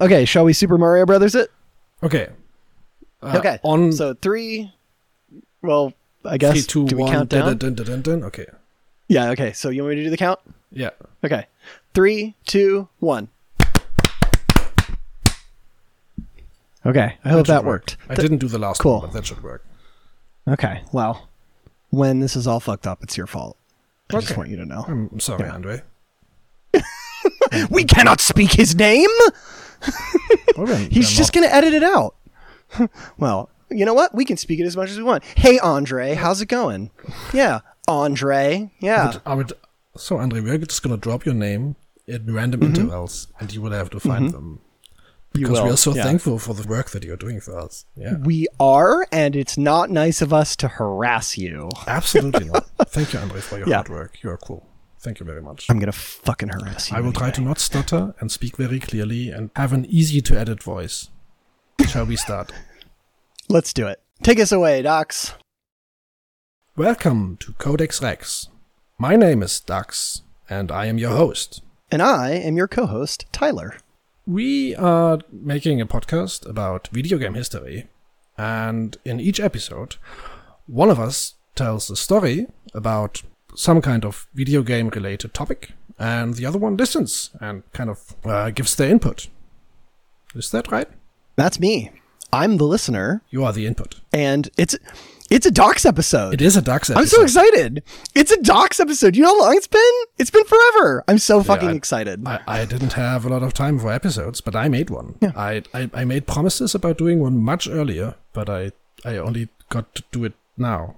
Okay, shall we Super Mario Brothers it? Okay. Uh, okay. On so three. Well, I guess three, two, do we one, count down? dun, dun, dun. Okay. Yeah. Okay. So you want me to do the count? Yeah. Okay. Three, two, one. Okay. I hope that work. worked. I Th- didn't do the last cool. one, but that should work. Okay. Well, when this is all fucked up, it's your fault. I just Okay. want you to know. I'm sorry, Yeah. Andre. We cannot speak his name. Well, then- He's just going to edit it out. well, you know what? We can speak it as much as we want. Hey, Andre, how's it going? Yeah, Andre. Yeah. But I would. So, Andre, we're just gonna drop your name at random Mm-hmm. intervals, and you will have to find them You because we are so yeah. thankful for the work that you're doing for us. Yeah, We are, and it's not nice of us to harass you. absolutely not. Thank you, Andre, for your Yeah. hard work. You are cool. Thank you very much. I'm gonna fucking harass you. I will try to not stutter and speak very clearly and have an easy to edit voice. Shall we start? Let's do it. Take us away, Docs. Welcome to Codex Rex. My name is Dax, and I am your host. And I am your co-host, Tyler. We are making a podcast about video game history, and in each episode, one of us tells a story about some kind of video game related topic, and the other one listens and kind of uh, gives their input. Is that right? That's me. I'm the listener, You are the input. and it's it's a Docs episode. It is a Dax episode. I'm so excited. It's a Docs episode. You know how long it's been? It's been forever. I'm so fucking I- excited. I, I didn't have a lot of time for episodes, but I made one. I, I I made promises about doing one much earlier, but I I only got to do it now.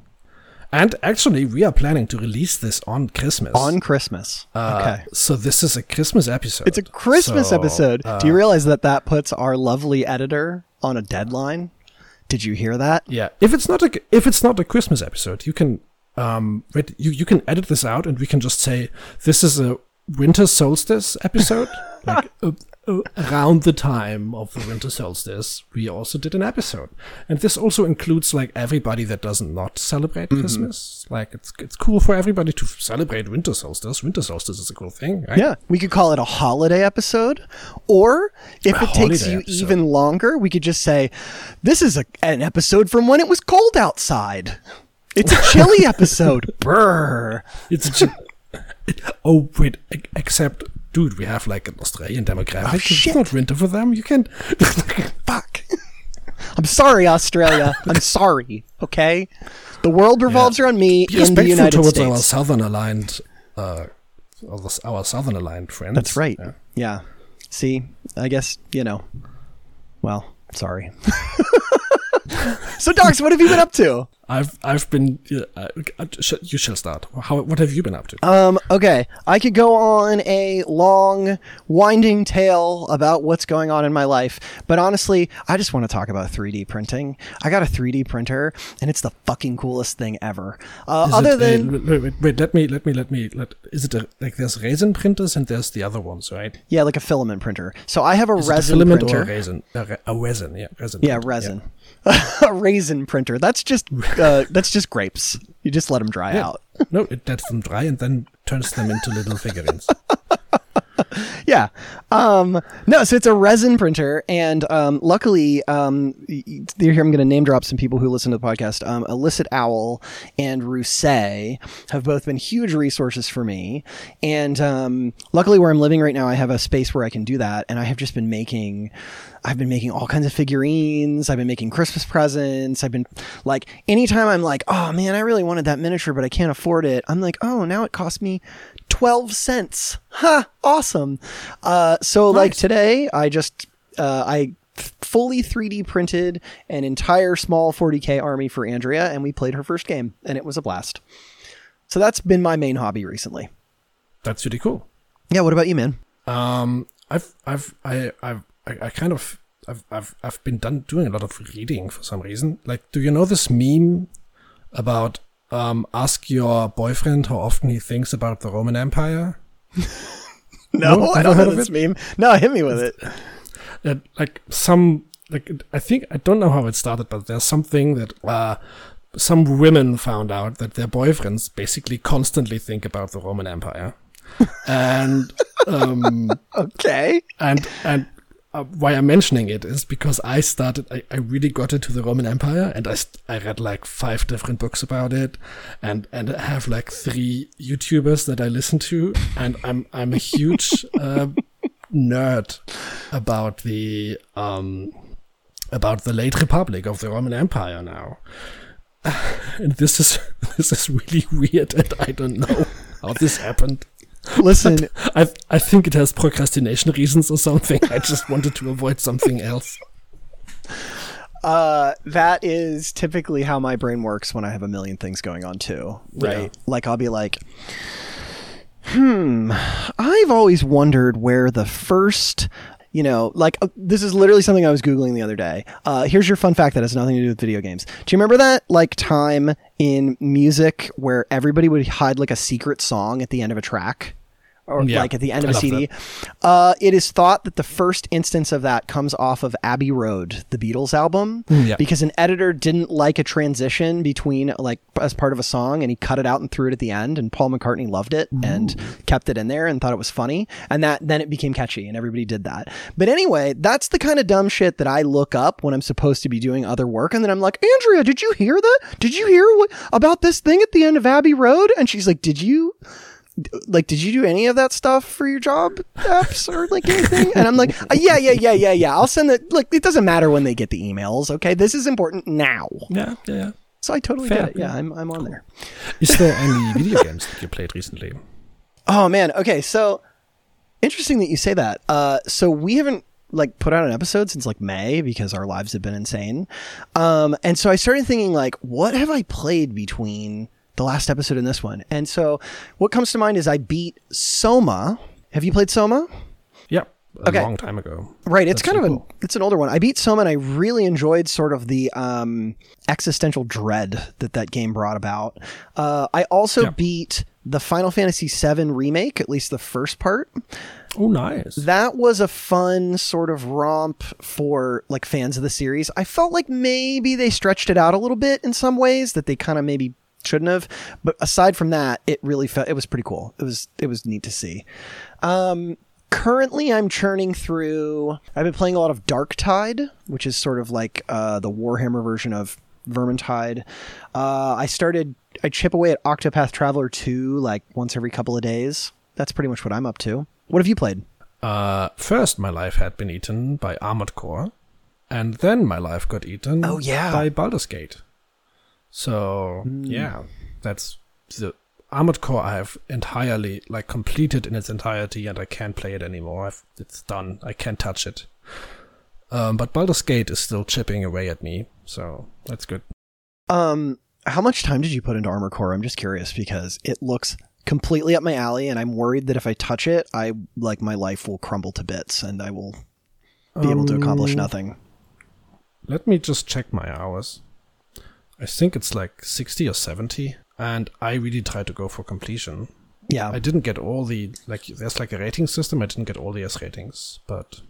And actually, we are planning to release this on Christmas. On Christmas. Uh, okay. So this is a Christmas episode. It's a Christmas So, episode. uh, Do you realize that that puts our lovely editor on a deadline? Did you hear that? yeah. If it's not a if it's not a Christmas episode, you can um wait, you you can edit this out, and we can just say this is a winter solstice episode. like uh, uh, around the time of the winter solstice, we also did an episode, and this also includes like everybody that does not celebrate Mm-hmm. Christmas. Like it's it's cool for everybody to celebrate winter solstice. Winter solstice is a cool thing, right? Yeah, we could call it a holiday episode, or if A it takes you episode. even longer, we could just say, "This is a, an episode from when it was cold outside." It's a chilly episode. Brr. It's just, oh wait, except dude, we have like an Australian demographic. Oh, it's not winter for them. You can. Fuck. I'm sorry, Australia. I'm sorry. Okay, the world revolves around me Be in the United towards our States. southern aligned, uh, our our southern aligned friends. That's right. Yeah. Yeah. See, I guess you know. Well, sorry. so, Docs, what have you been up to? I've I've been. Uh, uh, you shall start. How what have you been up to? Um, okay, I could go on a long, winding tale about what's going on in my life, but honestly, I just want to talk about 3D printing. I got a 3D printer, and it's the fucking coolest thing ever. Uh, other it than wait, wait, wait, let me let me let me let. Is it a, like there's resin printers and there's the other ones, right? yeah, like a filament printer. So I have a Is resin filament printer. or a resin? A, re- a resin, yeah, resin. Yeah, printer, resin. a raisin printer. That's just uh, that's just grapes. You just let them dry Yeah. out. No, it lets them dry and then turns them into little figurines. Yeah. Um, no, so it's a resin printer, and um, luckily, um, here I'm going to name drop some people who listen to the podcast. Um, Illicit Owl and Rousset have both been huge resources for me, and um, luckily, where I'm living right now, I have a space where I can do that, and I have just been making. I've been making all kinds of figurines. I've been making Christmas presents. I've been like, anytime I'm like, oh man, I really wanted that miniature, but I can't afford it. I'm like, oh, now it cost me 12 cents. Ha, awesome. Uh, so like today, I just, uh, I fully 3D printed an entire small 40k army for Andrea, and we played her first game, and it was a blast. So that's been my main hobby recently. That's really cool. Yeah. What about you, man? Um, I've, I've, I, I've, I, I kind of, I've, I've, I've been done doing a lot of reading for some reason. Like, do you know this meme about um, ask your boyfriend how often he thinks about the Roman Empire? No, No, I don't know this meme. No, hit me with it. Uh, like some, like I think I don't know how it started, but there's something that uh, some women found out that their boyfriends basically constantly think about the Roman Empire, and um, Okay. and and uh, why I'm mentioning it is because I started, I, I really got into the Roman Empire and I, st- I read like five different books about it and, and I have like three YouTubers that I listen to and I'm, I'm a huge, uh, nerd about the, um, about the late republic of the Roman Empire now. And this is, this is really weird and I don't know how this happened. Listen, I I think it has procrastination reasons or something. I just wanted to avoid something else. uh, that is typically how my brain works when I have a million things going on too, right? Yeah. Like I'll be like, hmm, I've always wondered where the first. You know, like uh, this is literally something I was googling the other day. Uh, here's your fun fact that has nothing to do with video games. Do you remember that like time in music where everybody would hide like a secret song at the end of a track? Or Yeah, like at the end of I a CD. Uh, it is thought that the first instance of that comes off of Abbey Road, the Beatles album, Mm, yeah. because an editor didn't like a transition between like as part of a song, and he cut it out and threw it at the end. And Paul McCartney loved it and kept it in there and thought it was funny, and that then it became catchy, and everybody did that. But anyway, that's the kind of dumb shit that I look up when I'm supposed to be doing other work, and then I'm like, Andrea, did you hear that? Did you hear what about this thing at the end of Abbey Road? And she's like, Did you? Like did you do any of that stuff for your job apps or like anything? And i'm like uh, yeah yeah yeah yeah yeah. I'll send it Like, it doesn't matter when they get the emails okay? This is important now. Yeah, yeah, yeah. so i totally Fair, get it. Yeah i'm, I'm on there. Is there any video games that you played recently? oh man. Okay so interesting that you say that. Uh so we haven't like put out an episode since like may because our lives have been insane. Um and so i started thinking like what have i played between the last episode in this one and so what comes to mind is i beat soma have you played soma Yeah, a Okay. long time ago. Right, it's That's kind of really an cool. it's an older one. I beat Soma and I really enjoyed sort of the um, existential dread that that game brought about. Uh, I also beat the Final Fantasy VII remake, at least the first part. Oh, nice. That was a fun sort of romp for like fans of the series. I felt like maybe they stretched it out a little bit in some ways that they kind of maybe shouldn't have. But aside from that, it really felt it was pretty cool. It was it was neat to see. Um, currently, I'm churning through. I've been playing a lot of Darktide, which is sort of like uh, the Warhammer version of Vermintide. Uh, I started. I chip away at Octopath Traveler 2 like once every couple of days. That's pretty much what I'm up to. What have you played? Uh, first, my life had been eaten by Armored Core, and then my life got eaten Oh, yeah. by Baldur's Gate. So, yeah, that's the Armored Core I have entirely, like, completed in its entirety, and I can't play it anymore. I've, it's done. I can't touch it. Um, but Baldur's Gate is still chipping away at me, so that's good. Um, how much time did you put into Armor Core? I'm just curious because it looks completely up my alley, and I'm worried that if I touch it, I like my life will crumble to bits, and I will be able to accomplish Um, nothing. Let me just check my hours. I think it's like 60 or 70, and I really tried to go for completion. Yeah, I didn't get all the like there's like a rating system. I didn't get all the S ratings, but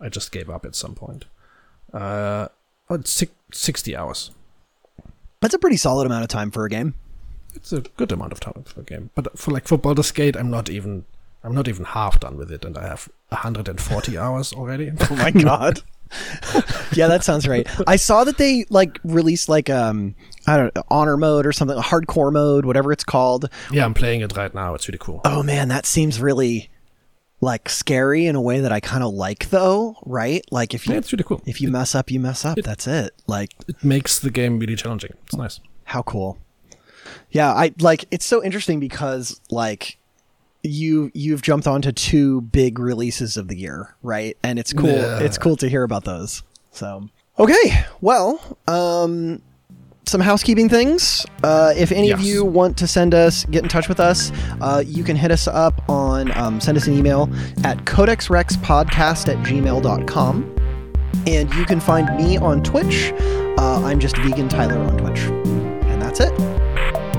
I just gave up at some point. Uh, oh, it's six, 60 hours. that's a pretty solid amount of time for a game. It's a good amount of time for a game. But for like for Baldur's Gate, I'm not even I'm not even half done with it, and I have 140 hours already. Oh my god. yeah, that sounds right. I saw that they like released like um I don't know honor mode or something, hardcore mode, whatever it's called. yeah, I'm playing it right now. It's really cool. Oh man, that seems really like scary in a way that I kind of like though, right? Like if you Yeah, it's really cool. if you mess up, you mess up. That's it. Like It makes the game really challenging. It's nice. how cool. Yeah, I like it's so interesting because like you you've jumped onto two big releases of the year, right? And it's cool. Yeah. It's cool to hear about those. So, okay. Well, um some housekeeping things. Uh, if any of you want to send us, get in touch with us, uh, you can hit us up on, um, send us an email at codexrexpodcast at gmail.com. And you can find me on Twitch. Uh, I'm just Vegan Tyler on Twitch. And that's it.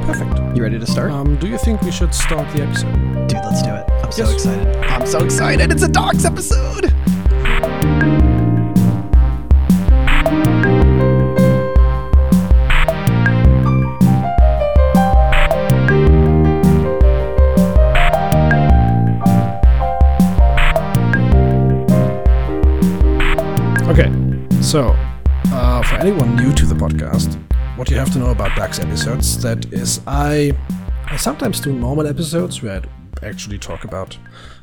Perfect. You ready to start? Um, do you think we should start the episode? Dude, let's do it. I'm so excited. I'm so excited. It's a docs episode. Okay, so uh, for anyone new to the podcast, what you have to know about Dax episodes that is I I sometimes do normal episodes where I actually talk about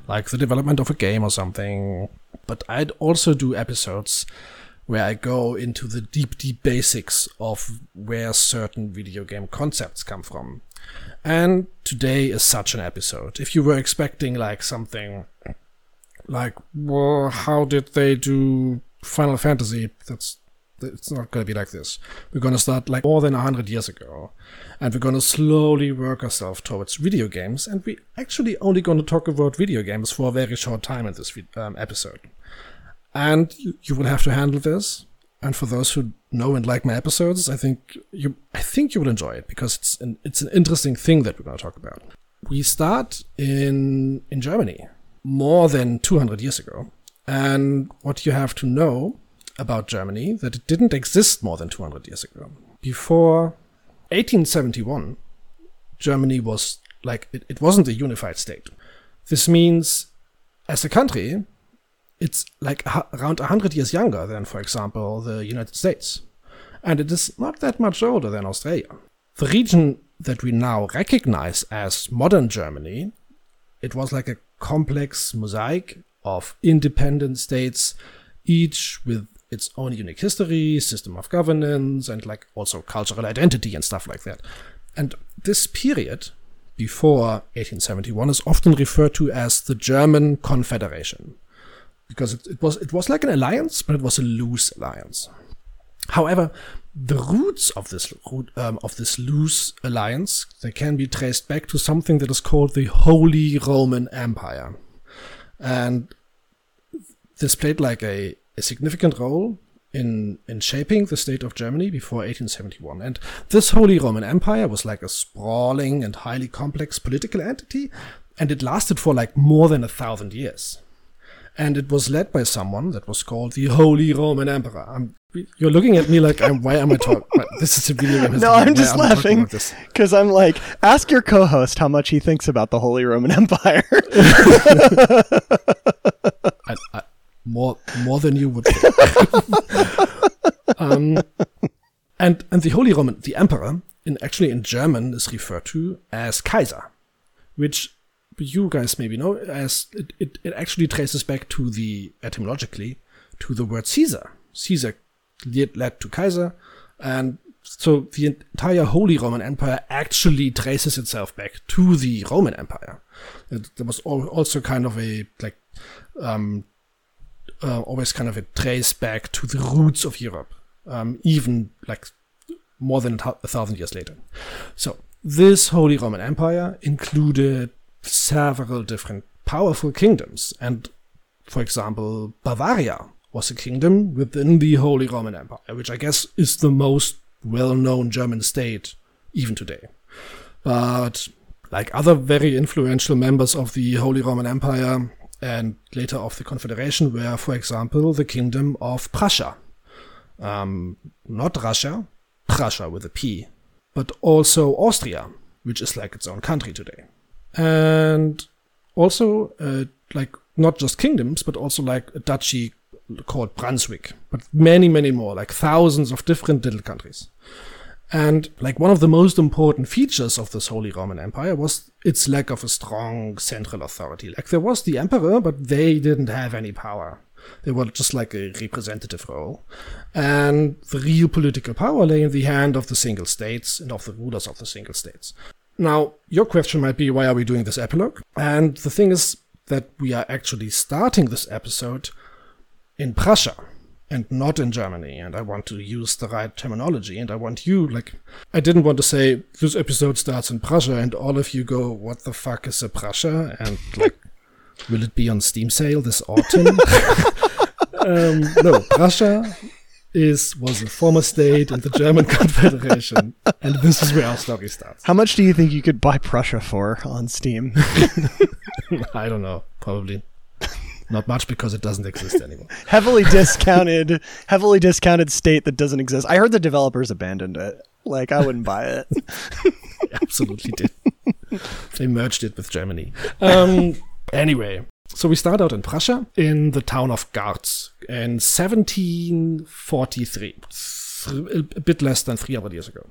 like the development of a game or something, but I'd also do episodes where I go into the deep deep basics of where certain video game concepts come from. And today is such an episode. If you were expecting like something like well, how did they do Final Fantasy? That's it's not going to be like this. We're going to start like more than 100 years ago. And we're going to slowly work ourselves towards video games. And we're actually only going to talk about video games for a very short time in this um, episode. And you, you will have to handle this. And for those who know and like my episodes, I think you I think you will enjoy it because it's an it's an interesting thing that we're going to talk about. We start in in Germany more than 200 years ago. And what you have to know about Germany that it didn't exist more than 200 years ago. Before 1871, Germany was like, it, it wasn't a unified state. This means, as a country, it's like around 100 years younger than, for example, the United States. And it is not that much older than Australia. The region that we now recognize as modern Germany, it was like a complex mosaic of independent states, each with its own unique history, system of governance, and like also cultural identity and stuff like that. And this period before 1871 is often referred to as the German Confederation because it, it was it was like an alliance, but it was a loose alliance. However, the roots of this um, of this loose alliance they can be traced back to something that is called the Holy Roman Empire, and this played like a a significant role in in shaping the state of Germany before 1871. And this Holy Roman Empire was like a sprawling and highly complex political entity, and it lasted for like more than a thousand years. And it was led by someone that was called the Holy Roman Emperor. I'm, you're looking at me like, I'm, why am I talking? this is a video game. No, I'm just laughing because I'm like, ask your co-host how much he thinks about the Holy Roman Empire. I, I, more more than you would. um, and and the Holy Roman, the Emperor, in actually in German is referred to as Kaiser, which you guys maybe know as it, it, it actually traces back to the etymologically to the word Caesar. Caesar led to Kaiser, and so the entire Holy Roman Empire actually traces itself back to the Roman Empire. There was also kind of a like um, uh, always kind of a trace back to the roots of Europe, um, even like more than a thousand years later. So this Holy Roman Empire included several different powerful kingdoms, and for example, Bavaria was a kingdom within the Holy Roman Empire, which I guess is the most well-known German state even today. But like other very influential members of the Holy Roman Empire, and later of the Confederation were, for example, the Kingdom of Prussia. Um, not Russia, Prussia with a P, but also Austria, which is like its own country today. And also, uh, like, not just kingdoms, but also like a duchy called Brunswick, but many, many more, like thousands of different little countries. And like one of the most important features of this Holy Roman Empire was its lack of a strong central authority. Like there was the emperor, but they didn't have any power. They were just like a representative role. And the real political power lay in the hand of the single states and of the rulers of the single states. Now, your question might be, why are we doing this epilogue? And the thing is that we are actually starting this episode in Prussia and not in Germany. And I want to use the right terminology. And I want you, like, I didn't want to say this episode starts in Prussia and all of you go, what the fuck is a Prussia? And, like, will it be on Steam sale this autumn? um, no, Prussia is was a former state in the German Confederation, and this is where our story starts. How much do you think you could buy Prussia for on Steam? I don't know, probably not much because it doesn't exist anymore. heavily discounted, heavily discounted state that doesn't exist. I heard the developers abandoned it. Like I wouldn't buy it. absolutely did. they merged it with Germany. Um, anyway, So we start out in Prussia, in the town of Garz, in 1743, a bit less than 300 years ago.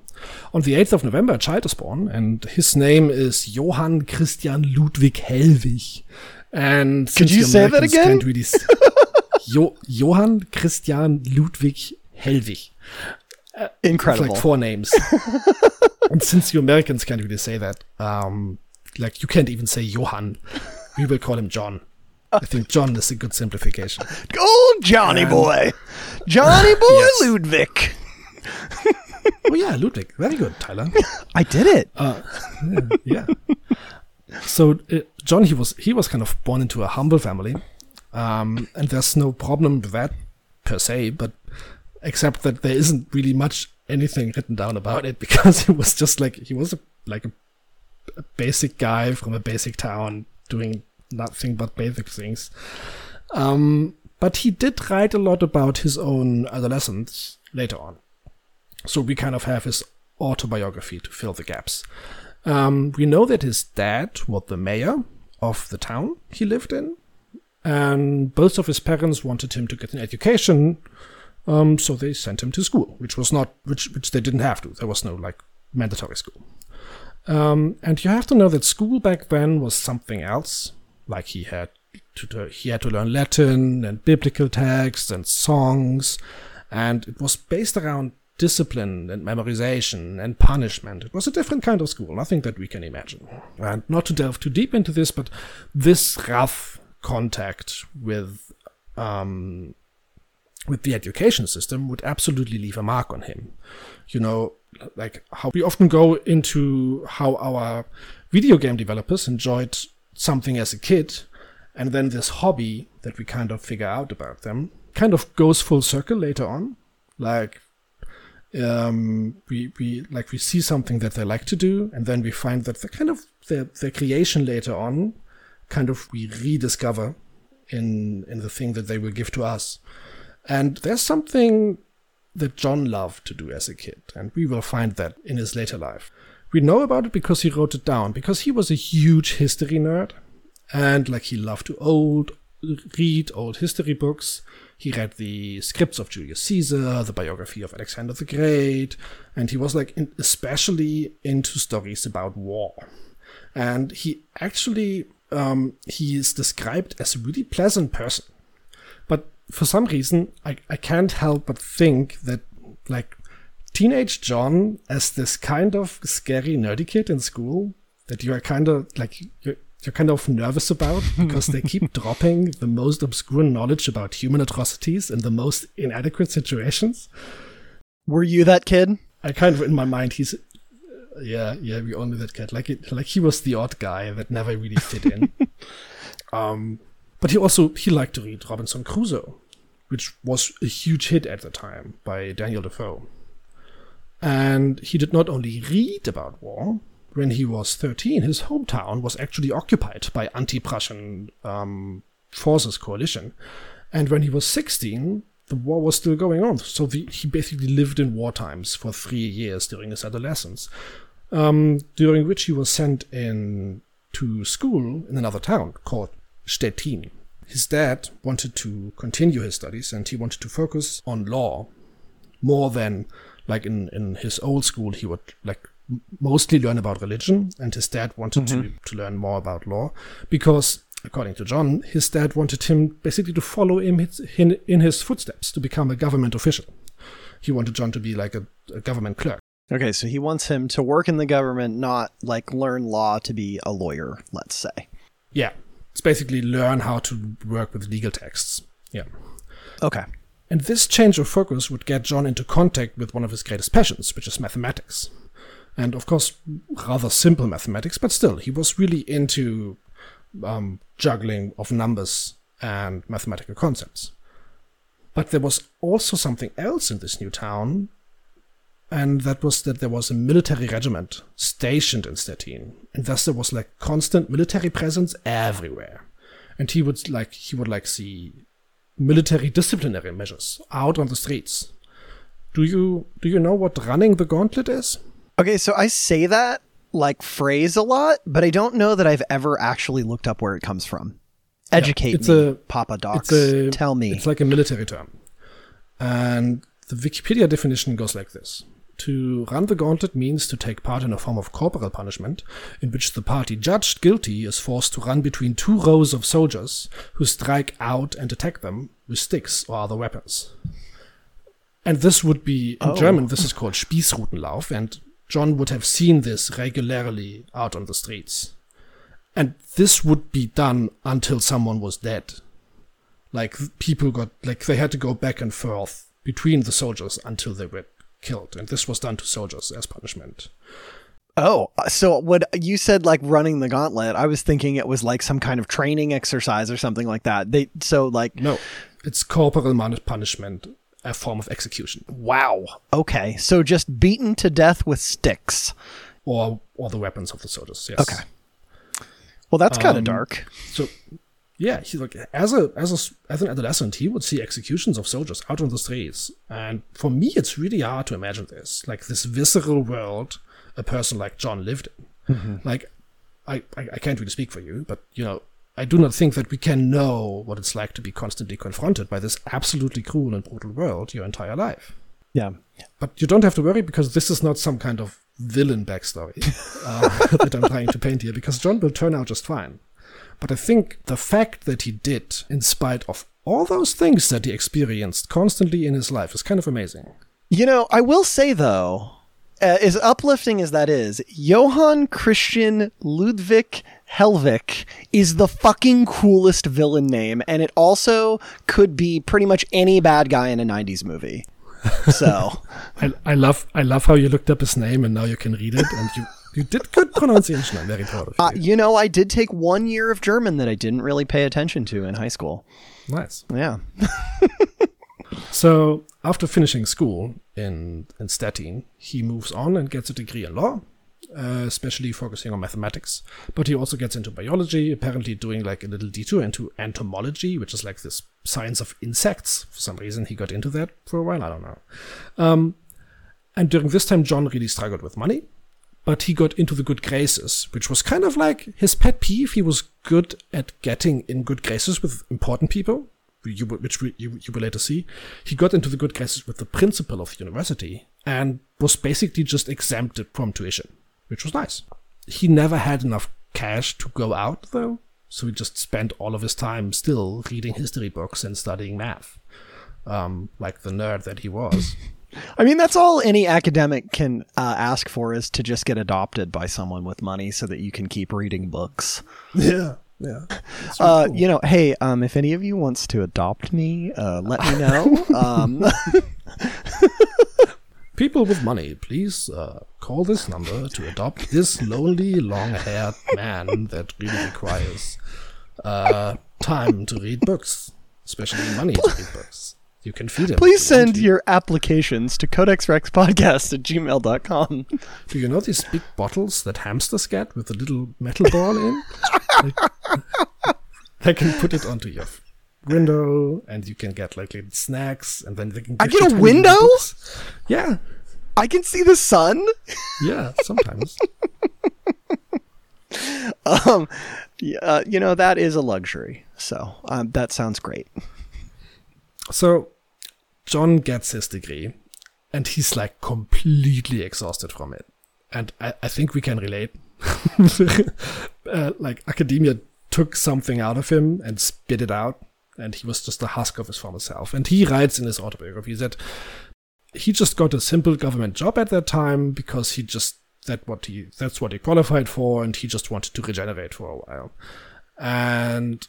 On the 8th of November, a child is born, and his name is Johann Christian Ludwig Hellwig. And Could you say that again? Really jo Johann Christian Ludwig Hellwig. Uh, Incredible. Like four names. and since you Americans can't really say that, um, like you can't even say Johann, we will call him John. I think John is a good simplification. Oh, Johnny and, boy. Johnny boy yes. Ludwig. oh, yeah, Ludwig. Very good, Tyler. I did it. Uh, yeah. yeah. So uh, John, he was he was kind of born into a humble family, um, and there's no problem with that per se, but except that there isn't really much anything written down about it because he was just like he was a, like a, a basic guy from a basic town doing nothing but basic things. Um, but he did write a lot about his own adolescence later on. So we kind of have his autobiography to fill the gaps. Um, we know that his dad was the mayor of the town he lived in, and both of his parents wanted him to get an education, um, so they sent him to school, which was not which which they didn't have to. There was no like mandatory school. Um, and you have to know that school back then was something else like he had to, he had to learn Latin and biblical texts and songs, and it was based around discipline and memorization and punishment. It was a different kind of school, nothing that we can imagine. And not to delve too deep into this, but this rough contact with um, with the education system would absolutely leave a mark on him. You know, like how we often go into how our video game developers enjoyed something as a kid, and then this hobby that we kind of figure out about them kind of goes full circle later on. Like um, we we like we see something that they like to do, and then we find that the kind of their their creation later on, kind of we rediscover in in the thing that they will give to us. And there's something that John loved to do as a kid, and we will find that in his later life. We know about it because he wrote it down, because he was a huge history nerd. And like he loved to old read old history books. He read the scripts of Julius Caesar, the biography of Alexander the Great, and he was like in, especially into stories about war. And he actually um, he is described as a really pleasant person. But for some reason, I, I can't help but think that like teenage John as this kind of scary nerdy kid in school that you are kind of like you're, you're kind of nervous about because they keep dropping the most obscure knowledge about human atrocities in the most inadequate situations. Were you that kid? I kind of in my mind he's uh, yeah yeah we all knew that kid like it, like he was the odd guy that never really fit in. um, but he also he liked to read Robinson Crusoe, which was a huge hit at the time by Daniel Defoe. And he did not only read about war, when he was 13, his hometown was actually occupied by anti Prussian um, forces coalition. And when he was 16, the war was still going on. So the, he basically lived in war times for three years during his adolescence, um, during which he was sent in to school in another town called Stettin. His dad wanted to continue his studies and he wanted to focus on law more than like in, in his old school, he would like mostly learn about religion, and his dad wanted mm-hmm. to, to learn more about law because, according to John, his dad wanted him basically to follow him in, in his footsteps to become a government official. He wanted John to be like a, a government clerk. Okay, so he wants him to work in the government, not like learn law to be a lawyer, let's say. Yeah. It's basically learn how to work with legal texts. Yeah. Okay. And this change of focus would get John into contact with one of his greatest passions, which is mathematics. And of course, rather simple mathematics, but still, he was really into um, juggling of numbers and mathematical concepts. But there was also something else in this new town, and that was that there was a military regiment stationed in Stettin, and thus there was like constant military presence everywhere. And he would like he would like see military disciplinary measures out on the streets. Do you do you know what running the gauntlet is? Okay, so I say that like phrase a lot, but I don't know that I've ever actually looked up where it comes from. Educate it's me, a- Papa Docs. a- Tell me. It's like a military term. And the Wikipedia definition goes like this. To run the gauntlet means to take part in a form of corporal punishment in which the party judged guilty is forced to run between two rows of soldiers who strike out and attack them with sticks or other weapons. And this would be, in Oh. German, this is called Spießrutenlauf, and John would have seen this regularly out on the streets. And this would be done until someone was dead. Like people got like they had to go back and forth between the soldiers until they were killed. And this was done to soldiers as punishment. Oh, uh, so what you said like running the gauntlet, I was thinking it was like some kind of training exercise or something like that. They so like no it's corporal punishment a form of execution wow. Okay. So just beaten to death with sticks. or or the weapons of the soldiers yes Okay. Well, that's kind of Um, dark. so yeah he like as a as a as an adolescent he would see executions of soldiers out on the streets and for me it's really hard to imagine this like this visceral world a person like john lived in like I, I i can't really speak for you but you know i do not think that we can know what it's like to be constantly confronted by this absolutely cruel and brutal world your entire life Yeah. but you don't have to worry because this is not some kind of villain backstory uh, that I'm trying to paint here, because John will turn out just fine. But I think the fact that he did, in spite of all those things that he experienced constantly in his life, is kind of amazing. You know, I will say though, uh, as uplifting as that is, Johann Christian Ludwig Hellwig is the fucking coolest villain name, and it also could be pretty much any bad guy in a '90s movie. So, I, I love I love how you looked up his name and now you can read it, and you, you did good pronunciation. I'm very proud of you. uh, you know, I did take one year of German that I didn't really pay attention to in high school. nice. Yeah. So after finishing school in in Stettin, he moves on and gets a degree in law, uh, especially focusing on mathematics. But he also gets into biology, apparently doing like a little detour into entomology, which is like this science of insects. For some reason, he got into that for a while. I don't know. Um, and during this time, John really struggled with money. But he got into the good graces, which was kind of like his pet peeve. He was good at getting in good graces with important people, you, which we, you, you will later see. He got into the good graces with the principal of the university and was basically just exempted from tuition, which was nice. He never had enough cash to go out, though, so he just spent all of his time still reading history books and studying math, um, like the nerd that he was. I mean, that's all any academic can uh, ask for is to just get adopted by someone with money so that you can keep reading books. yeah, yeah. Uh, You know, hey, um, if any of you wants to adopt me, uh, let me know. um, People with money, please uh, call this number to adopt this lonely, long-haired man that really requires uh, time to read books, especially money to read books. You can feed him. please you send to. your applications to codexrexpodcast at gmail.com. Do you know these big bottles that hamsters get with a little metal ball in? they, they can put it onto your window, and you can get like little snacks, and then they can. I give get you a window? books. Yeah, I can see the sun. yeah. Sometimes. Um, yeah, uh, you know, that is a luxury. So um, that sounds great. So John gets his degree and he's like completely exhausted from it. And I, I think we can relate. uh, like academia took something out of him and spit it out, and he was just a husk of his former self. And he writes in his autobiography that he just got a simple government job at that time because he just that what he that's what he qualified for, and he just wanted to regenerate for a while. And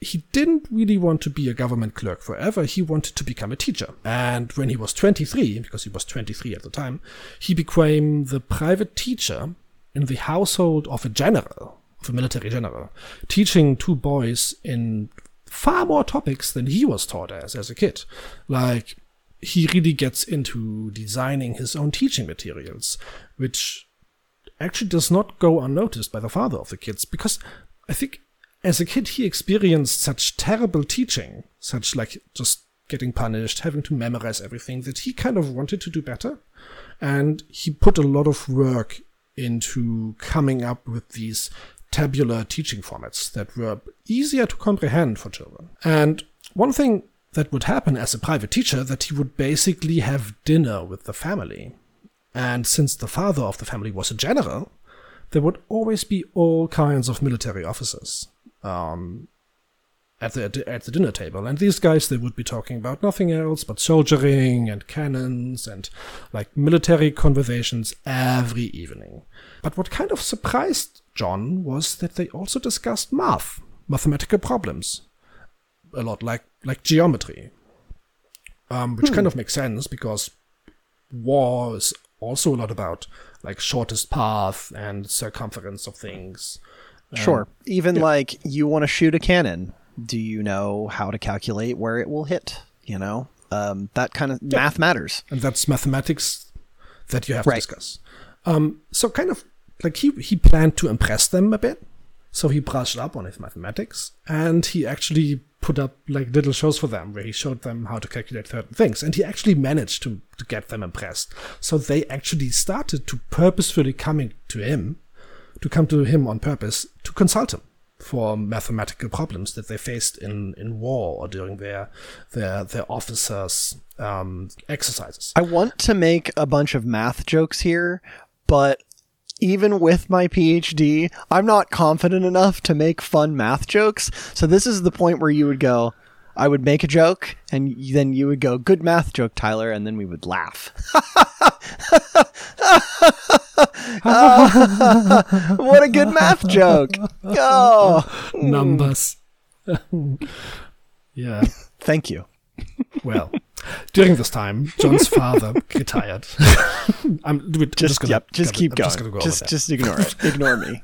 he didn't really want to be a government clerk forever. He wanted to become a teacher. And when he was 23, because he was 23 at the time, he became the private teacher in the household of a general, of a military general, teaching two boys in far more topics than he was taught as as a kid. Like, he really gets into designing his own teaching materials, which actually does not go unnoticed by the father of the kids, because I think as a kid he experienced such terrible teaching, such like just getting punished, having to memorize everything, that he kind of wanted to do better. And he put a lot of work into coming up with these tabular teaching formats that were easier to comprehend for children. And one thing that would happen as a private teacher that he would basically have dinner with the family. And since the father of the family was a general, there would always be all kinds of military officers um, at the at the dinner table, and these guys they would be talking about nothing else but soldiering and cannons and like military conversations every evening. But what kind of surprised John was that they also discussed math, mathematical problems, a lot like like geometry, um, which Hmm. kind of makes sense because war is also a lot about like shortest path and circumference of things. Sure. Even yeah. like you want to shoot a cannon. Do you know how to calculate where it will hit? You know, um, that kind of math matters. and that's mathematics that you have Right. to discuss. Um, so kind of like he he planned to impress them a bit, so he brushed up on his mathematics, and he actually put up like little shows for them where he showed them how to calculate certain things, and he actually managed to to get them impressed. So they actually started to purposefully coming to him, to come to him on purpose to consult him for mathematical problems that they faced in, in war or during their their their officers um, exercises. I want to make a bunch of math jokes here, but even with my PhD, I'm not confident enough to make fun math jokes. So this is the point where you would go, I would make a joke, and then you would go, "Good math joke, Tyler," and then we would laugh. Oh. what a good math joke! Oh, numbers. yeah. thank you. Well, during this time, John's father retired. I'm, I'm Just, gonna, yep, just gonna- keep I'm going. Just, gonna go just, just ignore it. Ignore me.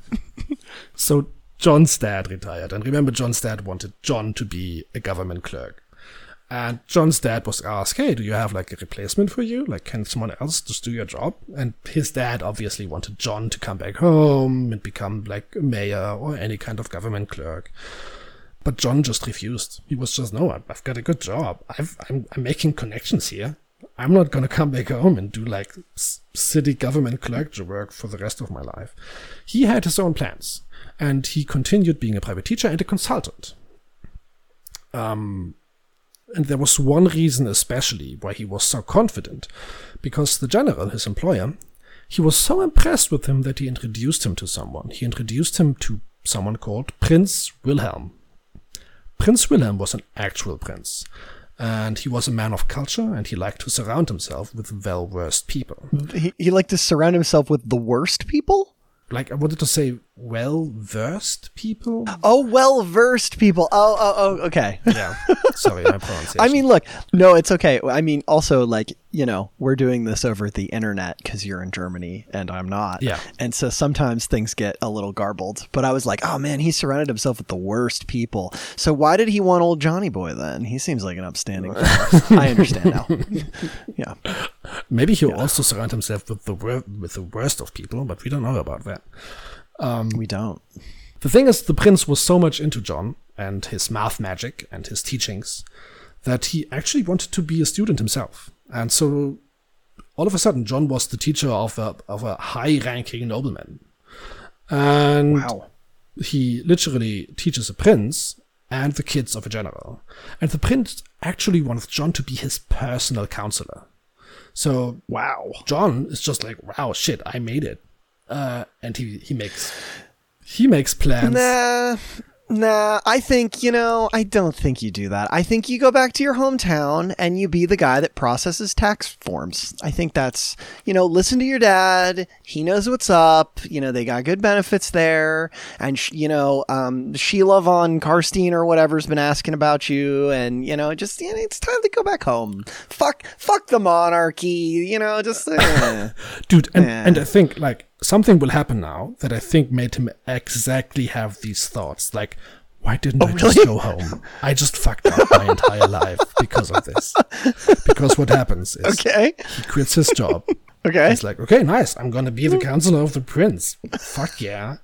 So John's dad retired, and remember, John's dad wanted John to be a government clerk. And John's dad was asked, "Hey, do you have like a replacement for you? Like, can someone else just do your job?" And his dad obviously wanted John to come back home and become like a mayor or any kind of government clerk. But John just refused. He was just, "No, I've- got a good job. I'm, I'm making connections here. I'm not gonna come back home and do like city government clerk work for the rest of my life." He had his own plans, and he continued being a private teacher and a consultant. Um, and there was one reason especially why he was so confident, because the general, his employer, he was so impressed with him that he introduced him to someone. He introduced him to someone called Prince Wilhelm. Prince Wilhelm was an actual prince, and he was a man of culture, and he liked to surround himself with well-versed people. He, he liked to surround himself with the worst people. Like I wanted to say, well-versed people. Oh, well versed people. Oh, oh, oh, okay. Yeah, sorry, my pronunciation. I mean, look, no, it's okay. I mean, also, like, you know, we're doing this over the internet because you're in Germany and I'm not. Yeah. And so sometimes things get a little garbled. But I was like, oh man, he surrounded himself with the worst people. So why did he want old Johnny Boy then? He seems like an upstanding. I understand now. yeah. Maybe he'll also surround himself with the wor- with the worst of people, but we don't know about that. Um, we don't. The thing is, the prince was so much into John and his math magic and his teachings that he actually wanted to be a student himself. And so, all of a sudden, John was the teacher of a of a high-ranking nobleman, and Wow. he literally teaches a prince and the kids of a general. And the prince actually wanted John to be his personal counselor. So Wow. John is just like, wow, shit, I made it. Uh, and he, he makes he makes plans. Nah, nah. I think you know. I don't think you do that. I think you go back to your hometown and you be the guy that processes tax forms. I think that's you know. Listen to your dad. He knows what's up. You know they got good benefits there, and sh- you know um, Sheila von Karstein or whatever's been asking about you, and you know just you know, it's time to go back home. Fuck, fuck the monarchy. You know just. eh. Dude, and, Yeah. and I think like something will happen now that I think made him exactly have these thoughts. Like, why didn't oh, I just really? go home? I just fucked up my entire life because of this. Because what happens is okay. he quits his job. Okay. He's like, okay, nice. I'm gonna be the counselor of the prince. Fuck yeah.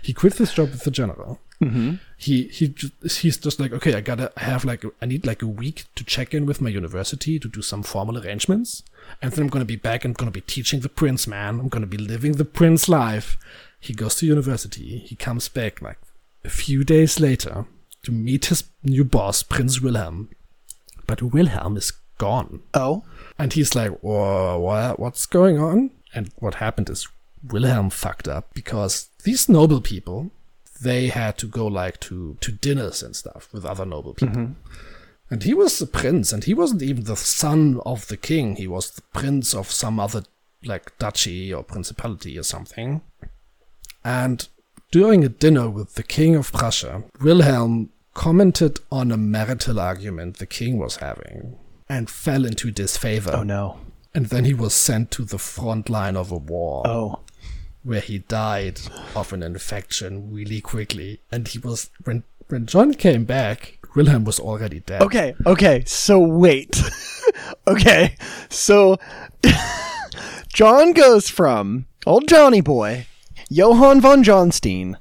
He quits his job with the general, Mm-hmm. He he ju- he's just like okay, I gotta have like I need like a week to check in with my university to do some formal arrangements, and then I'm gonna be back and gonna be teaching the prince, man. I'm gonna be living the prince life. He goes to university. He comes back like a few days later to meet his new boss, Prince Wilhelm. But Wilhelm is gone. Oh. And he's like, what, what's going on? And what happened is Wilhelm fucked up because these noble people, they had to go like to, to dinners and stuff with other noble people. And he was the prince, and he wasn't even the son of the king. He was the prince of some other like duchy or principality or something. And during a dinner with the king of Prussia, Wilhelm commented on a marital argument the king was having and fell into disfavor. Oh no. And then he was sent to the front line of a war Oh. Where he died of an infection really quickly. And he was when when John came back, Wilhelm was already dead. Okay. Okay. So wait. okay. So John goes from old Johnny boy, Johann von Johnstein.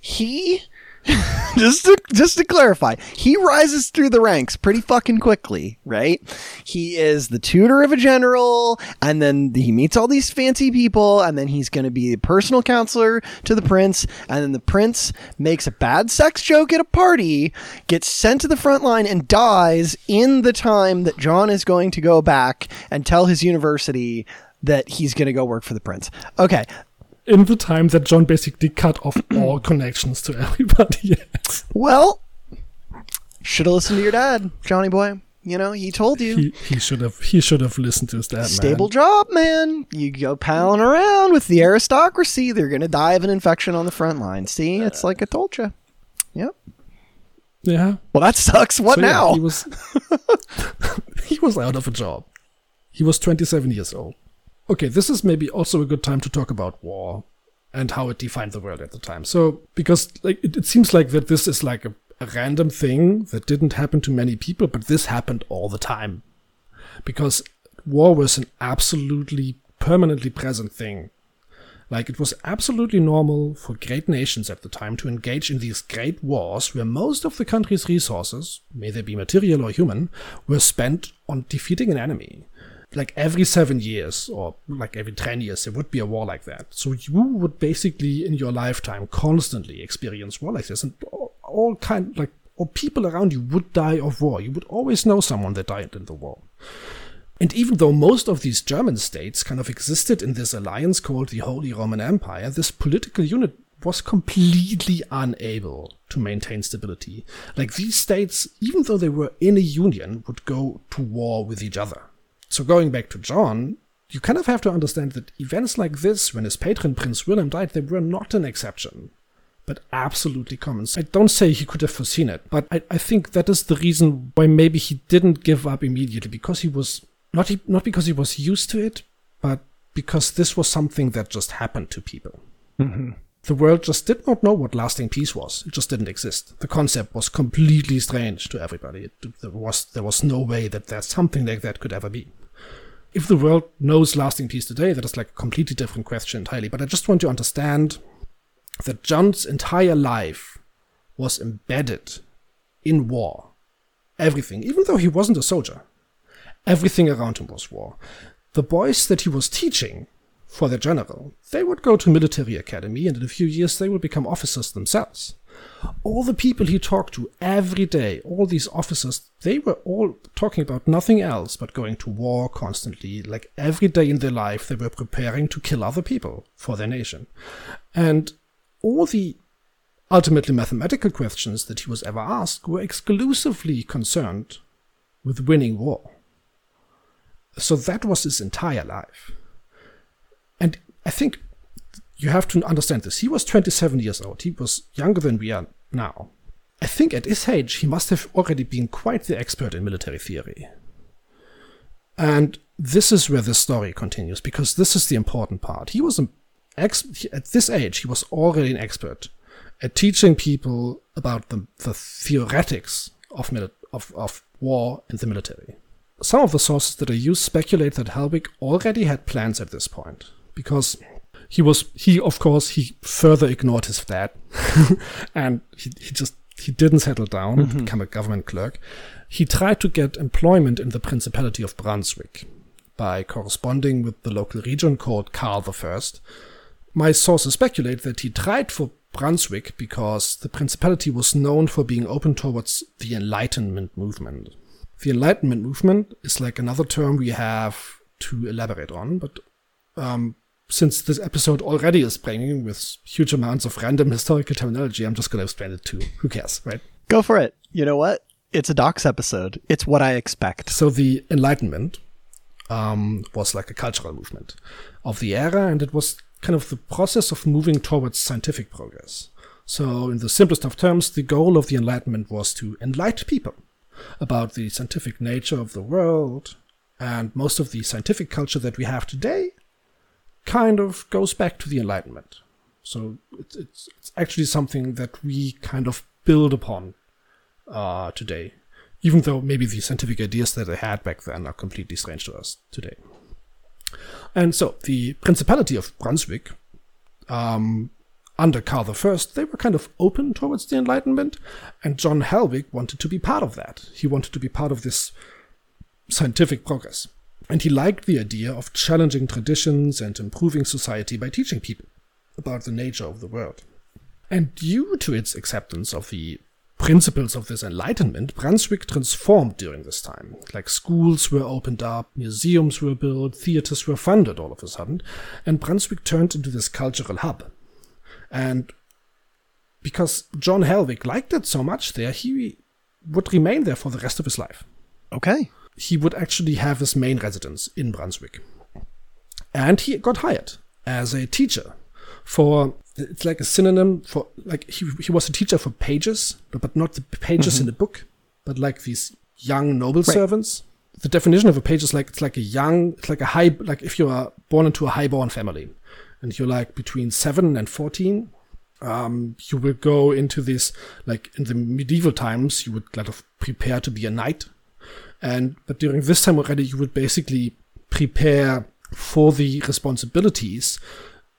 He just to just to clarify, he rises through the ranks pretty fucking quickly, right? He is the tutor of a general, and then he meets all these fancy people, and then he's going to be the personal counselor to the prince, and then the prince makes a bad sex joke at a party, gets sent to the front line, and dies in the time that John is going to go back and tell his university that he's going to go work for the prince. Okay, In the time that John basically cut off all connections to everybody else. well, should have listened to your dad, Johnny boy. You know, he told you. He, he should have he should have listened to his dad. Stable man. job, man. You go palling around with the aristocracy. They're going to die of an infection on the front line. See, it's like I told you. Yep. Yeah. Well, that sucks. What So, yeah, now? he was he was out of a job. He was 27 years old. Okay, this is maybe also a good time to talk about war and how it defined the world at the time. So, because like it, it seems like that this is like a, a random thing that didn't happen to many people, but this happened all the time. Because war was an absolutely permanently present thing. Like it was absolutely normal for great nations at the time to engage in these great wars where most of the country's resources, may they be material or human, were spent on defeating an enemy. Like every seven years or like every 10 years, there would be a war like that. So you would basically in your lifetime constantly experience war like this and all, kind like or people around you would die of war. You would always know someone that died in the war. And even though most of these German states kind of existed in this alliance called the Holy Roman Empire, this political unit was completely unable to maintain stability. Like these states, even though they were in a union, would go to war with each other. So going back to John, you kind of have to understand that events like this, when his patron Prince William died, they were not an exception but absolutely common. I don't say he could have foreseen it, but I, I think that is the reason why maybe he didn't give up immediately because he was not he, not because he was used to it, but because this was something that just happened to people. Mm-hmm. The world just did not know what lasting peace was. It just didn't exist. The concept was completely strange to everybody. It, there was there was no way that there's something like that could ever be. If the world knows lasting peace today, that is like a completely different question entirely. But I just want to understand that John's entire life was embedded in war. Everything, even though he wasn't a soldier, everything around him was war. The boys that he was teaching for the general, they would go to military academy and in a few years they would become officers themselves. All the people he talked to every day, all these officers, they were all talking about nothing else but going to war constantly. Like every day in their life, they were preparing to kill other people for their nation. And all the ultimately mathematical questions that he was ever asked were exclusively concerned with winning war. So that was his entire life. And I think you have to understand this. He was 27 years old. He was younger than we are now. I think at his age, he must have already been quite the expert in military theory. And this is where the story continues, because this is the important part. He was an ex- at this age, he was already an expert at teaching people about the, the theoretics of, mili- of, of war in the military. Some of the sources that I use speculate that Hellwig already had plans at this point, because he was he of course he further ignored his dad, and he, he just he didn't settle down and become a government clerk. He tried to get employment in the Principality of Brunswick by corresponding with the local region called Karl First. My sources speculate that he tried for Brunswick because the principality was known for being open towards the Enlightenment movement. The Enlightenment movement is like another term we have to elaborate on, but um, since this episode already is bringing with huge amounts of random historical terminology, I'm just going to explain it too. Who cares, right? Go for it. You know what? It's a Dachz episode. It's what I expect. So the Enlightenment um, was like a cultural movement of the era, and it was kind of the process of moving towards scientific progress. So, in the simplest of terms, the goal of the Enlightenment was to enlighten people about the scientific nature of the world, and most of the scientific culture that we have today kind of goes back to the Enlightenment. So, it's, it's, it's actually something that we kind of build upon uh, today, even though maybe the scientific ideas that they had back then are completely strange to us today. And so the Principality of Brunswick, um, under Karl I, they were kind of open towards the Enlightenment, and John Hellwig wanted to be part of that. He wanted to be part of this scientific progress. And he liked the idea of challenging traditions and improving society by teaching people about the nature of the world. And due to its acceptance of the principles of this enlightenment, Brunswick transformed during this time. Like schools were opened up, museums were built, theaters were funded all of a sudden, and Brunswick turned into this cultural hub. And because John Hellwig liked it so much there, he would remain there for the rest of his life. Okay. He would actually have his main residence in Brunswick. And he got hired as a teacher for it's like a synonym for like he he was a teacher for pages, but, but not the pages mm-hmm. in the book, but like these young noble right. servants. The definition of a page is like it's like a young, it's like a high, like if you are born into a highborn family, and you're like between seven and fourteen, um, you will go into this like in the medieval times you would kind of prepare to be a knight, and but during this time already you would basically prepare for the responsibilities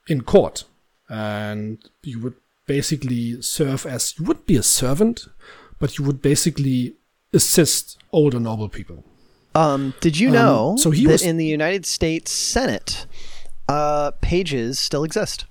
in court and you would basically serve as you would be a servant, but you would basically assist older noble people. Um, did you um, know so he that was, in the United States Senate, uh, pages still exist?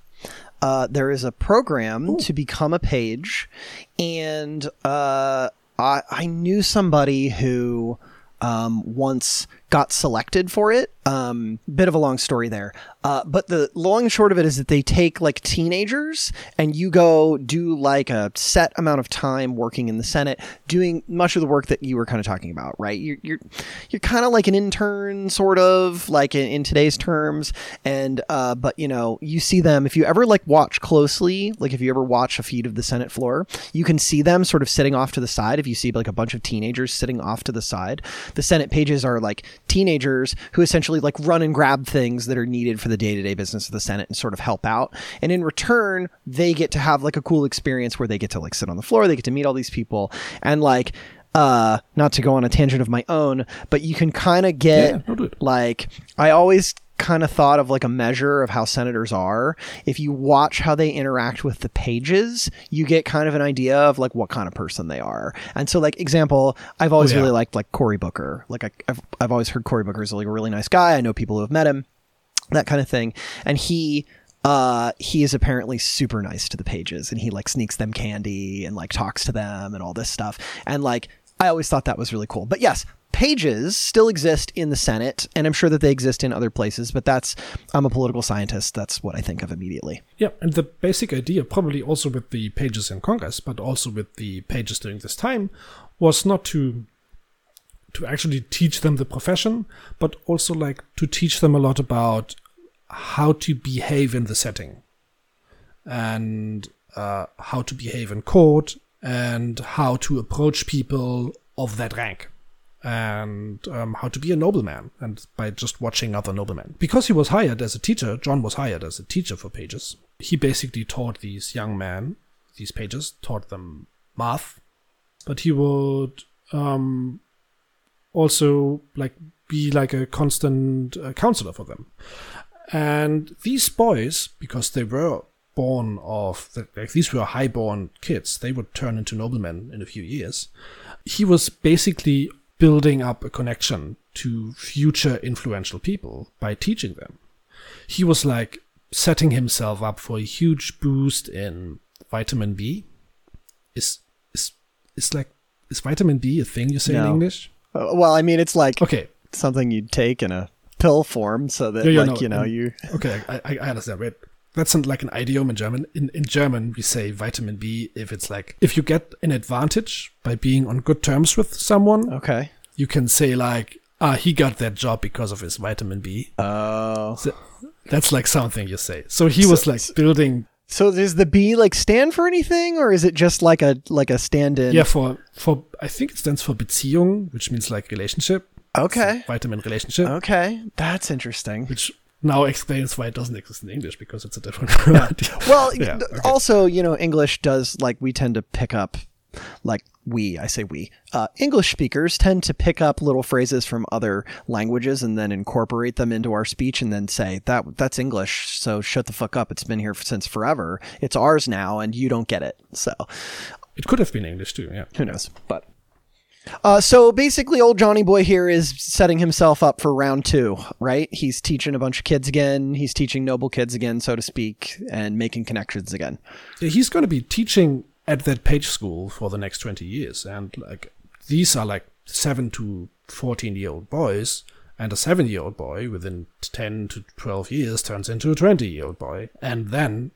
Uh, there is a program ooh. to become a page, and uh, I, I knew somebody who um, once got selected for it. Um, bit of a long story there. Uh, but the long and short of it is that they take like teenagers and you go do like a set amount of time working in the Senate, doing much of the work that you were kind of talking about, right? You're you're, you're kind of like an intern, sort of like in, in today's terms. And uh, but you know, you see them if you ever like watch closely, like if you ever watch a feed of the Senate floor, you can see them sort of sitting off to the side. If you see like a bunch of teenagers sitting off to the side, the Senate pages are like teenagers who essentially like run and grab things that are needed for the day to day business of the Senate and sort of help out. And in return, they get to have like a cool experience where they get to like sit on the floor, they get to meet all these people, and like uh not to go on a tangent of my own but you can kind of get yeah, like i always kind of thought of like a measure of how senators are. If you watch how they interact with the pages, you get kind of an idea of like what kind of person they are. And so, like example, I've always oh, yeah. really liked like Cory Booker. Like I, have I've always heard Cory Booker is like a really nice guy. I know people who have met him, that kind of thing. And he uh, he is apparently super nice to the pages and he like sneaks them candy and like talks to them and all this stuff. And like, I always thought that was really cool. But yes, pages still exist in the Senate, and I'm sure that they exist in other places, but that's, I'm a political scientist. That's what I think of immediately. Yeah, and the basic idea, probably also with the pages in Congress, but also with the pages during this time, was not to to actually teach them the profession, but also like to teach them a lot about how to behave in the setting and uh, how to behave in court and how to approach people of that rank and um, how to be a nobleman, and by just watching other noblemen. Because he was hired as a teacher, John was hired as a teacher for pages. He basically taught these young men, these pages, taught them math, but he would um, also like be like a constant uh, counselor for them. And these boys, because they were born of, like these were high-born kids, they would turn into noblemen in a few years. He was basically building up a connection to future influential people by teaching them. He was like setting himself up for a huge boost in vitamin B. Is is is like is vitamin B a thing you say in English? Uh, well, I mean, it's like Okay, something you'd take in a pill form, so that Yeah, yeah, like no, you know and- you. okay, I, I understand. Right? That's like an idiom in German. In in German, we say vitamin B if it's like if you get an advantage by being on good terms with someone, Okay. You can say like, ah, he got that job because of his vitamin B. Oh. So that's like something you say. So he was like building, So does the B like stand for anything, or is it just like a like a stand-in? yeah, for for I think it stands for Beziehung, which means like relationship. Okay. Vitamin relationship, Okay. That's interesting. which now explains why it doesn't exist in English because it's a different word. Well, Yeah, okay. also, you know, English does like we tend to pick up, like we, I say we, uh, English speakers tend to pick up little phrases from other languages and then incorporate them into our speech and then say that that's English. So shut the fuck up. It's been here since forever. It's ours now, and you don't get it. So it could have been English too. Yeah. who knows? But. Uh, so basically, old Johnny Boy here is setting himself up for round two, right? He's teaching a bunch of kids again. He's teaching noble kids again, so to speak, and making connections again. he's going to be teaching at that page school for the next 20 years. And like these are like 7 to 14 year old boys and a 7 year old boy within 10 to 12 years turns into a 20 year old boy. And then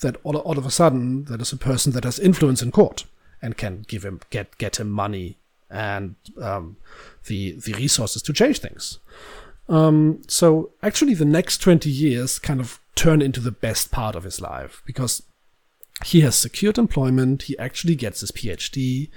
that all, all of a sudden that is a person that has influence in court and can give him get get him money and um, the the resources to change things. Um, so actually the next 20 years kind of turn into the best part of his life because he has secured employment. He actually gets his PhD.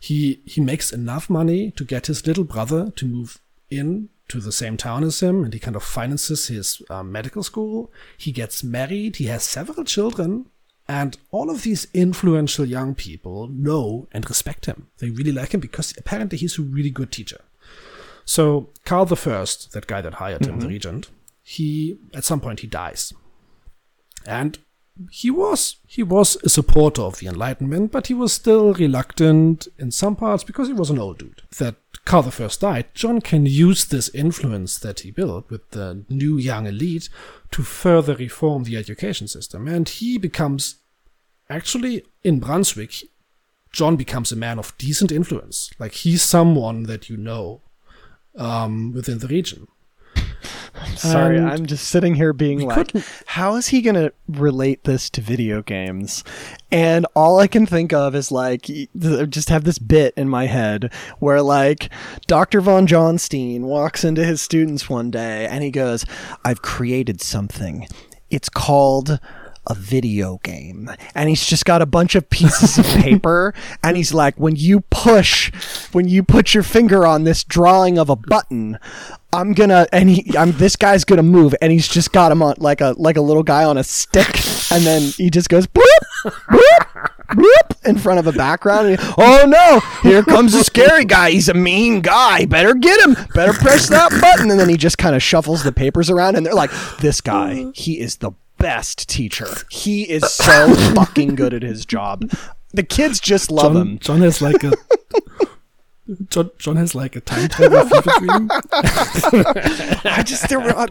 He he makes enough money to get his little brother to move in to the same town as him, and he kind of finances his um, medical school. He gets married. He has several children, and all of these influential young people know and respect him. They really like him because apparently he's a really good teacher. So Karl the First, that guy that hired him, the regent, he at some point he dies, and he was he was a supporter of the Enlightenment, but he was still reluctant in some parts because he was an old dude. That the First died, John can use this influence that he built with the new young elite to further reform the education system, and he becomes actually in Brunswick. John becomes a man of decent influence. Like he's someone that you know um, within the region. Sorry, And I'm just sitting here being like, couldn't- how is he going to relate this to video games? And all I can think of is like, just have this bit in my head where like Dr. Von Johnstein walks into his students one day and he goes, I've created something. It's called a video game. And he's just got a bunch of pieces of paper. And he's like, when you push, when you put your finger on this drawing of a button, I'm gonna and he I'm this guy's gonna move. And he's just got him on like a like a little guy on a stick. And then he just goes bloop, bloop, bloop in front of a background. And he- oh no here comes a scary guy. He's a mean guy. Better get him. Better press that button. And then he just kind of shuffles the papers around and they're like this guy he is the best teacher he is so fucking good at his job the kids just love John, him John has like a John, John has like a time travel fever dream, I just there were uh,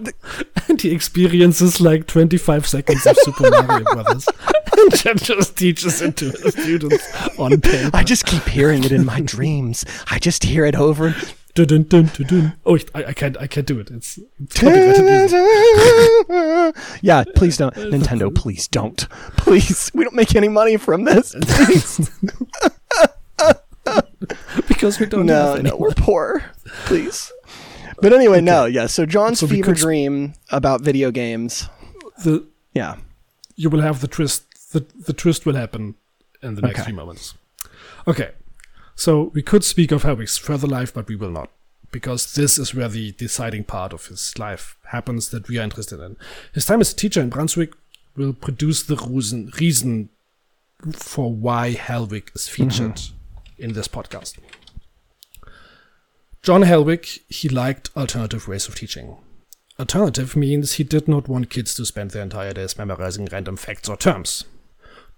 and he experiences like 25 seconds of Super Mario Brothers, and just teaches it to his students on paper. I just keep hearing it in my dreams. I just hear it over. Dun, dun, dun. Oh, I, I can't, I can't do it. It's, yeah, please don't. Nintendo, please don't. Please, we don't make any money from this. Because we don't no, no, we're poor. Please. But anyway, no, yeah. So John's So fever dream about video games. The Yeah. you will have the twist. The the twist will happen in the next Okay. few moments. Okay, so we could speak of Hellwig's further life, but we will not, because this is where the deciding part of his life happens that we are interested in. His time as a teacher in Brunswick will produce the reason reason for why Hellwig is featured mm-hmm. in this podcast. John Hellwig, he liked alternative ways of teaching. alternative means he did not want kids to spend their entire days memorizing random facts or terms.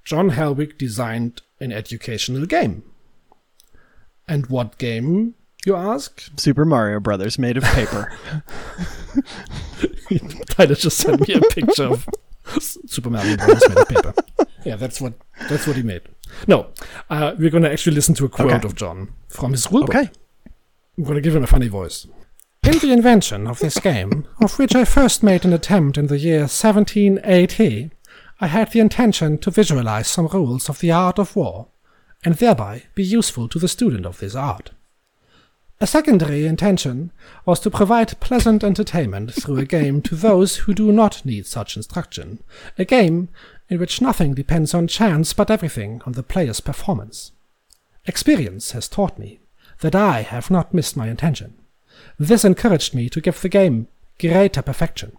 John Hellwig designed an educational game. And what game, you ask? Super Mario Brothers made of paper. Tyler just sent me a picture of Super Mario Bros. made of paper. Yeah, that's what that's what he made. No, uh, we're going to actually listen to a quote Okay. of John from his rulebook. okay. I'm going to give him a funny voice. In the invention of this game, of which I first made an attempt in the year 1780, I had the intention to visualize some rules of the art of war, and thereby be useful to the student of this art. A secondary intention was to provide pleasant entertainment through a game to those who do not need such instruction, a game in which nothing depends on chance but everything on the player's performance. Experience has taught me that I have not missed my intention. This encouraged me to give the game greater perfection.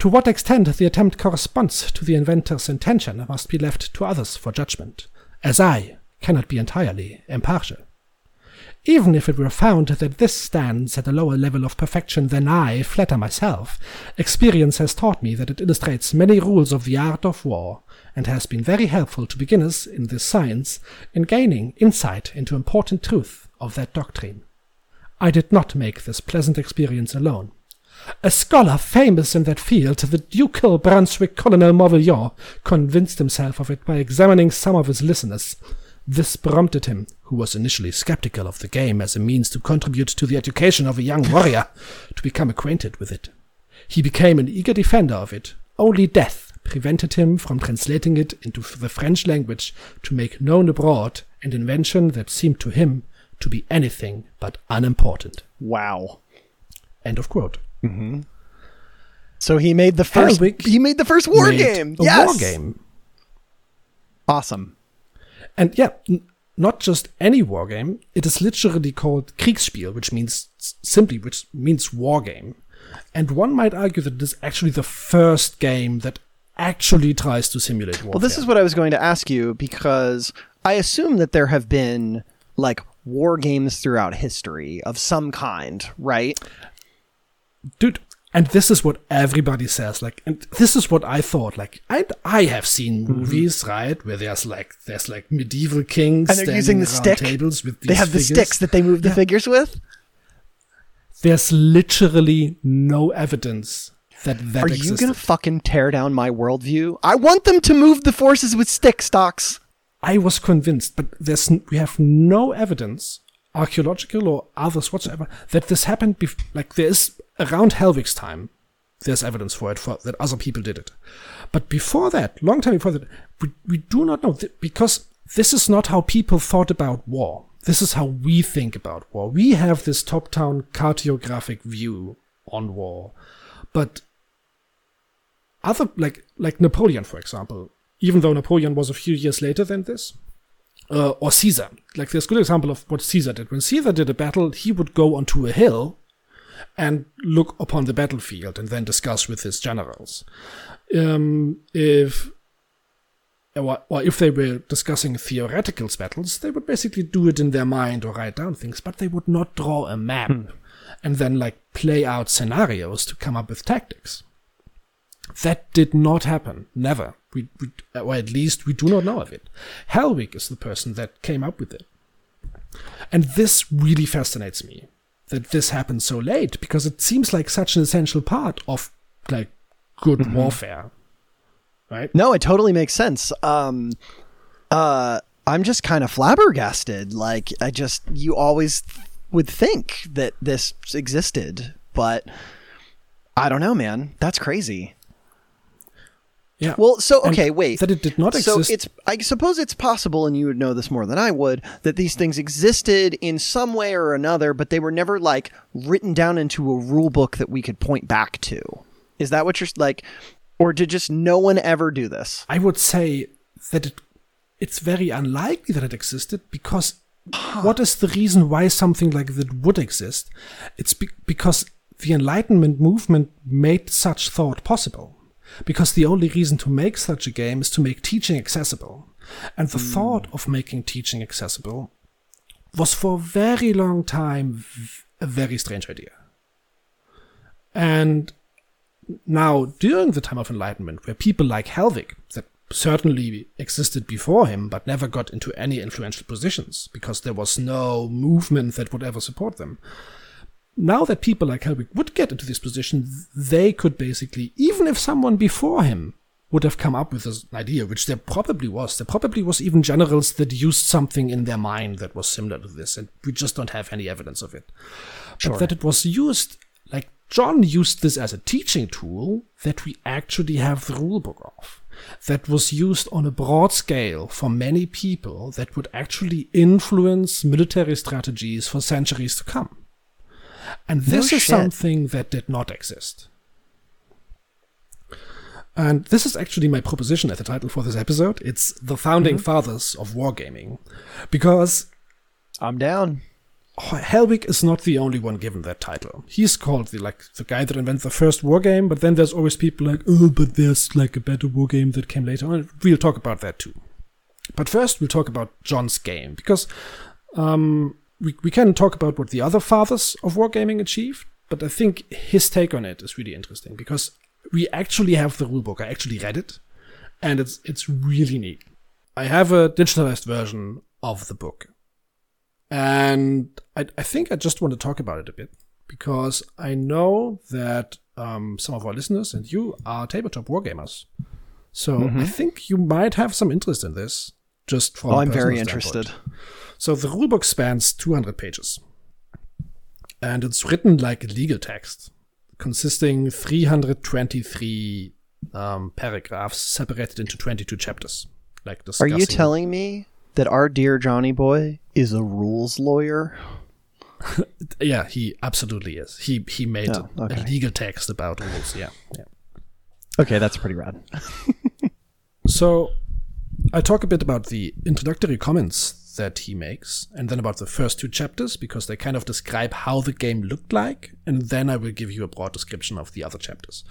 To what extent the attempt corresponds to the inventor's intention must be left to others for judgment, as I cannot be entirely impartial. Even if it were found that this stands at a lower level of perfection than I flatter myself, experience has taught me that it illustrates many rules of the art of war, and has been very helpful to beginners in this science in gaining insight into important truth of that doctrine. I did not make this pleasant experience alone. A scholar famous in that field, the ducal Brunswick Colonel Mauvillon, convinced himself of it by examining some of his listeners. This prompted him, who was initially skeptical of the game as a means to contribute to the education of a young warrior, to become acquainted with it. He became an eager defender of it. Only death prevented him from translating it into the French language to make known abroad an invention that seemed to him to be anything but unimportant. Wow. End of quote. Mm-hmm. So he made the first. Hellwig he made the first war game. Yes. war game. Awesome. And yeah, not just any war game. It is literally called Kriegsspiel, which means simply, which means war game. And one might argue that it is actually the first game that actually tries to simulate warfare. Well, this is what I was going to ask you because I assume that there have been like war games throughout history of some kind, right? dude. And this is what everybody says. Like, and this is what I thought. Like, I I have seen Mm-hmm. movies, right, where there's like there's like medieval kings And they're using the stick. tables with these They have the sticks that they move the Yeah. figures with. There's literally no evidence that that Are existed. you gonna fucking tear down my worldview? I want them to move the forces with stick stocks. I was convinced, but there's we have no evidence, archaeological or others whatsoever, that this happened. Bef- like there is around Hellwig's time, there's evidence for it for that other people did it, but before that, long time before that, we we do not know th- because this is not how people thought about war. This is how we think about war. We have this top-down cartographic view on war, but other like like Napoleon, for example, even though Napoleon was a few years later than this, uh, or Caesar. Like there's a good example of what Caesar did. When Caesar did a battle, he would go onto a hill and look upon the battlefield and then discuss with his generals. Um, if or, or if they were discussing theoretical battles, they would basically do it in their mind or write down things, but they would not draw a map and then like play out scenarios to come up with tactics. That did not happen. Never. We, we, or at least we do not know of it. Hellwig is the person that came up with it. And this really fascinates me that this happened so late because it seems like such an essential part of like good warfare. Right? No, it totally makes sense. Um, uh, I'm just kind of flabbergasted. Like, I just, you always would think that this existed, but I don't know, man. That's crazy. Yeah. Well, so, And okay, wait. That it did not exist. so it's I suppose it's possible, and you would know this more than I would, that these things existed in some way or another, but they were never like written down into a rule book that we could point back to. Is that what you're like, or did just no one ever do this? I would say that it, it's very unlikely that it existed because what is the reason why something like that would exist? It's be- because the Enlightenment movement made such thought possible. Because the only reason to make such a game is to make teaching accessible. And the hmm. thought of making teaching accessible was for a very long time a very strange idea. And now, during the time of enlightenment, where people like Hellwig, that certainly existed before him, but never got into any influential positions because there was no movement that would ever support them. Now that people like Hellwig would get into this position, they could basically, even if someone before him would have come up with this idea, which there probably was. There probably was even generals that used something in their mind that was similar to this, and we just don't have any evidence of it. Sure. But that it was used, like John used this as a teaching tool that we actually have the rulebook of. That was used on a broad scale for many people that would actually influence military strategies for centuries to come. And No this is shit. something that did not exist. And this is actually my proposition as the title for this episode. It's the founding fathers of wargaming. Because I'm down. Hellwig is not the only one given that title. He's called the like the guy that invented the first wargame, but then there's always people like, oh, but there's like a better wargame that came later on. We'll talk about that too. But first, we'll talk about John's game because um, we we can talk about what the other fathers of wargaming achieved, but I think his take on it is really interesting because we actually have the rulebook. I actually read it, and it's it's really neat. I have a digitalized version of the book, and I, I think I just want to talk about it a bit because I know that um, some of our listeners and you are tabletop wargamers. So I think you might have some interest in this. Just from Oh, I'm very standpoint. So the rulebook spans 200 pages, and it's written like a legal text, consisting 323 um, paragraphs separated into 22 chapters. Like Are you telling me that our dear Johnny boy is a rules lawyer? Yeah, he absolutely is. He he made Oh, a, okay. a legal text about rules. Yeah, yeah. Okay, that's pretty rad. So I talk a bit about the introductory comments that he makes, and then about the first two chapters because they kind of describe how the game looked like, and then I will give you a broad description of the other chapters.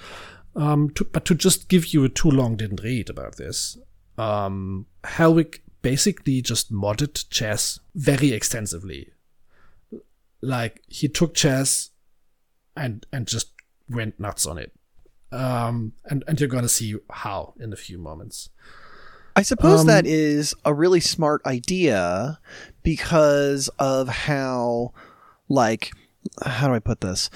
Um, to, but to just give you a too long didn't read about this, um, Hellwig basically just modded chess very extensively. Like he took chess and and just went nuts on it. Um, and and you're gonna see how in a few moments. I suppose Um, that is a really smart idea because of how, like, how do I put this?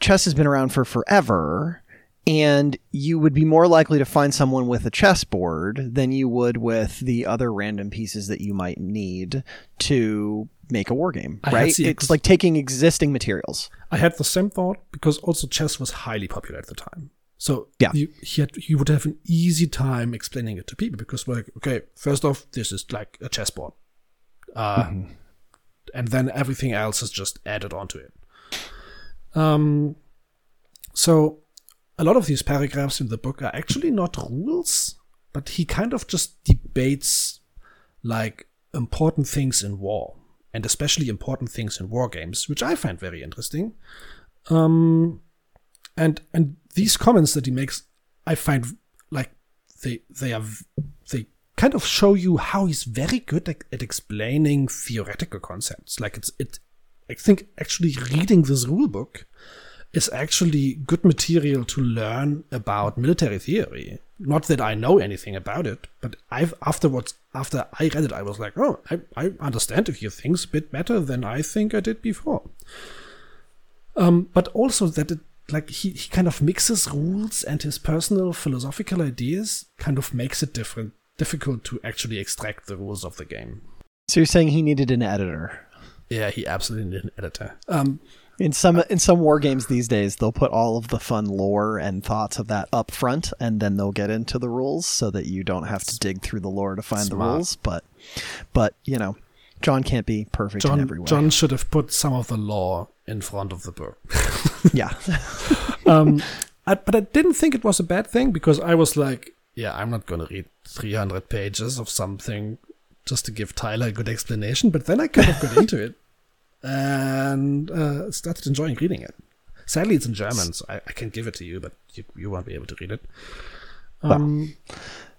Chess has been around for forever, and you would be more likely to find someone with a chessboard than you would with the other random pieces that you might need to make a war game, right? the It's like taking existing materials. I had the same thought because also chess was highly popular at the time. So Yeah. you, he had he would have an easy time explaining it to people because like okay, first off, this is like a chessboard, uh, and then everything else is just added onto it. Um, so a lot of these paragraphs in the book are actually not rules, but he kind of just debates like important things in war and especially important things in war games, which I find very interesting. Um, and and these comments that he makes, I find like they they are they kind of show you how he's very good at, at explaining theoretical concepts. Like it's it, I think actually reading this rule book is actually good material to learn about military theory. Not that I know anything about it, but I've afterwards after I read it, I was like, oh, I, I understand a few things a bit better than I think I did before. Um, but also that it like he, he kind of mixes rules and his personal philosophical ideas kind of makes it different difficult to actually extract the rules of the game. So you're saying he needed an editor. Yeah, he absolutely needed an editor. Um, In some in some war games these days, they'll put all of the fun lore and thoughts of that up front, and then they'll get into the rules so that you don't have to dig through the lore to find the rules. But, but you know, John can't be perfect in John. John should have put some of the law in front of the book. yeah, um, I, but I didn't think it was a bad thing because I was like, yeah, I'm not going to read 300 pages of something just to give Tyler a good explanation. But then I kind of got into it and uh, started enjoying reading it. Sadly, it's in German, so I, I can give it to you, but you, you won't be able to read it. Um,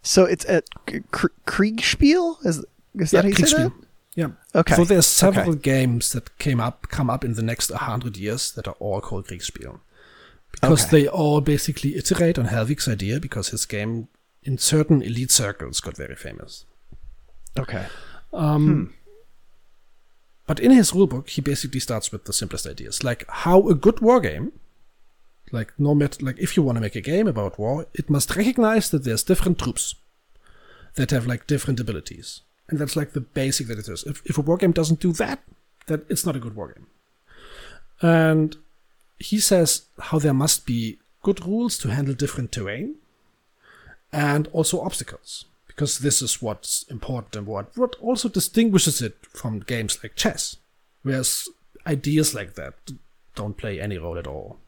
so it's at K- Kriegsspiel. Is is that how you say that? Yeah. Okay. So there's several Okay. games that came up, come up in the next 100 years that are all called Kriegsspiel. because Okay. they all basically iterate on Hellwig's idea because his game in certain elite circles got very famous. Okay. Um, But in his rulebook, he basically starts with the simplest ideas, like how a good war game, like no matter, like if you want to make a game about war, it must recognize that there's different troops that have like different abilities, and that's like the basic that it is. If if a war game doesn't do that, then it's not a good war game. And he says how there must be good rules to handle different terrain and also obstacles because this is what's important and what what also distinguishes it from games like chess whereas ideas like that don't play any role at all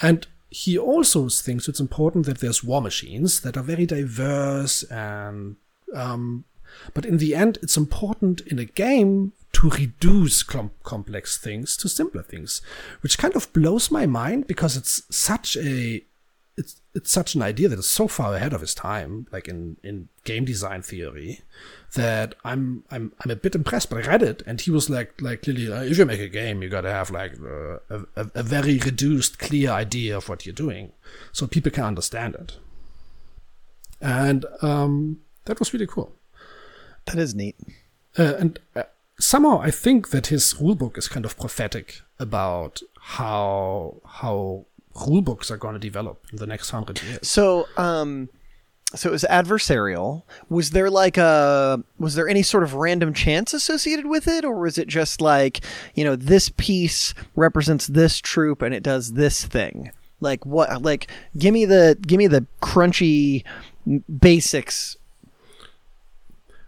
and he also thinks it's important that there's war machines that are very diverse and um, but in the end it's important in a game to reduce com- complex things to simpler things which kind of blows my mind because it's such a it's it's such an idea that is so far ahead of its time, like in, in game design theory, that I'm I'm I'm a bit impressed. But I read it, and he was like like clearly, uh, if you make a game, you gotta have like uh, a, a a very reduced, clear idea of what you're doing, so people can understand it. And um, that was really cool. That is neat. Uh, and uh, somehow I think that his rulebook is kind of prophetic about how how rulebooks are going to develop in the next hundred years. So, um, so it was adversarial. Was there like a was there any sort of random chance associated with it, or was it just like you know this piece represents this troop and it does this thing? Like what? Like give me the give me the crunchy basics.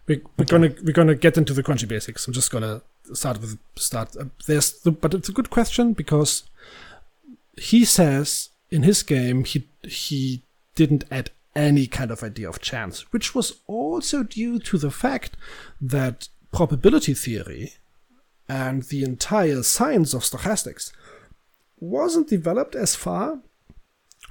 We, we're gonna we're gonna get into the crunchy basics. I'm just gonna start with start. Uh, there's the, but it's a good question because he says in his game he he didn't add any kind of idea of chance, which was also due to the fact that probability theory and the entire science of stochastics wasn't developed as far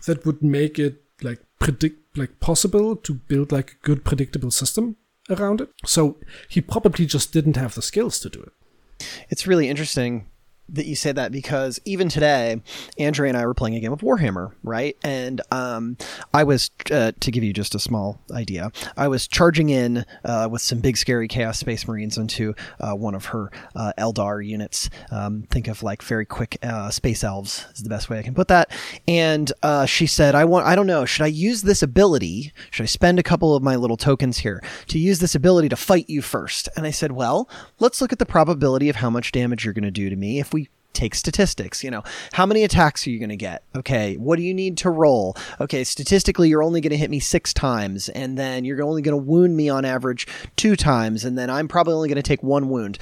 that would make it like predict like possible to build like a good predictable system around it. So he probably just didn't have the skills to do it. It's really interesting that you say that because even today, Andrea and I were playing a game of Warhammer, right? And um, I was, uh, to give you just a small idea, I was charging in uh, with some big, scary Chaos Space Marines into uh, one of her uh, Eldar units. Um, think of like very quick uh, space elves is the best way I can put that. And uh, she said, "I want, I don't know, should I use this ability? Should I spend a couple of my little tokens here to use this ability to fight you first? And I said, "Well, let's look at the probability of how much damage you're going to do to me if take statistics you know how many attacks are you going to get? Okay what do you need to roll? Okay statistically you're only going to hit me six times and then you're only going to wound me on average two times and then i'm probably only going to take one wound.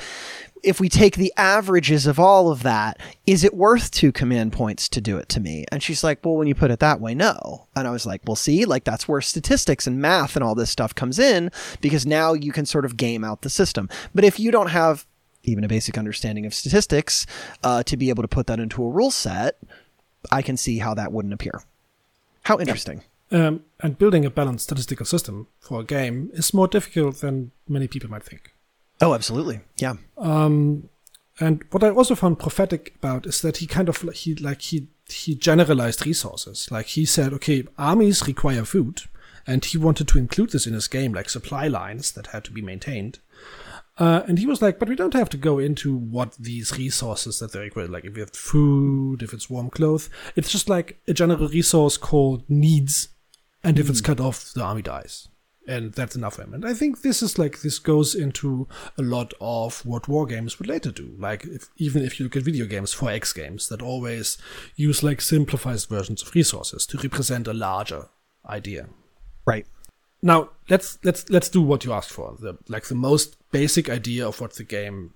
If we take the averages of all of that is it worth two command points to do it to me? And she's like well when you put it that way no. And i was like well see like that's where statistics and math and all this stuff comes in because now you can sort of game out the system. But if you don't have even a basic understanding of statistics uh, to be able to put that into a rule set, I can see how that wouldn't appear. How interesting. Um, and building a balanced statistical system for a game is more difficult than many people might think. Oh, absolutely. Yeah. Um, and what I also found prophetic about is that he kind of he like he he generalized resources. Like he said, okay, armies require food, and he wanted to include this in his game, like supply lines that had to be maintained. Uh, and he was like, but we don't have to go into what these resources that they're require, like if you have food, if it's warm clothes. It's just like a general resource called needs, and if it's cut off, the army dies. And that's enough for him. And I think this is like, this goes into a lot of what war games would later do. Like, if, even if you look at video games, 4X games, that always use like simplified versions of resources to represent a larger idea. Right. Now let's let's let's do what you asked for. The like the most basic idea of what the game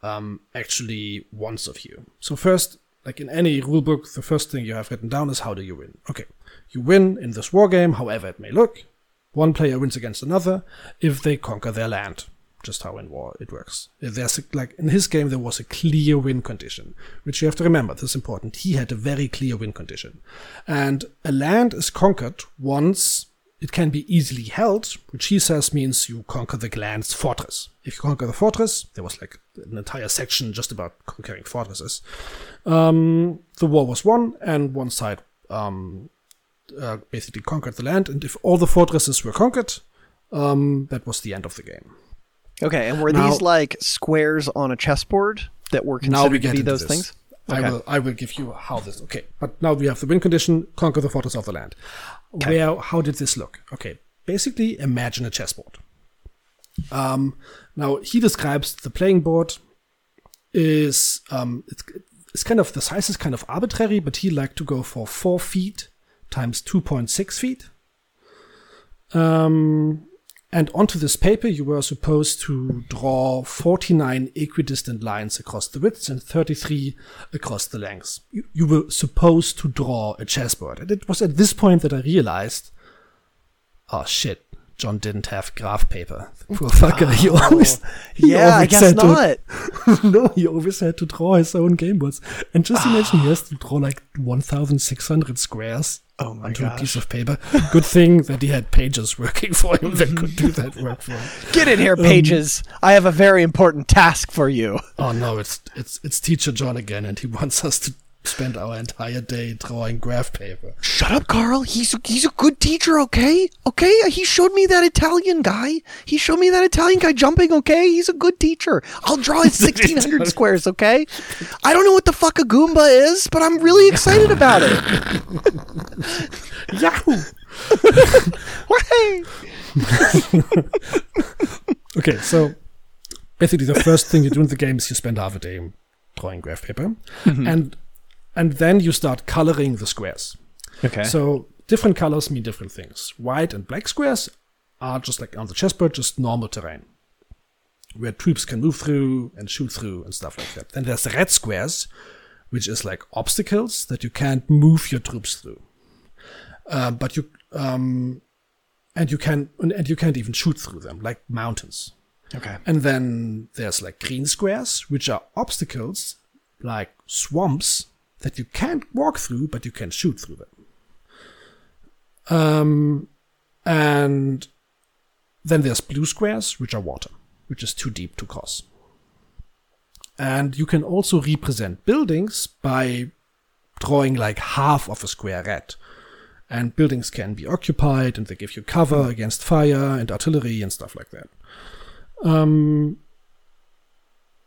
um, actually wants of you. So first, like in any rulebook, the first thing you have written down is how do you win? Okay, you win in this war game, however it may look. One player wins against another if they conquer their land. Just how in war it works. There's a, like in his game there was a clear win condition, which you have to remember. This is important. He had a very clear win condition, and a land is conquered once it can be easily held, which he says means you conquer the land's fortress. If you conquer the fortress, there was like an entire section just about conquering fortresses. Um, the war was won, and one side um, uh, basically conquered the land. And if all the fortresses were conquered, um, that was the end of the game. Okay, and were Now- these like squares on a chessboard that were Now we considered to be those this. things? I will I will give you how this okay. But now we have the win condition, conquer the fortress of the land. Where how did this look? Okay. Basically imagine a chessboard. Um now he describes the playing board is um it's, it's kind of the size is kind of arbitrary, but he liked to go for four feet times two point six feet. Um and onto this paper, you were supposed to draw 49 equidistant lines across the widths and 33 across the lengths. You, you were supposed to draw a chessboard. And it was at this point that I realized, oh shit, John didn't have graph paper. Poor fucker. He oh. always, he Yeah, I guess had to- not. no, he always had to draw his own game boards. And just imagine he has to draw like 1,600 squares Oh my onto a piece of paper. Good thing that he had pages working for him that could do that work for him. Get in Um, here, pages. I have a very important task for you. Oh no, it's it's it's teacher John again, and he wants us to spend our entire day drawing graph paper. Shut up, Carl. He's a, he's a good teacher, okay? Okay, he showed me that Italian guy. He showed me that Italian guy jumping, okay? He's a good teacher. I'll draw his 1600 squares, okay? I don't know what the fuck a Goomba is, but I'm really excited about it. Yahoo! Okay, so basically the first thing you do in the game is you spend half a day drawing graph paper, mm-hmm. and and then you start coloring the squares. Okay. So different colors mean different things. White and black squares are just like on the chessboard, just normal terrain. Where troops can move through and shoot through and stuff like that. Then there's the red squares, which is like obstacles that you can't move your troops through. Uh, but you um, and you can and you can't even shoot through them, like mountains. okay. And then there's like green squares, which are obstacles like swamps that you can't walk through, but you can shoot through them. Um, and then there's blue squares, which are water, which is too deep to cross. And you can also represent buildings by drawing like half of a square red. And buildings can be occupied and they give you cover against fire and artillery and stuff like that. Um,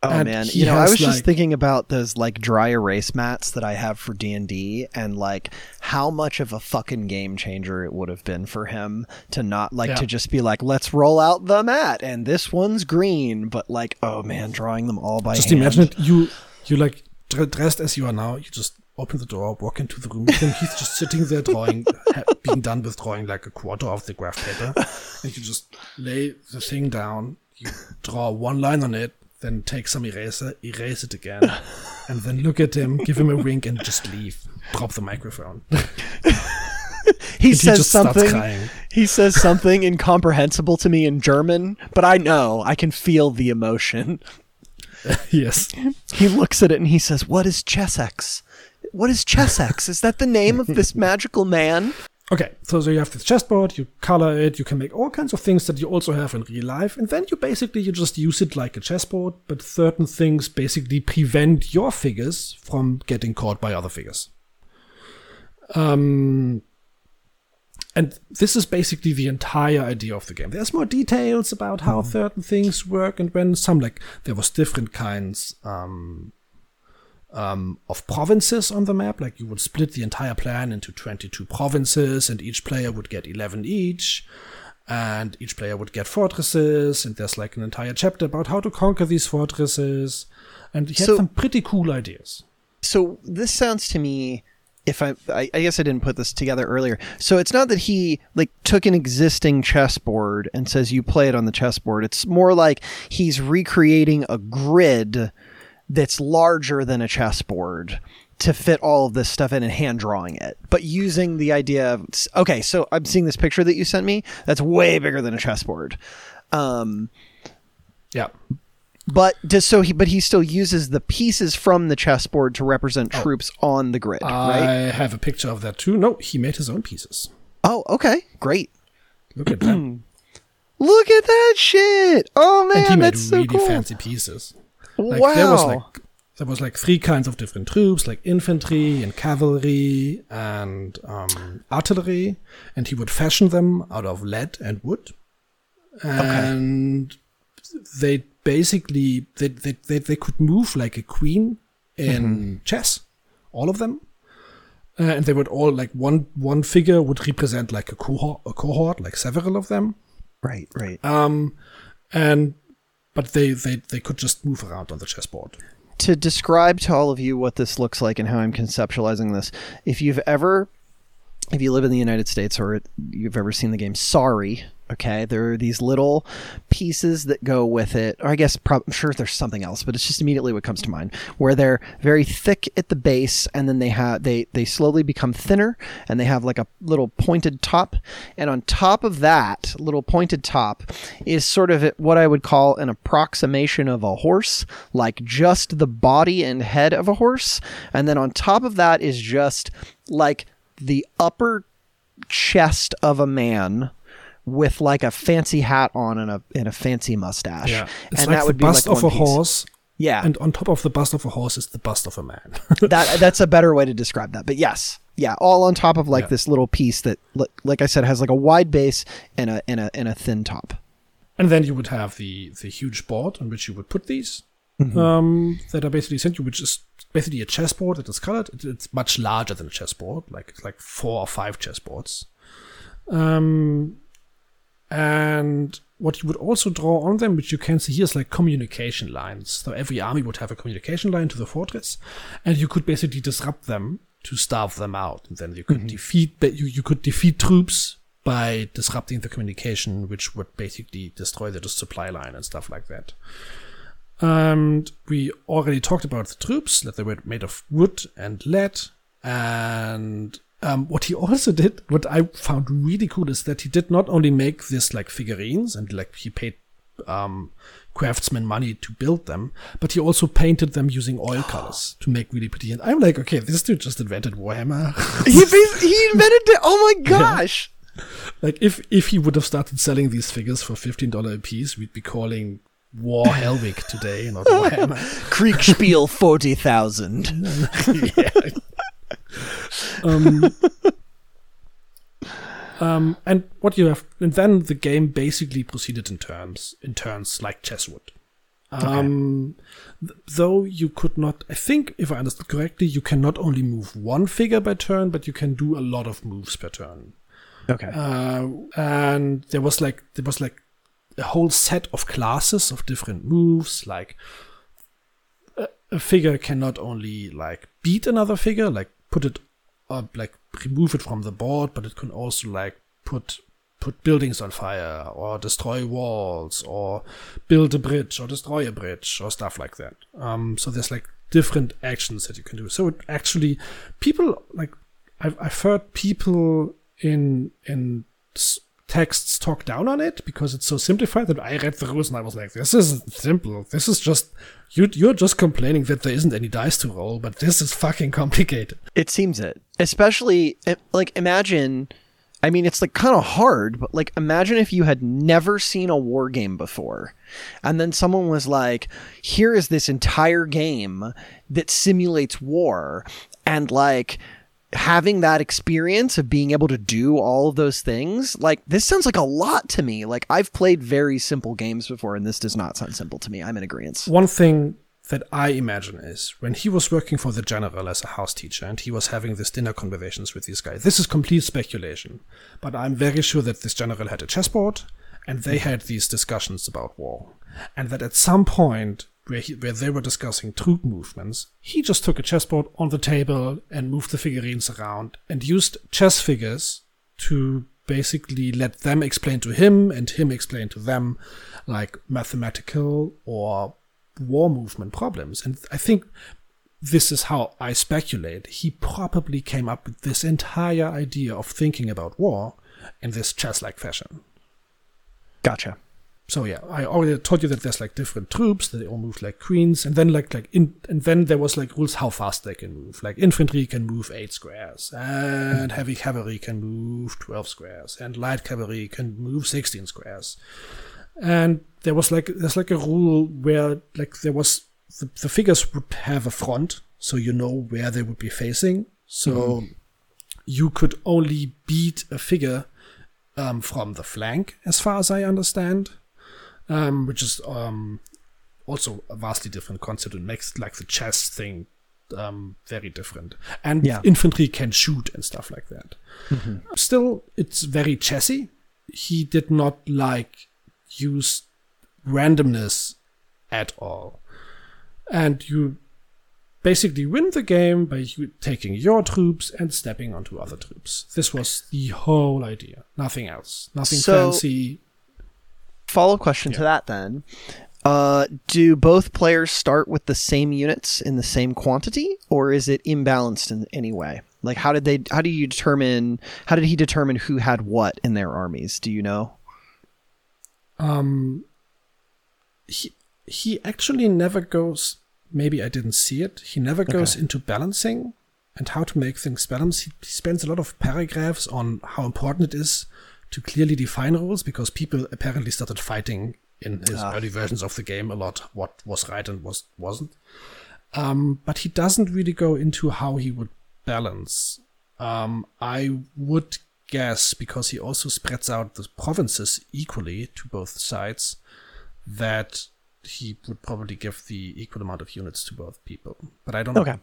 Oh And man, you know, I was just thinking about those like dry erase mats that I have for D and D, and like how much of a fucking game changer it would have been for him to not like Yeah. to just be like, let's roll out the mat, and this one's green, but like, oh man, drawing them all by just hand. imagine it. You you like dressed as you are now. You just open the door, walk into the room. and he's just sitting there drawing, being done with drawing like a quarter of the graph paper, and you just lay the thing down. You draw one line on it, then take some eraser, erase it again, and then look at him, give him a wink, and just leave. Drop the microphone. he he says starts something. He says something incomprehensible to me in German, but I know I can feel the emotion. yes. He looks at it and he says, "What is Chessex? What is Chessex? Is that the name of this magical man?" Okay, so, so you have this chessboard, you color it, you can make all kinds of things that you also have in real life, and then you basically you just use it like a chessboard, but certain things basically prevent your figures from getting caught by other figures. Um, and this is basically the entire idea of the game. There's more details about how certain things work and when some like there was different kinds um, um, of provinces on the map. Like you would split the entire plan into 22 provinces, and each player would get 11 each. And each player would get fortresses, and there's like an entire chapter about how to conquer these fortresses. And he had So- some pretty cool ideas. So this sounds to me, if I, I, I guess I didn't put this together earlier. So it's not that he like took an existing chessboard and says you play it on the chessboard. It's more like he's recreating a grid that's larger than a chessboard to fit all of this stuff in and hand drawing it, but using the idea of okay. So I'm seeing this picture that you sent me. That's way bigger than a chessboard. Um, Yeah. but does so he but he still uses the pieces from the chessboard to represent troops on the grid, I right? have a picture of that too. No, he made his own pieces. Oh, okay, great. Look at them. Look at that shit! Oh man, and he made that's so really cool. fancy pieces. Like wow. there was like there was like three kinds of different troops, like infantry and cavalry and um, artillery, and he would fashion them out of lead and wood. And they basically they, they they they could move like a queen in chess, all of them. Uh, and they would all like one one figure would represent like a cohort, a cohort, like several of them. right, right. Um, and but they they they could just move around on the chessboard. to describe to all of you what this looks like and how I'm conceptualizing this, if you've ever, if you live in the United States or you've ever seen the game Sorry, okay, there are these little pieces that go with it. Or I guess I'm sure there's something else, but it's just immediately what comes to mind, where they're very thick at the base and then they have they they slowly become thinner and they have like a little pointed top, and on top of that little pointed top is sort of what I would call an approximation of a horse, like just the body and head of a horse, and then on top of that is just like the upper chest of a man with like a fancy hat on and a and a fancy mustache. it's and like that the would be bust like of a piece. horse, Yeah. and on top of the bust of a horse is the bust of a man. that that's a better way to describe that. But yes. Yeah, all on top of like Yeah. this little piece that like I said has like a wide base and a and a and a thin top. and then you would have the the huge board on which you would put these. Mm-hmm. Um, that are basically sent you, which is basically a chessboard that is colored. It, it's much larger than a chessboard, like it's like four or five chessboards. Um, and what you would also draw on them, which you can see here, is like communication lines. So every army would have a communication line to the fortress, and you could basically disrupt them to starve them out. And then you could mm-hmm. defeat ba- you, you could defeat troops by disrupting the communication, which would basically destroy the supply line and stuff like that. And we already talked about the troops that they were made of wood and lead. And um, what he also did, what I found really cool, is that he did not only make this like figurines and like he paid um, craftsmen money to build them, but he also painted them using oil colors to make really pretty. And I'm like, okay, this dude just invented Warhammer. he he invented it. Oh my gosh. like if if he would have started selling these figures for fifteen dollar a piece, we'd be calling War Hellwig today, not Warhammer. Kriegsspiel 40,000. Um, um, and what you have, and then the game basically proceeded in terms in turns like chess would. Um, th- though you could not, I think, if I understood correctly, you can not only move one figure by turn, but you can do a lot of moves per turn. Okay. Uh, and there was like there was like a whole set of classes of different moves. Like a, a figure can not only like beat another figure, like put it up, like remove it from the board, but it can also like put put buildings on fire or destroy walls or build a bridge or destroy a bridge or stuff like that. Um, so there's like different actions that you can do. So it actually people like I've I've heard people in in texts talk down on it because it's so simplified that I read the rules and I was like, this isn't simple. This is just you you're just complaining that there isn't any dice to roll, but this is fucking complicated. It seems it. Especially, eh, like, imagine. I mean, it's like kind of hard, but like, imagine if you had never seen a war game before, and then someone was like, "Here is this entire game that simulates war," and like having that experience of being able to do all of those things like this sounds like a lot to me like i've played very simple games before and this does not sound simple to me i'm in agreement One thing that I imagine is when he was working for the general as a house teacher and he was having these dinner conversations with these guys. This is complete speculation, but I'm very sure that this general had a chessboard and they had these discussions about war. And that at some point where, he, where they were discussing troop movements, he just took a chessboard on the table and moved the figurines around and used chess figures to basically let them explain to him and him explain to them like mathematical or war movement problems. And I think this is how I speculate. He probably came up with this entire idea of thinking about war in this chess like fashion. gotcha so yeah, I already told you that there's like different troops that they all move like queens, and then like like in and then there was like rules how fast they can move. Like infantry can move eight squares, and heavy cavalry can move twelve squares, and light cavalry can move sixteen squares. And there was like there's like a rule where like there was the, the figures would have a front, so you know where they would be facing. So you could only beat a figure um, from the flank, as far as I understand um, which is um, also a vastly different concept and makes like the chess thing um, very different. And Yeah. infantry can shoot and stuff like that. Still, it's very chessy. He did not like use randomness at all, and you basically win the game by you taking your troops and stepping onto other troops. This was the whole idea. Nothing else. Nothing So- fancy. Follow up question to that then. Uh, do both players start with the same units in the same quantity, or is it imbalanced in any way? Like, how did they? How do you determine? How did he determine who had what in their armies? Do you know? um he he actually never goes maybe i didn't see it he never goes into balancing and how to make things balance he, he spends a lot of paragraphs on how important it is to clearly define rules because people apparently started fighting in his Ah. early versions of the game a lot what was right and was wasn't um, but he doesn't really go into how he would balance. Um, I would guess because he also spreads out the provinces equally to both sides that he would probably give the equal amount of units to both people. But I don't know. Okay.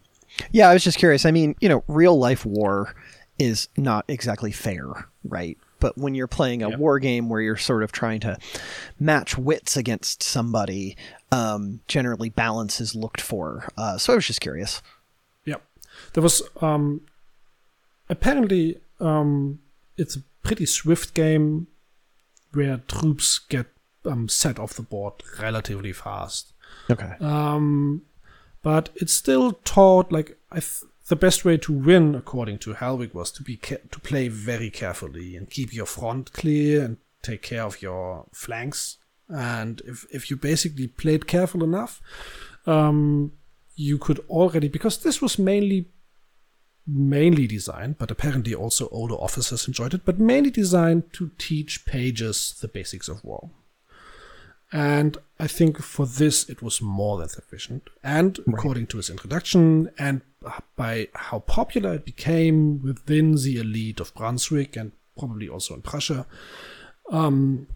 Yeah, I was just curious. I mean, you know, real life war is not exactly fair, right? But when you're playing a Yep. war game where you're sort of trying to match wits against somebody, um, generally balance is looked for. Uh, so I was just curious. Yep. There was um apparently um it's a pretty swift game where troops get um set off the board relatively fast. Okay. Um but it's still taught like I th- the best way to win according to Hellwig was to be to play very carefully and keep your front clear and take care of your flanks. And if if you basically played careful enough um you could already because this was mainly mainly designed but apparently also older officers enjoyed it but mainly designed to teach pages the basics of war and I think for this it was more than sufficient. And according to his introduction, and by how popular it became within the elite of Brunswick and probably also in Prussia, um,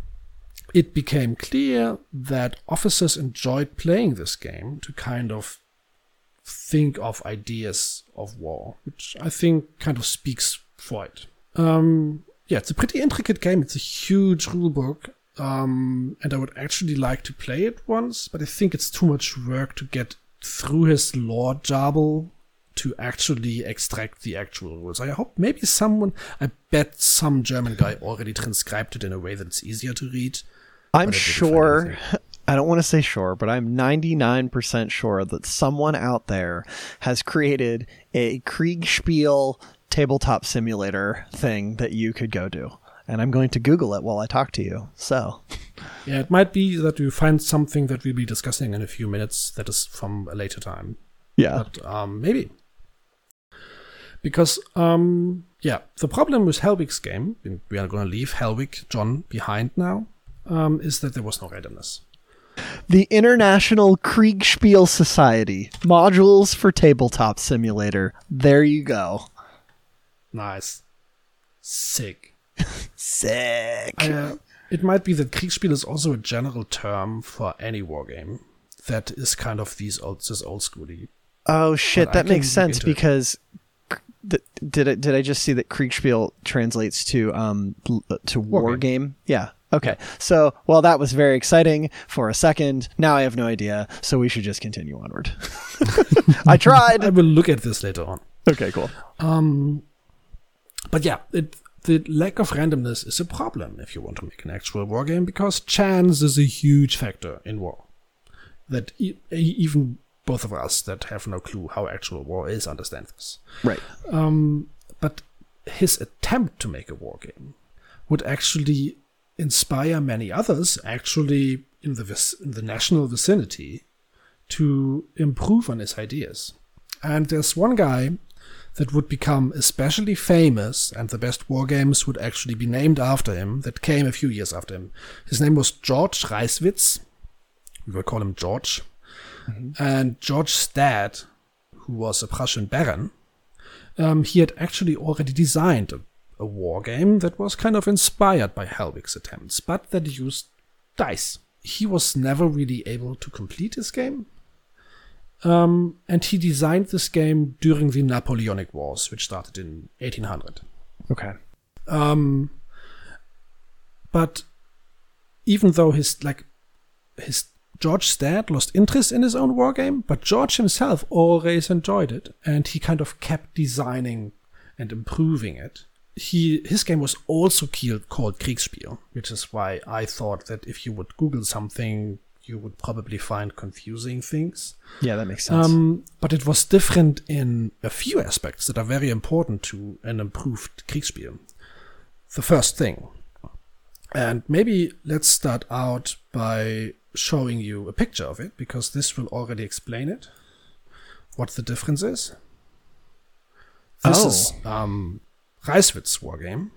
it became clear that officers enjoyed playing this game to kind of think of ideas of war, which I think kind of speaks for it. Um, yeah, it's a pretty intricate game. It's a huge rule book, um, and I would actually like to play it once, but I think it's too much work to get through his lore jabble to actually extract the actual rules. I hope maybe someone, I bet some German guy already transcribed it in a way that it's easier to read. I'm sure, I don't want to say sure, but I'm 99% sure that someone out there has created a Kriegsspiel tabletop simulator thing that you could go do. And I'm going to Google it while I talk to you. So, Yeah, it might be that you find something that we'll be discussing in a few minutes that is from a later time. yeah. but um, maybe because um, yeah, the problem with Hellwig's game, we are going to leave Hellwig John behind now, um, is that there was no randomness. The International Kriegsspiel Society modules for tabletop simulator. There you go. Nice, sick. Sick. Uh, it might be that Kriegsspiel is also a general term for any wargame that is kind of these old, this old schooly. Oh shit, But that can makes sense into it. because th- did I, did I just see that Kriegsspiel translates to um to war, War game? game. Yeah. Okay. So, well, that was very exciting for a second. Now I have no idea, so we should just continue onward. I tried. I will look at this later on. okay, cool. Um, but yeah, it, the lack of randomness is a problem if you want to make an actual war game because chance is a huge factor in war. That e- even both of us that have no clue how actual war is understand this. Right. Um, but his attempt to make a war game would actually inspire many others actually in the vic- in the national vicinity to improve on his ideas. And there's one guy that would become especially famous, and the best war games would actually be named after him, that came a few years after him. His name was George Reiswitz. We will call him George. And George's dad, who was a Prussian baron, um, he had actually already designed a, a war game that was kind of inspired by Hellwig's attempts, but that used dice. He was never really able to complete his game, um, and he designed this game during the Napoleonic Wars, which started in 1800. Okay. Um, but even though his like his George's dad lost interest in his own war game, but George himself always enjoyed it, and he kind of kept designing and improving it. He his game was also called, called Kriegsspiel, which is why I thought that if you would Google something, you would probably find confusing things. Yeah, that makes sense. Um, but it was different in a few aspects that are very important to an improved Kriegsspiel. The first thing, and maybe let's start out by showing you a picture of it because this will already explain it. What the difference is. This Oh. is um, Reiswitz war game.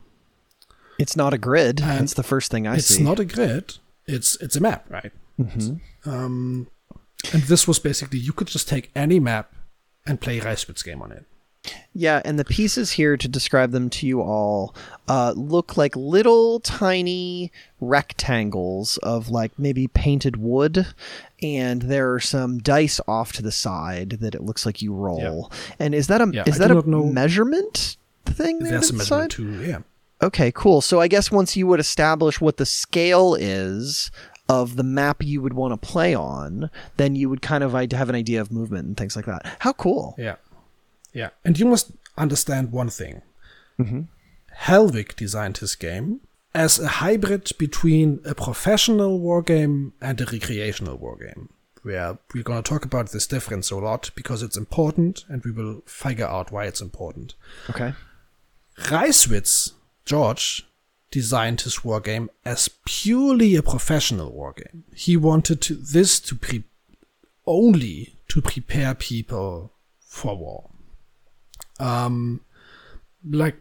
it's not a grid. and That's the first thing I it's see. It's not a grid. It's it's a map, right? Mhm. Um, and this was basically you could just take any map and play Reiswitz game on it. Yeah, and the pieces here to describe them to you all uh, look like little tiny rectangles of like maybe painted wood, and there are some dice off to the side that it looks like you roll. And is that a Yeah, is I that a know- measurement thing there There's to a the measurement side? too. Yeah. Okay, cool. So I guess once you would establish what the scale is of the map you would want to play on, then you would kind of have an idea of movement and things like that. How cool! Yeah. Yeah. And you must understand one thing. Mhm. Hellwig designed his game as a hybrid between a professional war game and a recreational war game. Where we're going to talk about this difference a lot because it's important and we will figure out why it's important. Okay. Reiswitz, George, designed his war game as purely a professional war game. He wanted to, this to pre- only to prepare people for war. Um, like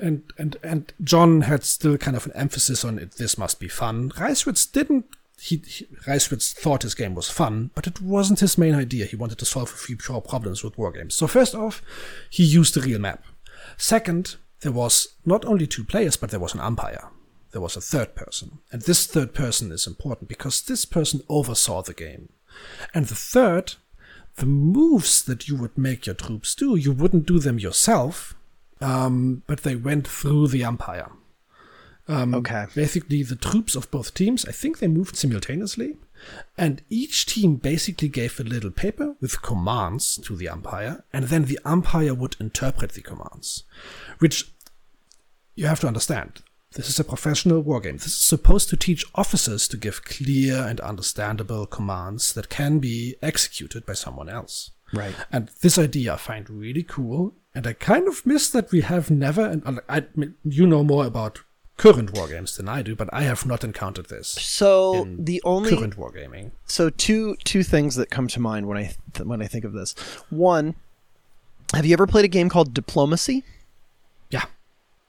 and and and John had still kind of an emphasis on it. This must be fun. Reiswitz didn't. He, he Reiswitz thought his game was fun, but it wasn't his main idea. He wanted to solve a few pure problems with war games. So first off, he used a real map. Second, there was not only two players, but there was an umpire. There was a third person. And this third person is important because this person oversaw the game. And the third, the moves that you would make your troops do, you wouldn't do them yourself, um, but they went through the umpire. Um, Okay. Basically, the troops of both teams, I think they moved simultaneously, and each team basically gave a little paper with commands to the umpire, and then the umpire would interpret the commands, which you have to understand. This is a professional war game. This is supposed to teach officers to give clear and understandable commands that can be executed by someone else. Right. And this idea I find really cool, and I kind of miss that we have never. And I, you know more about current war games than I do, but I have not encountered this So the only current wargaming. so two two things that come to mind when I th- when I think of this. One, have you ever played a game called Diplomacy? Yeah,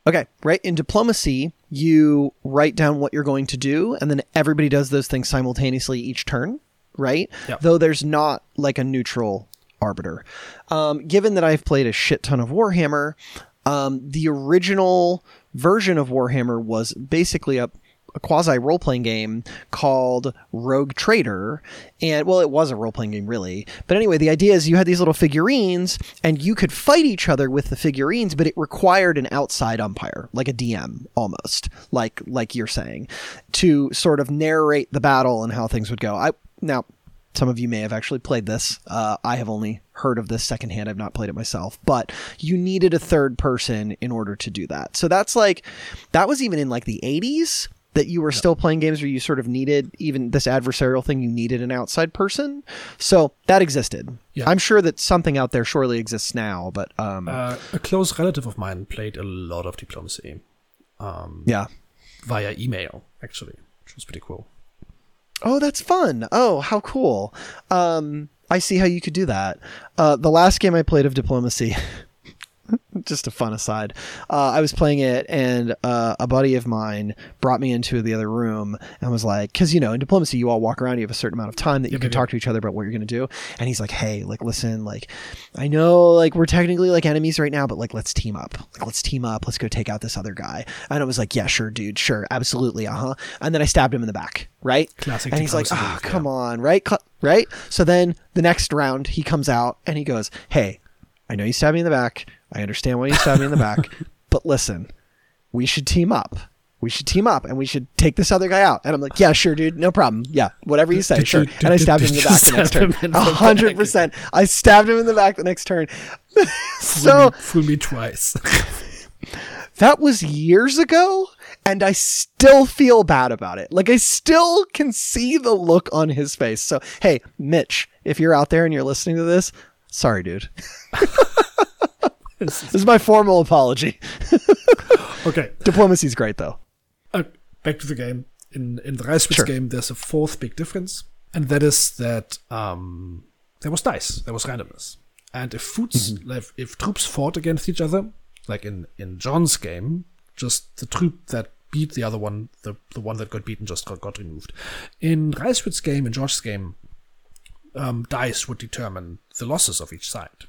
Okay, right. In diplomacy, you write down what you're going to do, and then everybody does those things simultaneously each turn, right? Yep. Though there's not like a neutral arbiter. Um, given that I've played a shit ton of Warhammer, um, the original version of Warhammer was basically a a quasi role playing game called Rogue Trader. And well, it was a role playing game, really. But anyway, the idea is you had these little figurines and you could fight each other with the figurines, but it required an outside umpire, like a DM almost, like like you're saying, to sort of narrate the battle and how things would go. I now some of you may have actually played this. Uh, I have only heard of this secondhand. I've not played it myself, but you needed a third person in order to do that. So that's like, that was even in like the 80s that you were still playing games where you sort of needed even this adversarial thing, you needed an outside person. So that existed. Yeah. I'm sure that something out there surely exists now, but um, uh, a close relative of mine played a lot of diplomacy. Um, yeah. via email, actually, which was pretty cool. Oh, that's fun. Oh, how cool. Um, I see how you could do that. Uh, the last game I played of diplomacy, just a fun aside. Uh, I was playing it, and uh, a buddy of mine brought me into the other room and was like, because you know, in diplomacy, you all walk around, you have a certain amount of time that you Yep, can yep, talk to each other about what you're going to do. And he's like, hey, like, listen, like, I know, like, we're technically like enemies right now, but like, let's team up. Like, let's team up. Let's go take out this other guy. And I was like, yeah, sure, dude, sure, absolutely, uh huh. And then I stabbed him in the back, right? Classic And he's like, oh, move, come yeah. on, right? Cl- Right? So then the next round, he comes out and he goes, hey, I know you stabbed me in the back. I understand why you stabbed me in the back. But listen, we should team up. We should team up and we should take this other guy out. And I'm like, yeah, sure, dude. No problem. Yeah, whatever you say. Sure. and I stabbed him in the back the next turn. A hundred percent. I stabbed him in the back the next turn. so fool, me, fool me twice. that was years ago and I still feel bad about it. Like I still can see the look on his face. So, hey, Mitch, if you're out there and you're listening to this, sorry, dude. This is my formal apology. okay, Diplomacy's great though. uh, back to the game. In in the Reiswitz Sure. game, there's a fourth big difference, and that is that um, there was dice, there was randomness, and if foods, if, if troops fought against each other, like in in John's game, just the troop that beat the other one, the the one that got beaten just got, got removed. In Reiswitz's game, in George's game, um, dice would determine the losses of each side.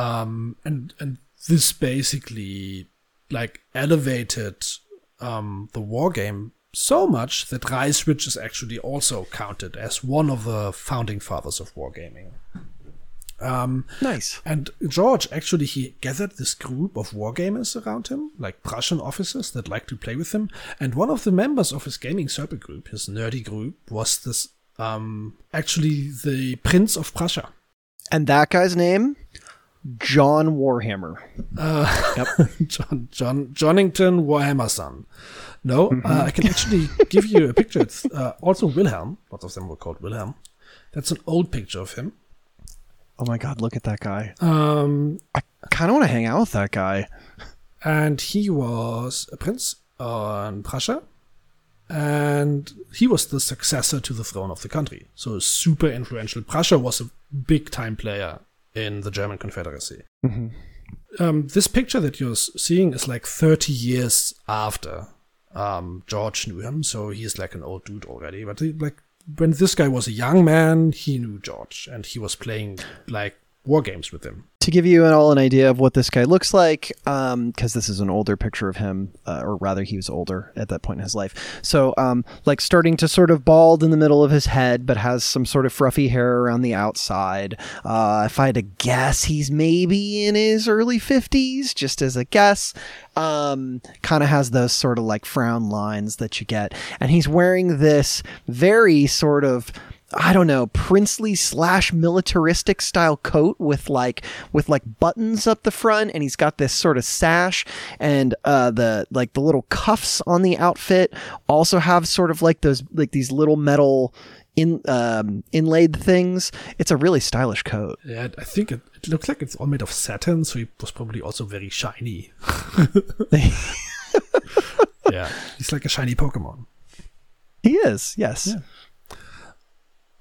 Um, and and this basically like elevated um, the war game so much that Reiswitz is actually also counted as one of the founding fathers of wargaming. Um, Nice. and George actually he gathered this group of wargamers around him, like Prussian officers that liked to play with him. And one of the members of his gaming circle group, his nerdy group, was this um, actually the Prince of Prussia. And that guy's name, John Warhammer. John John Johnington Warhammer son. No, uh, I can actually give you a picture. It's uh, also Wilhelm. Lots of them were called Wilhelm. That's an old picture of him. Oh my god, look at that guy. Um, I kind of want to hang out with that guy. and he was a prince on Prussia, and he was the successor to the throne of the country. So super influential. Prussia was a big time player in the German Confederacy. Um, this picture that you're seeing is like 30 years after um, George knew him, so he's like an old dude already. But he, like when this guy was a young man, he knew George, and he was playing like war games with him. to give you all an idea of what this guy looks like, because this is an older picture of him, uh, or rather, he was older at that point in his life. So, um, like starting to sort of bald in the middle of his head, but has some sort of fruffy hair around the outside. Uh, if I had to guess, he's maybe in his early 50s, just as a guess. Um, kind of has those sort of like frown lines that you get. And he's wearing this very sort of. I don't know, princely slash militaristic style coat with like with like buttons up the front, and he's got this sort of sash, and uh, the like the little cuffs on the outfit also have sort of like those like these little metal in um, inlaid things. It's a really stylish coat. Yeah, I think it, it looks like it's all made of satin, so he was probably also very shiny. yeah, he's like a shiny Pokemon. he is, yes.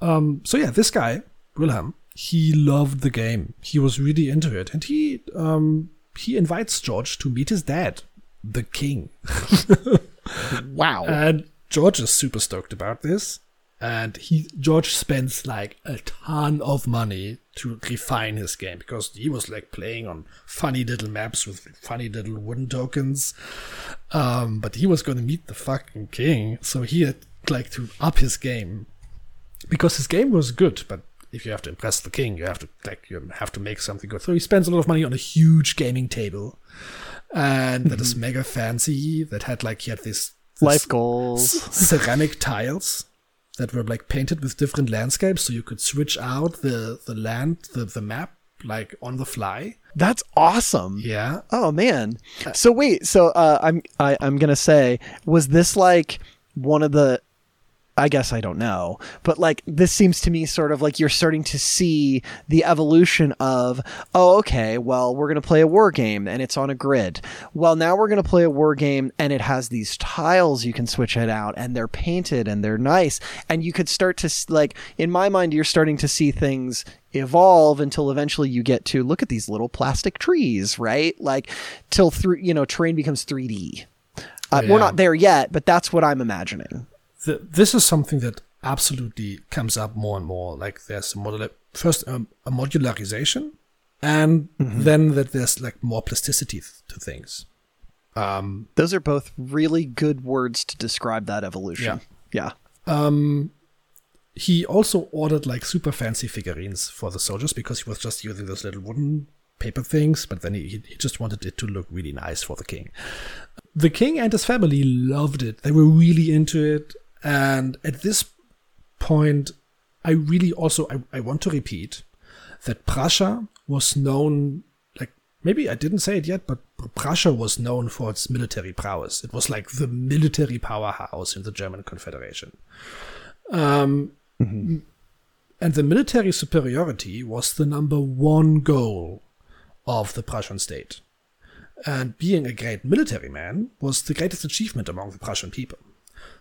Um, so yeah, this guy Wilhelm, he loved the game. He was really into it, and he um, he invites George to meet his dad, the king. Wow. And George is super stoked about this. And he George spends like a ton of money to refine his game because he was like playing on funny little maps with funny little wooden tokens. Um, but he was going to meet the fucking king, so he had like to up his game because his game was good. But if you have to impress the king, you have to like you have to make something good. So he spends a lot of money on a huge gaming table, and that is mega fancy. That had like he had this, this Life goals. ceramic tiles that were like painted with different landscapes so you could switch out the the land the, the map like on the fly That's awesome. yeah Oh man. So wait, so uh, I'm I, I'm gonna say, was this like one of the I guess I don't know. But like this seems to me sort of like you're starting to see the evolution of, oh, okay, well, we're going to play a war game and it's on a grid. Well, now we're going to play a war game and it has these tiles you can switch it out and they're painted and they're nice. And you could start to, like, in my mind, you're starting to see things evolve until eventually you get to look at these little plastic trees, right? Like, till through, you know, terrain becomes 3D. Uh, Yeah. We're not there yet, but that's what I'm imagining. Th- this is something that absolutely comes up more and more. Like there's a modular, first um, a modularization, and then that there's like more plasticity th- to things. Um, Those are both really good words to describe that evolution. Yeah. um, he also ordered like super fancy figurines for the soldiers because he was just using those little wooden paper things, but then he, he just wanted it to look really nice for the king. The king and his family loved it. They were really into it. And at this point, I really also I, I want to repeat that Prussia was known like maybe I didn't say it yet, but Prussia was known for its military prowess. It was like the military powerhouse in the German Confederation. Um, And the military superiority was the number one goal of the Prussian state. And being a great military man was the greatest achievement among the Prussian people.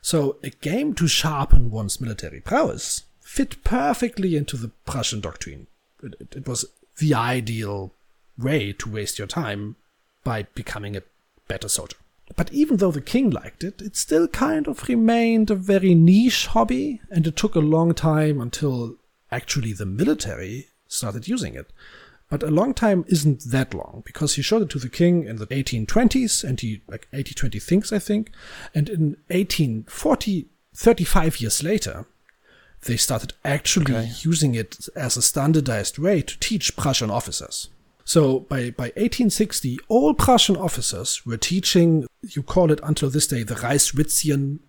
So a game to sharpen one's military prowess fit perfectly into the Prussian doctrine. It, it- it was the ideal way to waste your time by becoming a better soldier. But even though the king liked it, it still kind of remained a very niche hobby, and it took a long time until actually the military started using it. But a long time isn't that long because he showed it to the king in the 1820s and he like 1820 thinks I think and in 1840 35 years later they started actually Okay. using it as a standardized way to teach Prussian officers. So by, by 1860, all Prussian officers were teaching, you call it until this day, the Reichswitzian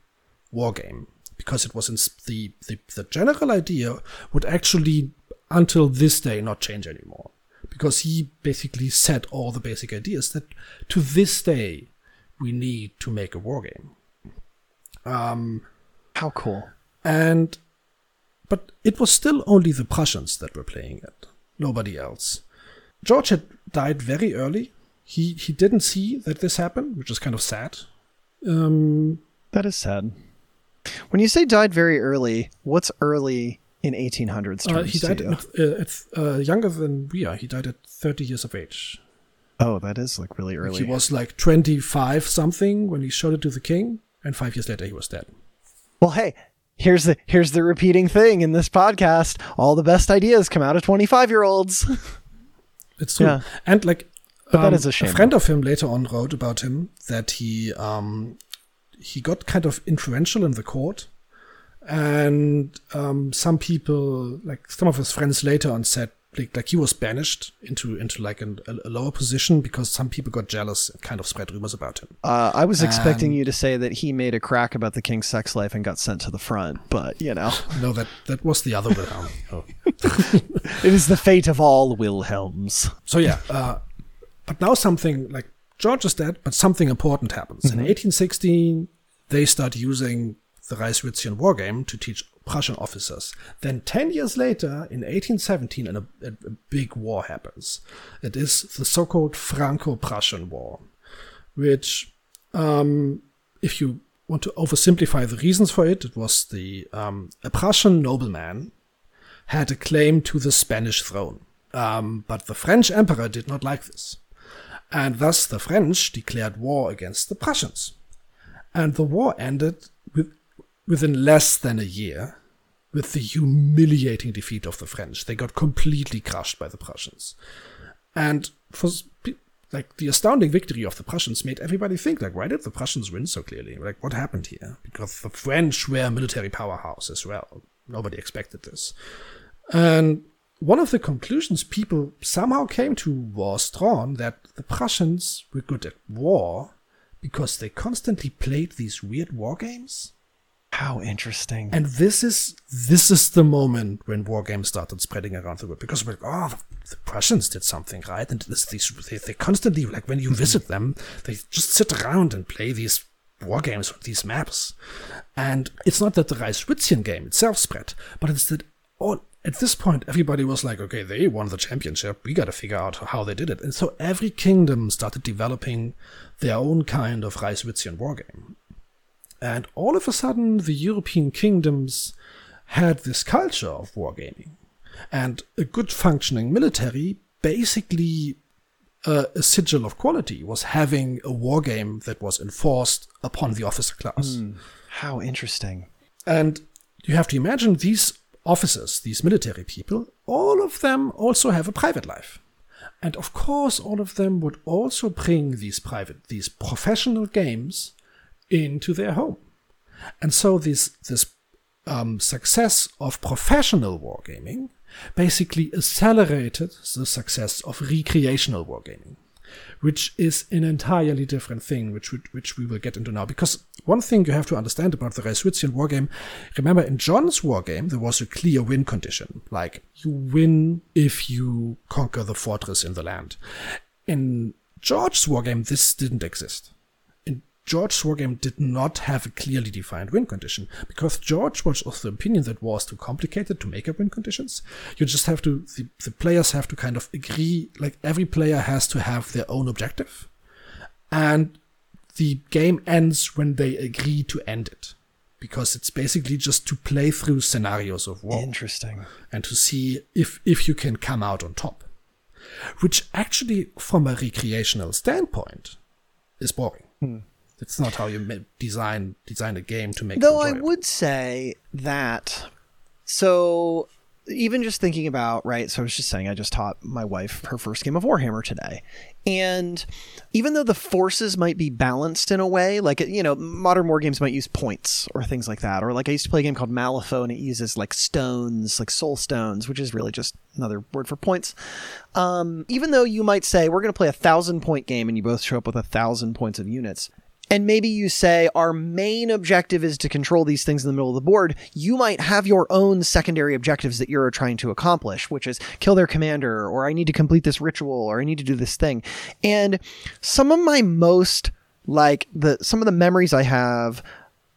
war game, because it was in the, the, the general idea would actually, until this day, not change anymore. Because he basically set all the basic ideas that to this day we need to make a war game. Um, How cool. and but it was still only the Prussians that were playing it, nobody else. George had died very early. He he didn't see that this happened, which is kind of sad. Um, That is sad. When you say died very early, what's early in 1800s uh, he died at, uh, at, uh, younger than we are. He died at 30 years of age. Oh, that is like really early. He was like 25 something when he showed it to the king, and five years later he was dead. Well, hey, here's the here's the repeating thing in this podcast. All the best ideas come out of 25 year olds. It's true. Yeah. And like, But that um, is a shame. friend of him later on wrote about him that he um, he got kind of influential in the court, and um, some people, like some of his friends, later on said like, like he was banished into into like an, a, lower position because some people got jealous and kind of spread rumors about him. Uh, I was expecting Um, you to say that he made a crack about the king's sex life and got sent to the front, but you know, No, that that was the other Wilhelm. Oh. it is the fate of all Wilhelms. So yeah, uh, but now something like George is dead, but something important happens. In 1816, they start using the Reichswitzian war game to teach Prussian officers. Then 10 years later, in 1817, a, a, big war happens. It is the so-called Franco-Prussian War, which, um, if you want to oversimplify the reasons for it, it was the um, a Prussian nobleman had a claim to the Spanish throne. Um, but the French emperor did not like this. And thus the French declared war against the Prussians. And the war ended within less than a year with the humiliating defeat of the French. They got completely crushed by the Prussians. And for like the astounding victory of the Prussians made everybody think like why did the Prussians win so clearly? Like what happened here? Because the French were a military powerhouse as well. Nobody expected this. And one of the conclusions people somehow came to was drawn that the Prussians were good at war because they constantly played these weird war games. How interesting. And this is this is the moment when war games started spreading around the world because we're like, oh, the, the Prussians did something right, and this, these they, they constantly like when you visit them, they just sit around and play these war games with these maps. And it's not that the Reichswitzchen game itself spread, but it's that all at this point everybody was like, okay, they won the championship. We got to figure out how they did it. And so every kingdom started developing their own kind of Reichswitzchen war game. And all of a sudden, the European kingdoms had this culture of wargaming. And a good functioning military basically uh, a sigil of quality was having a war game that was enforced upon the officer class. Mm, how interesting. And you have to imagine these officers, these military people, all of them also have a private life. And of course, all of them would also bring these private, these professional games into their home. And so this, this um, success of professional wargaming basically accelerated the success of recreational wargaming, which is an entirely different thing, which, which we will get into now. Because one thing you have to understand about the Reichswitzchen wargame, remember in John's wargame, there was a clear win condition. Like, you win if you conquer the fortress in the land. In George's wargame, this didn't exist. George's wargame did not have a clearly defined win condition because George was of the opinion that was too complicated to make up win conditions. You just have to, the, the players have to kind of agree, like every player has to have their own objective. And the game ends when they agree to end it because it's basically just to play through scenarios of war. Interesting. And to see if, if you can come out on top. Which actually, from a recreational standpoint, is boring. Hmm. It's not how you design design a game to make. Though I would say that. So even just thinking about right so i was just saying i just taught my wife her first game of warhammer today and even though the forces might be balanced in a way like you know modern war games might use points or things like that or like i used to play a game called malifaux and it uses like stones like soul stones which is really just another word for points um, even though you might say we're going to play a thousand point game and you both show up with a thousand points of units and maybe you say our main objective is to control these things in the middle of the board, you might have your own secondary objectives that you're trying to accomplish, which is kill their commander, or I need to complete this ritual, or I need to do this thing. And some of my most like the some of the memories I have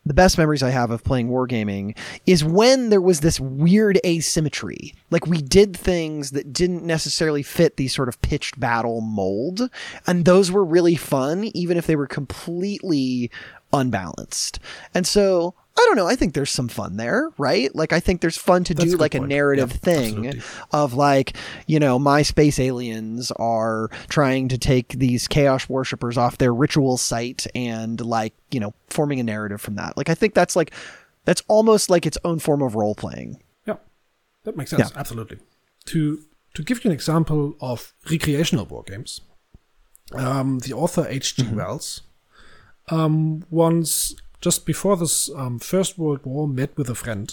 the best memories I have of playing wargaming is when there was this weird asymmetry. Like we did things that didn't necessarily fit the sort of pitched battle mold, and those were really fun, even if they were completely unbalanced. And so I don't know. I think there's some fun there, right? Like I think there's fun to That's do like a narrative thing absolutely. of like, you know, my space aliens are trying to take these chaos worshippers off their ritual site and like, you know, forming a narrative from that. Like I think that's like that's almost like its own form of role playing. Yeah. That makes sense. Yeah. Absolutely. To to give you an example of recreational war games, um, the author H.G. Mm-hmm. Wells um, once just before this um, First World War, met with a friend.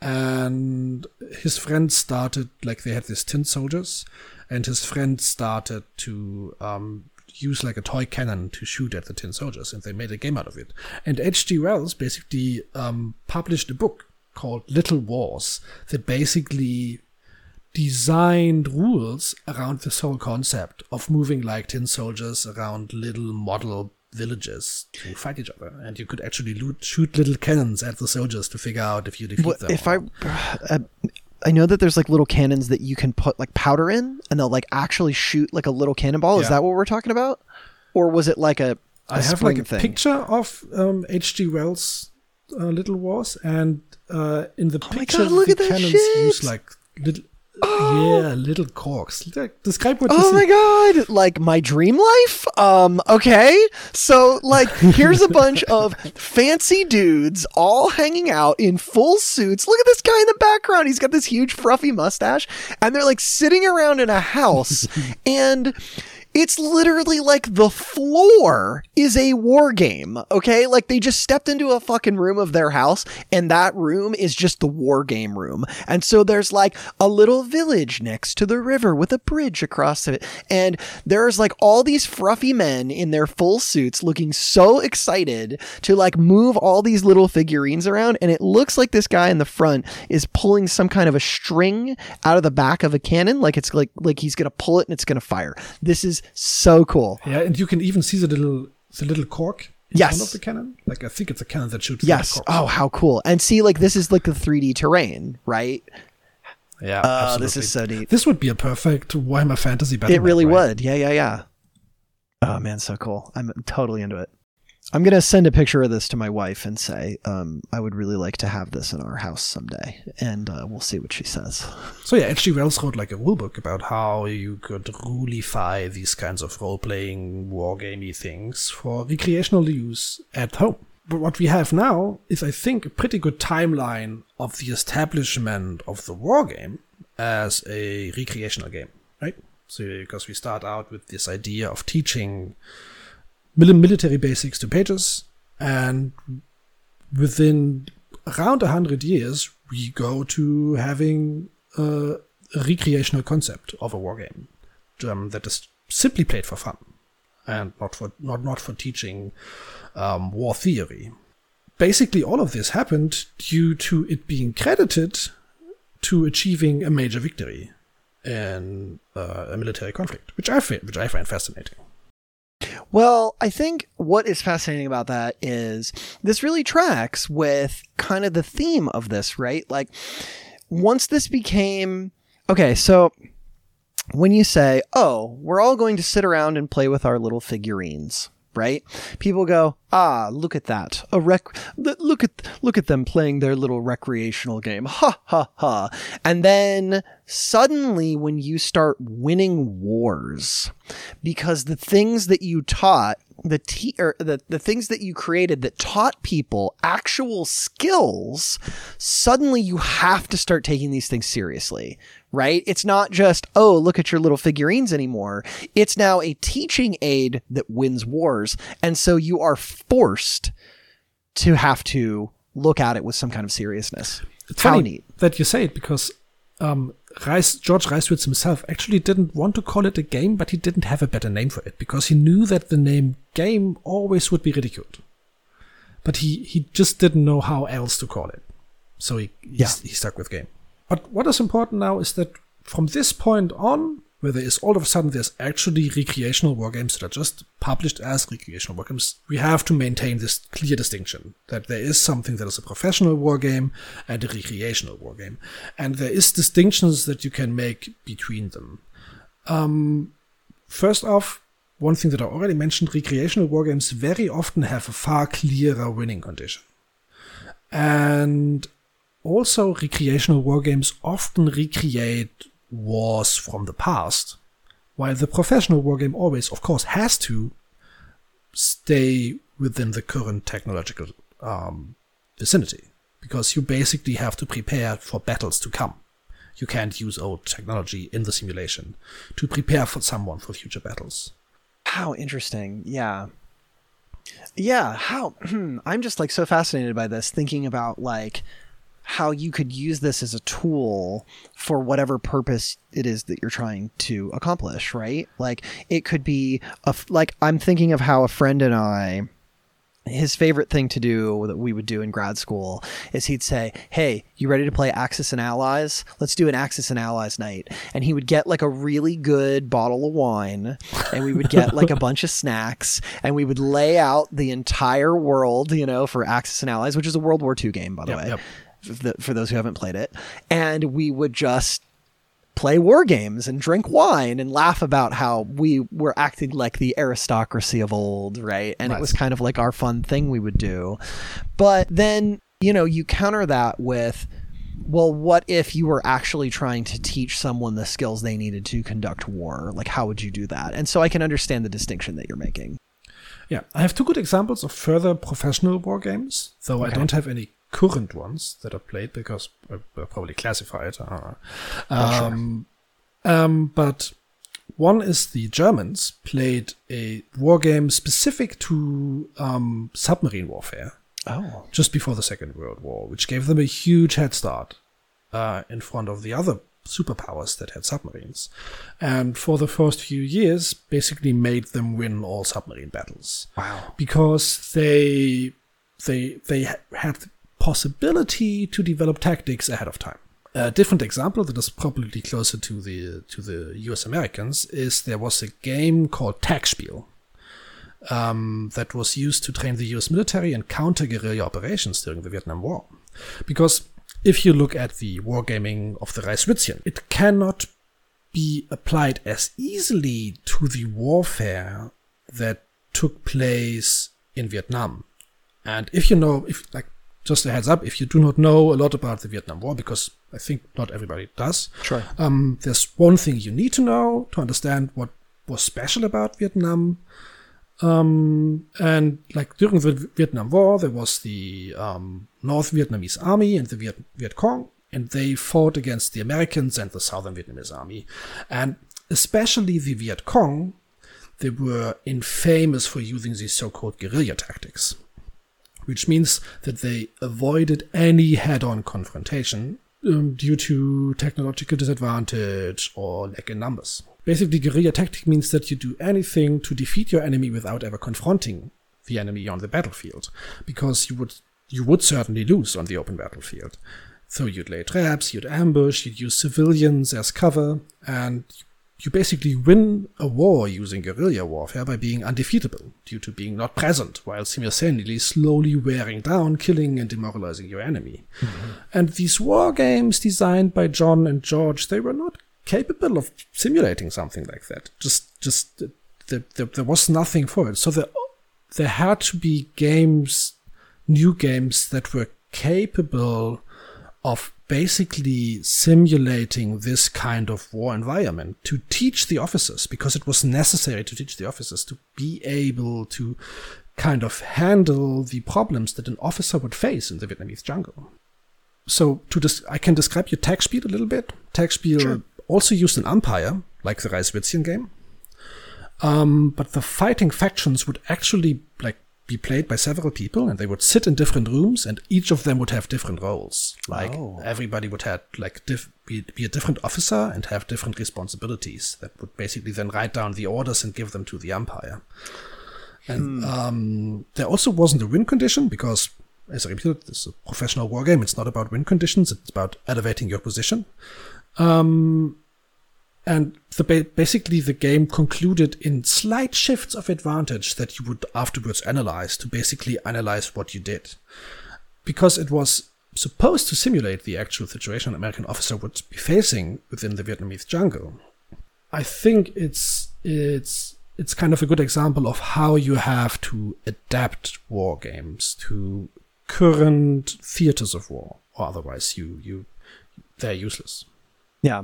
And his friend started, like, they had these tin soldiers, and his friend started to um, use, like, a toy cannon to shoot at the tin soldiers, and they made a game out of it. And H.G. Wells basically um, published a book called Little Wars that basically designed rules around this whole concept of moving like tin soldiers around little model villages to fight each other, and you could actually loot, shoot little cannons at the soldiers to figure out if you defeat well, them. If I, uh, I know that there's like little cannons that you can put like powder in, and they'll like actually shoot like a little cannonball. Yeah. Is that what we're talking about, or was it like a? a I have like a thing? picture of um, H.G. Wells' uh, Little Wars, and uh, in the oh picture, God, the cannons use like little Oh. Yeah, little corks. Describe what. Oh my god! Like my dream life. Um. Okay. So like, here's a bunch of fancy dudes all hanging out in full suits. Look at this guy in the background. He's got this huge fruffy mustache, and they're like sitting around in a house, and it's literally like the floor is a war game, okay? Like they just stepped into a fucking room of their house and that room is just the war game room. And so there's like a little village next to the river with a bridge across it. And there's like all these fruffy men in their full suits looking so excited to like move all these little figurines around. And it looks like this guy in the front is pulling some kind of a string out of the back of a cannon. Like it's like, like he's to pull it and it's to fire. This is so cool. Yeah, and you can even see the little the little cork in Yes. front of the cannon. Like I think it's a cannon that shoots. Yes. corpse. Oh, how cool! And see, like this is like the 3D terrain, right? yeah. Oh, this is so neat. This would be a perfect Warhammer Fantasy battle. It really right? would. Yeah, yeah, yeah. Oh man, so cool. I'm totally into it. I'm gonna send a picture of this to my wife and say, um, I would really like to have this in our house someday, and uh, we'll see what she says. So yeah, H.G. Wells wrote like a rule book about how you could rulify these kinds of role-playing, wargamey things for recreational use at home. But what we have now is, I think, a pretty good timeline of the establishment of the wargame as a recreational game, right? So because we start out with this idea of teaching military basics to pages, and within around a hundred years, we go to having a recreational concept of a wargame um, that is simply played for fun and not for not not for teaching um, war theory. Basically, all of this happened due to it being credited to achieving a major victory in uh, a military conflict, which I which I find fascinating. Well, I think what is fascinating about that is this really tracks with kind of the theme of this, right? Like, once this became okay, so when you say, oh, we're all going to sit around and play with our little figurines, right? People go, ah, look at that. A rec look at look at them playing their little recreational game. Ha ha ha. And then suddenly when you start winning wars because the things that you taught the te- or the, the things that you created that taught people actual skills suddenly you have to start taking these things seriously right it's not just oh look at your little figurines anymore it's now a teaching aid that wins wars and so you are forced to have to look at it with some kind of seriousness It's how funny neat that you say it because um, Reis, George Reiswitz himself actually didn't want to call it a game, but he didn't have a better name for it because he knew that the name game always would be ridiculed. But he, he just didn't know how else to call it. So he, he, Yeah. he stuck with game. But what is important now is that from this point on, where there is all of a sudden there's actually recreational wargames that are just published as recreational wargames, we have to maintain this clear distinction that there is something that is a professional wargame and a recreational wargame. And there is distinctions that you can make between them. Um, first off, one thing that I already mentioned, recreational wargames very often have a far clearer winning condition. And also, recreational wargames often recreate wars from the past, while the professional wargame always, of course, has to stay within the current technological um, vicinity, because you basically have to prepare for battles to come. You can't use old technology in the simulation to prepare for someone for future battles. How interesting. Yeah. Yeah. How I'm just like so fascinated by this, thinking about like how you could use this as a tool for whatever purpose it is that you're trying to accomplish, right? Like it could be a f- like I'm thinking of how a friend and I his favorite thing to do that we would do in grad school is he'd say, Hey, you ready to play Axis and Allies? Let's do an Axis and Allies night. And he would get like a really good bottle of wine and we would get like a bunch of snacks and we would lay out the entire world, you know, for Axis and Allies, which is a World War II game, by the Yep, way, yep. For, those who haven't played it. And we would just play war games and drink wine and laugh about how we were acting like the aristocracy of old, right? And it was kind of like our fun thing we would do. But then, you know, you counter that with well, what if you were actually trying to teach someone the skills they needed to conduct war? Like, how would you do that? And so I can understand the distinction that you're making. Yeah, I have two good examples of further professional war games, though I don't have any current ones that are played because I will probably classified. it. I don't know. Oh, sure. Um, um, but one is the Germans played a war game specific to um, submarine warfare Oh, just before the Second World War, which gave them a huge head start uh, in front of the other superpowers that had submarines. And for the first few years, basically made them win all submarine battles wow. because they they they had possibility to develop tactics ahead of time. A different example that is probably closer to the to the U.S. Americans is there was a game called Tagspiel, um, that was used to train the US military and counter guerrilla operations during the Vietnam War. Because if you look at the wargaming of the Reiswitzchen, it cannot be applied as easily to the warfare that took place in Vietnam. And if you know, if like, just a heads up, if you do not know a lot about the Vietnam War, because I think not everybody does, Sure. um, there's one thing you need to know to understand what was special about Vietnam. Um, and like during the Vietnam War, there was the um, North Vietnamese Army and the Viet, Viet Cong, and they fought against the Americans and the Southern Vietnamese Army. And especially the Viet Cong, they were infamous for using these so-called guerrilla tactics, which means that they avoided any head-on confrontation um, due to technological disadvantage or lack in numbers. Basically, guerrilla tactic means that you do anything to defeat your enemy without ever confronting the enemy on the battlefield, because you would you would certainly lose on the open battlefield. So you'd lay traps, you'd ambush, you'd use civilians as cover, and you basically win a war using guerrilla warfare by being undefeatable due to being not present while simultaneously slowly wearing down, killing, and demoralizing your enemy. Mm-hmm. And these war games designed by John and George, they were not capable of simulating something like that. Just, just uh, there, there, there was nothing for it. So there, there had to be games, new games that were capable of basically simulating this kind of war environment to teach the officers because it was necessary to teach the officers to be able to kind of handle the problems that an officer would face in the Vietnamese jungle. So to I can describe you Tagspiel a little bit. Tagspiel Sure. also used an umpire, like the Reiswitzchen game. Um, but the fighting factions would actually like be played by several people, and they would sit in different rooms, and each of them would have different roles. Like Oh. everybody would have like diff- be, be a different officer and have different responsibilities. That would basically then write down the orders and give them to the umpire. And um, there also wasn't a win condition because, as I repeated, this is a professional war game. It's not about win conditions. It's about elevating your position. Um, and the ba- basically the game concluded in slight shifts of advantage that you would afterwards analyze to basically analyze what you did, because it was supposed to simulate the actual situation an American officer would be facing within the Vietnamese jungle. I think it's it's it's kind of a good example of how you have to adapt war games to current theaters of war, or otherwise you you they're useless. Yeah.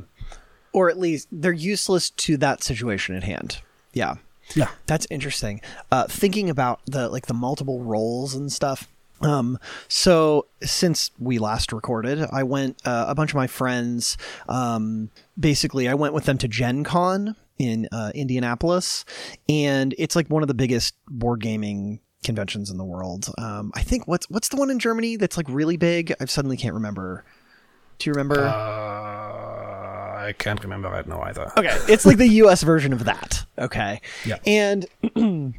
Or at least they're useless to that situation at hand. Yeah. Yeah. That's interesting. Uh, thinking about the like the multiple roles and stuff. Um, so since we last recorded, I went uh, a bunch of my friends. Um, basically, I went with them to Gen Con in uh, Indianapolis, and it's like one of the biggest board gaming conventions in the world. Um, I think what's what's the one in Germany that's like really big? I suddenly can't remember. Do you remember? Uh, I can't remember right now either. Okay, it's like the U.S. version of that. Okay, Yeah. and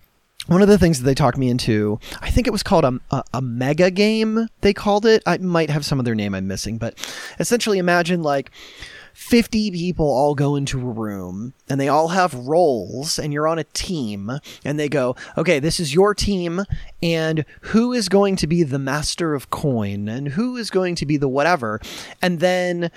one of the things that they talked me into, I think it was called a, a, a mega game. They called it. I might have some other name I'm missing, but essentially, imagine like. 50 people all go into a room and they all have roles and you're on a team and they go okay this is your team and who is going to be the master of coin and who is going to be the whatever and then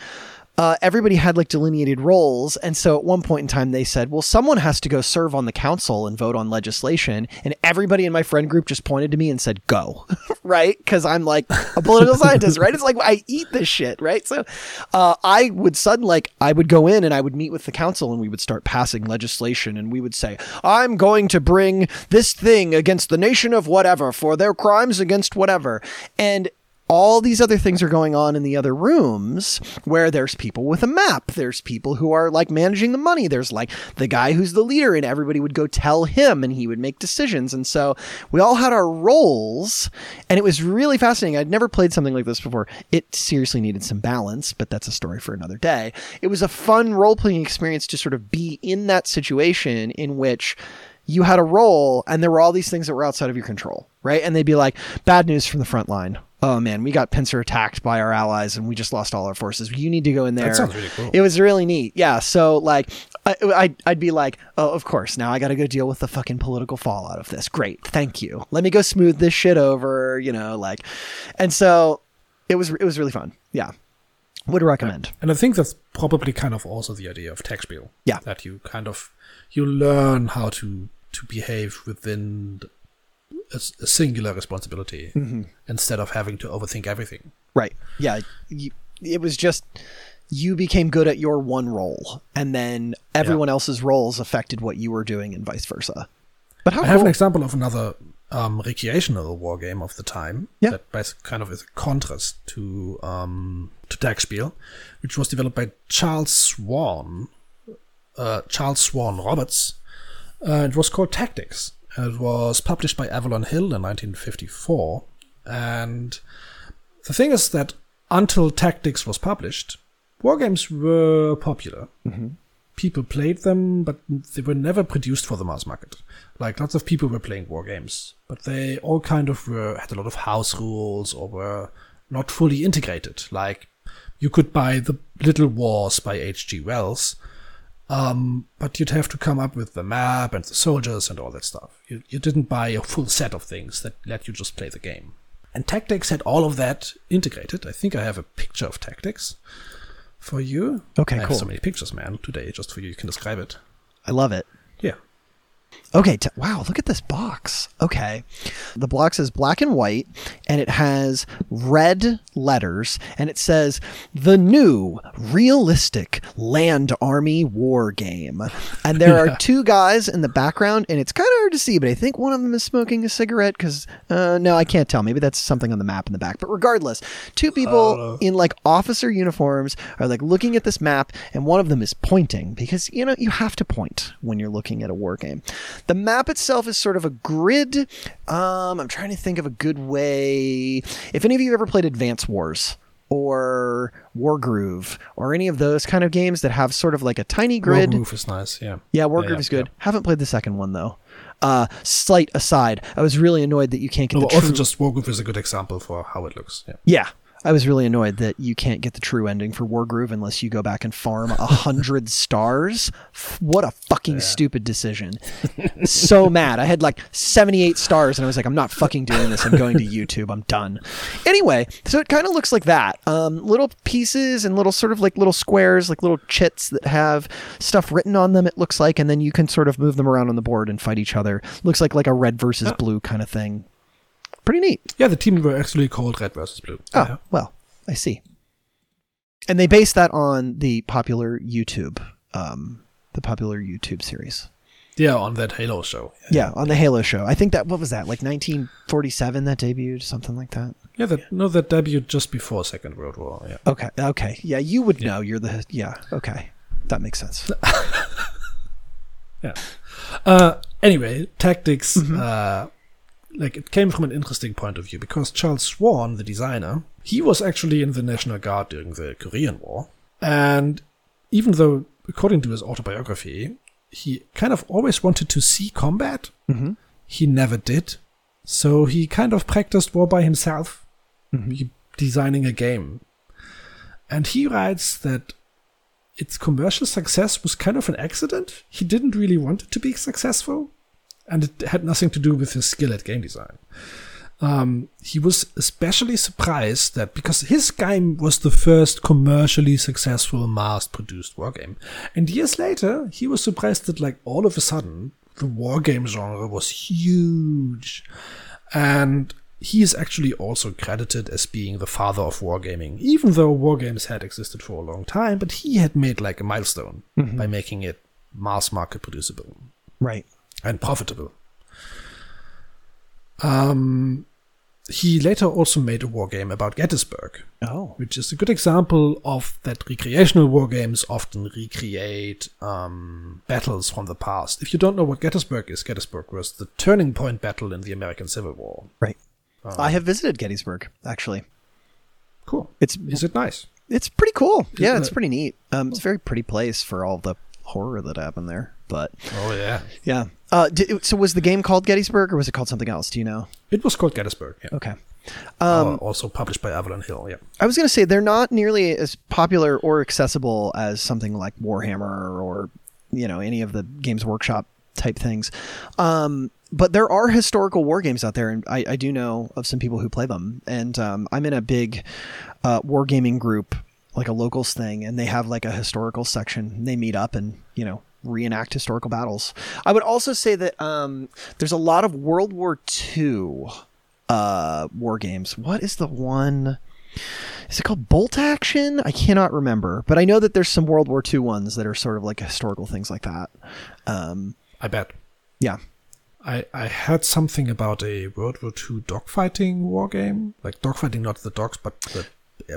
uh, everybody had like delineated roles. And so at one point in time, they said, well, someone has to go serve on the council and vote on legislation. And everybody in my friend group just pointed to me and said, go, right? Because I'm like a political scientist, right? It's like I eat this shit, right? So uh, I would suddenly, like, I would go in and I would meet with the council and we would start passing legislation and we would say, I'm going to bring this thing against the nation of whatever for their crimes against whatever. And all these other things are going on in the other rooms where there's people with a map. There's people who are like managing the money. There's like the guy who's the leader, and everybody would go tell him and he would make decisions. And so we all had our roles, and it was really fascinating. I'd never played something like this before. It seriously needed some balance, but that's a story for another day. It was a fun role playing experience to sort of be in that situation in which you had a role and there were all these things that were outside of your control, right? And they'd be like, bad news from the front line. Oh man, we got pincer attacked by our allies and we just lost all our forces. You need to go in there. That sounds really cool. It was really neat. Yeah. So like I, I'd, I'd be like, oh, of course. Now I got to go deal with the fucking political fallout of this. Great, thank you. Let me go smooth this shit over. You know, like, and so it was it was really fun. Yeah, would recommend. And I think that's probably kind of also the idea of tech spiel. Yeah. That you kind of you learn how to to behave within a, a singular responsibility Mm-hmm. instead of having to overthink everything. Right. Yeah. You, it was just you became good at your one role, and then everyone else's roles affected what you were doing, and vice versa. But how I have an example of another um, recreational war game of the time Yeah. that kind of is a contrast to um, to Tagspiel, which was developed by Charles Swann, uh, Charles Swann Roberts. Uh, it was called Tactics. It was published by Avalon Hill in 1954, and the thing is that until Tactics was published, war games were popular mm-hmm. people played them, but they were never produced for the mass market. Like lots of people were playing war games, but they all kind of were had a lot of house rules or were not fully integrated. Like you could buy the Little Wars by H.G. Wells, um, but you'd have to come up with the map and the soldiers and all that stuff. You, you didn't buy a full set of things that let you just play the game. And Tactics had all of that integrated. I think I have a picture of Tactics for you. Okay, I have cool. so many pictures, man, today, just for you. You can describe it. I love it. Yeah. Okay, t- wow, look at this box. Okay. The box is black and white and it has red letters and it says the new realistic land army war game. And there are two guys in the background and it's kind of hard to see, but I think one of them is smoking a cigarette cuz uh, no, I can't tell. Maybe that's something on the map in the back. But regardless, two people in like officer uniforms are like looking at this map and one of them is pointing because you know you have to point when you're looking at a war game the map itself is sort of a grid um, i'm trying to think of a good way if any of you ever played advance wars or wargroove or any of those kind of games that have sort of like a tiny grid Wargroove is nice. Yeah. yeah, Wargroove yeah, is good. Haven't played the second one though. Uh, slight aside, I was really annoyed that you can't get No, the also true. just Wargroove is a good example for how it looks. Yeah. Yeah. I was really annoyed that you can't get the true ending for Wargroove unless you go back and farm a hundred stars. What a fucking stupid decision. so mad. I had like 78 stars and I was like, I'm not fucking doing this. I'm going to YouTube. I'm done. Anyway, so it kind of looks like that. Um, little pieces and little sort of like little squares, like little chits that have stuff written on them, it looks like, and then you can sort of move them around on the board and fight each other. Looks like like a red versus blue kind of thing. Pretty neat. Yeah, the team were actually called Red versus Blue. Oh, Yeah. well, I see. And they based that on the popular YouTube, um, the popular YouTube series. Yeah, on that Halo show. Yeah, on the Halo show. I think that what was that like 1947 that debuted, something like that. Yeah, that no, that debuted just before Second World War. Yeah. Okay, okay, yeah, you would know. You're the yeah. Okay, that makes sense. Yeah. Uh, anyway, tactics. Mm-hmm. Uh, like it came from an interesting point of view because Charles Swann, the designer, he was actually in the National Guard during the Korean War, and even though, according to his autobiography, he kind of always wanted to see combat, Mm-hmm. he never did. So he kind of practiced war by himself, Mm-hmm. designing a game. And he writes that its commercial success was kind of an accident. He didn't really want it to be successful, and it had nothing to do with his skill at game design. Um, he was especially surprised that because his game was the first commercially successful mass produced war game. And years later, he was surprised that, like, all of a sudden, the war game genre was huge. And he is actually also credited as being the father of wargaming, even though wargames had existed for a long time, but he had made like a milestone by making it mass market producible Right. And profitable. Um, he later also made a war game about Gettysburg, Oh. which is a good example of that recreational war games often recreate um, battles from the past. If you don't know what Gettysburg is, Gettysburg was the turning point battle in the American Civil War. Right. I have visited Gettysburg actually. Cool. It's Is it nice? it's pretty cool. Yeah, it's it? pretty neat. Um, it's a very pretty place for all the horror that happened there. But Oh yeah. yeah. Uh, did, so was the game called Gettysburg or was it called something else? Do you know? It was called Gettysburg. Yeah. Okay. Uh, also published by Avalon Hill. Yeah. I was going to say they're not nearly as popular or accessible as something like Warhammer or you know any of the Games Workshop type things. Um, but there are historical war games out there, and I, I do know of some people who play them. And um, I'm in a big uh, wargaming group, like a locals thing, and they have like a historical section. They meet up and you know reenact historical battles. I would also say that um, there's a lot of World War II uh, war games. What is the one? Is it called Bolt Action? I cannot remember, but I know that there's some World War II ones that are sort of like historical things like that. Um, I bet. yeah, I, I heard something about a World War II dogfighting war game. Like dogfighting, not the dogs, but the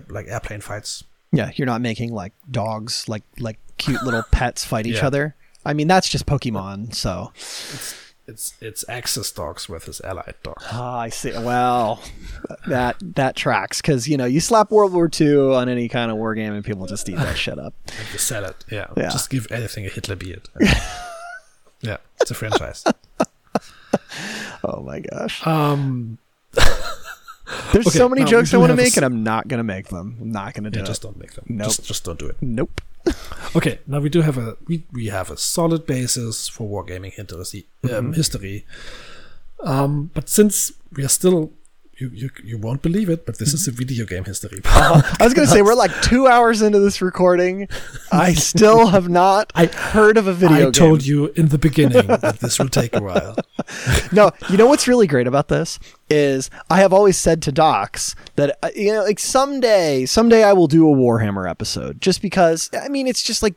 like airplane fights. yeah. You're not making like dogs, like like cute little pets fight each Yeah. other. I mean, that's just Pokemon. So It's it's it's Axis dogs versus Allied dogs. Ah, I see. Well, that that tracks because you know you slap World War II on any kind of war game and people just eat that shit up. You sell it. Yeah. Yeah. Just give anything a Hitler beard. yeah. It's a franchise. Oh my gosh. Um, There's okay, so many jokes I want to make, s- and I'm not gonna make them. I'm not gonna do yeah, it. just don't make them. Nope. Just, just don't do it. Nope. Okay, now we do have a we, we have a solid basis for wargaming history. Um, Mm-hmm. history. Um, but since we are still, you, you you won't believe it, but this is a video game history. I was gonna say we're like two hours into this recording. I still have not I- heard of a video I game. told you in the beginning that this will take a while. No, you know what's really great about this is I have always said to Dachz that uh, you know like someday, someday I will do a Warhammer episode just because I mean it's just like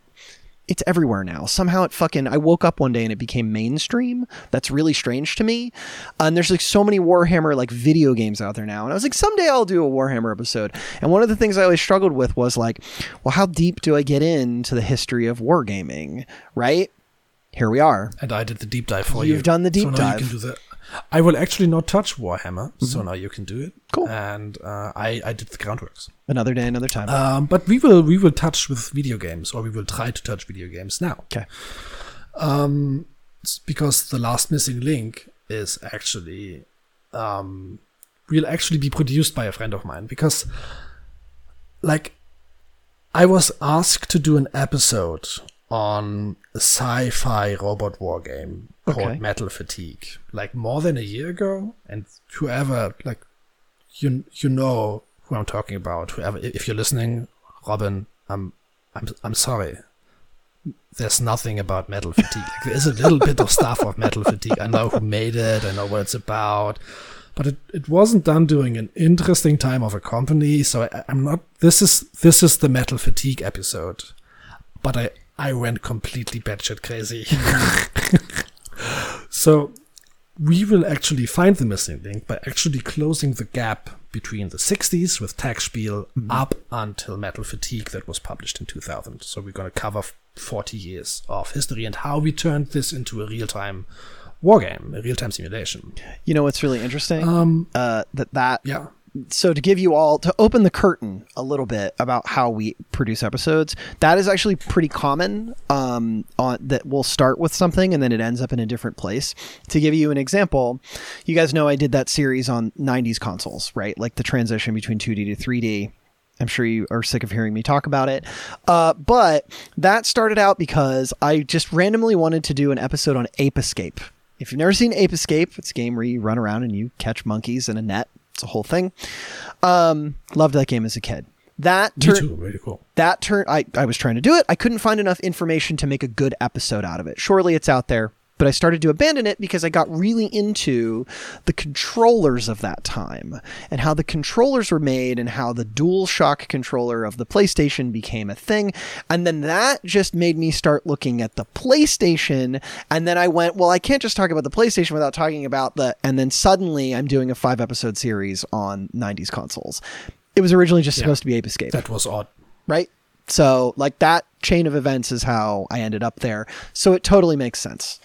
it's everywhere now. Somehow it fucking I woke up one day and it became mainstream. That's really strange to me. And there's like so many Warhammer like video games out there now. And I was like someday I'll do a Warhammer episode. And one of the things I always struggled with was like, well how deep do I get into the history of wargaming, right? Here we are. And I did the deep dive for you. You've done the deep so dive. You can do the, I will actually not touch Warhammer, so now you can do it. Mm-hmm. Cool. And uh, I I did the groundworks. Another day, another time. Um, but we will we will touch with video games, or we will try to touch video games now. okay. It's because the last missing link is actually um, will actually be produced by a friend of mine because like I was asked to do an episode on a sci-fi robot war game called Okay. Metal Fatigue like more than a year ago and whoever like you you know who I'm talking about whoever if you're listening Robin I'm I'm I'm sorry there's nothing about metal fatigue. Like, there's a little bit of stuff of metal fatigue. I know who made it. I know what it's about, but it, it wasn't done during an interesting time of a company. So I, I'm not. This is this is the metal fatigue episode, but I I went completely batshit crazy. so we will actually find the missing link by actually closing the gap between the 60s with Tag Spiel up until Metal Fatigue that was published in 2000. So we're going to cover 40 years of history and how we turned this into a real-time war game, a real-time simulation. You know what's really interesting? Um, uh, that that yeah. So to give you all to open the curtain a little bit about how we produce episodes that is actually pretty common um, on that we'll start with something and then it ends up in a different place to give you an example you guys know i did that series on 90s consoles right like the transition between 2d to 3d I'm sure you are sick of hearing me talk about it. Uh, but that started out because I just randomly wanted to do an episode on Ape Escape. If you've never seen Ape Escape, it's a game where you run around and you catch monkeys in a net. It's a whole thing. Um, loved that game as a kid. That too. Really cool. that turn I, I was trying to do it. I couldn't find enough information to make a good episode out of it. Surely it's out there, but I started to abandon it because I got really into the controllers of that time and how the controllers were made and how the dual shock controller of the PlayStation became a thing. And then that just made me start looking at the PlayStation. And then I went, well, I can't just talk about the PlayStation without talking about the. And then suddenly I'm doing a five episode series on 90s consoles. It was originally just supposed to be Ape Escape That was odd. right? So, like that chain of events is how I ended up there. So it totally makes sense.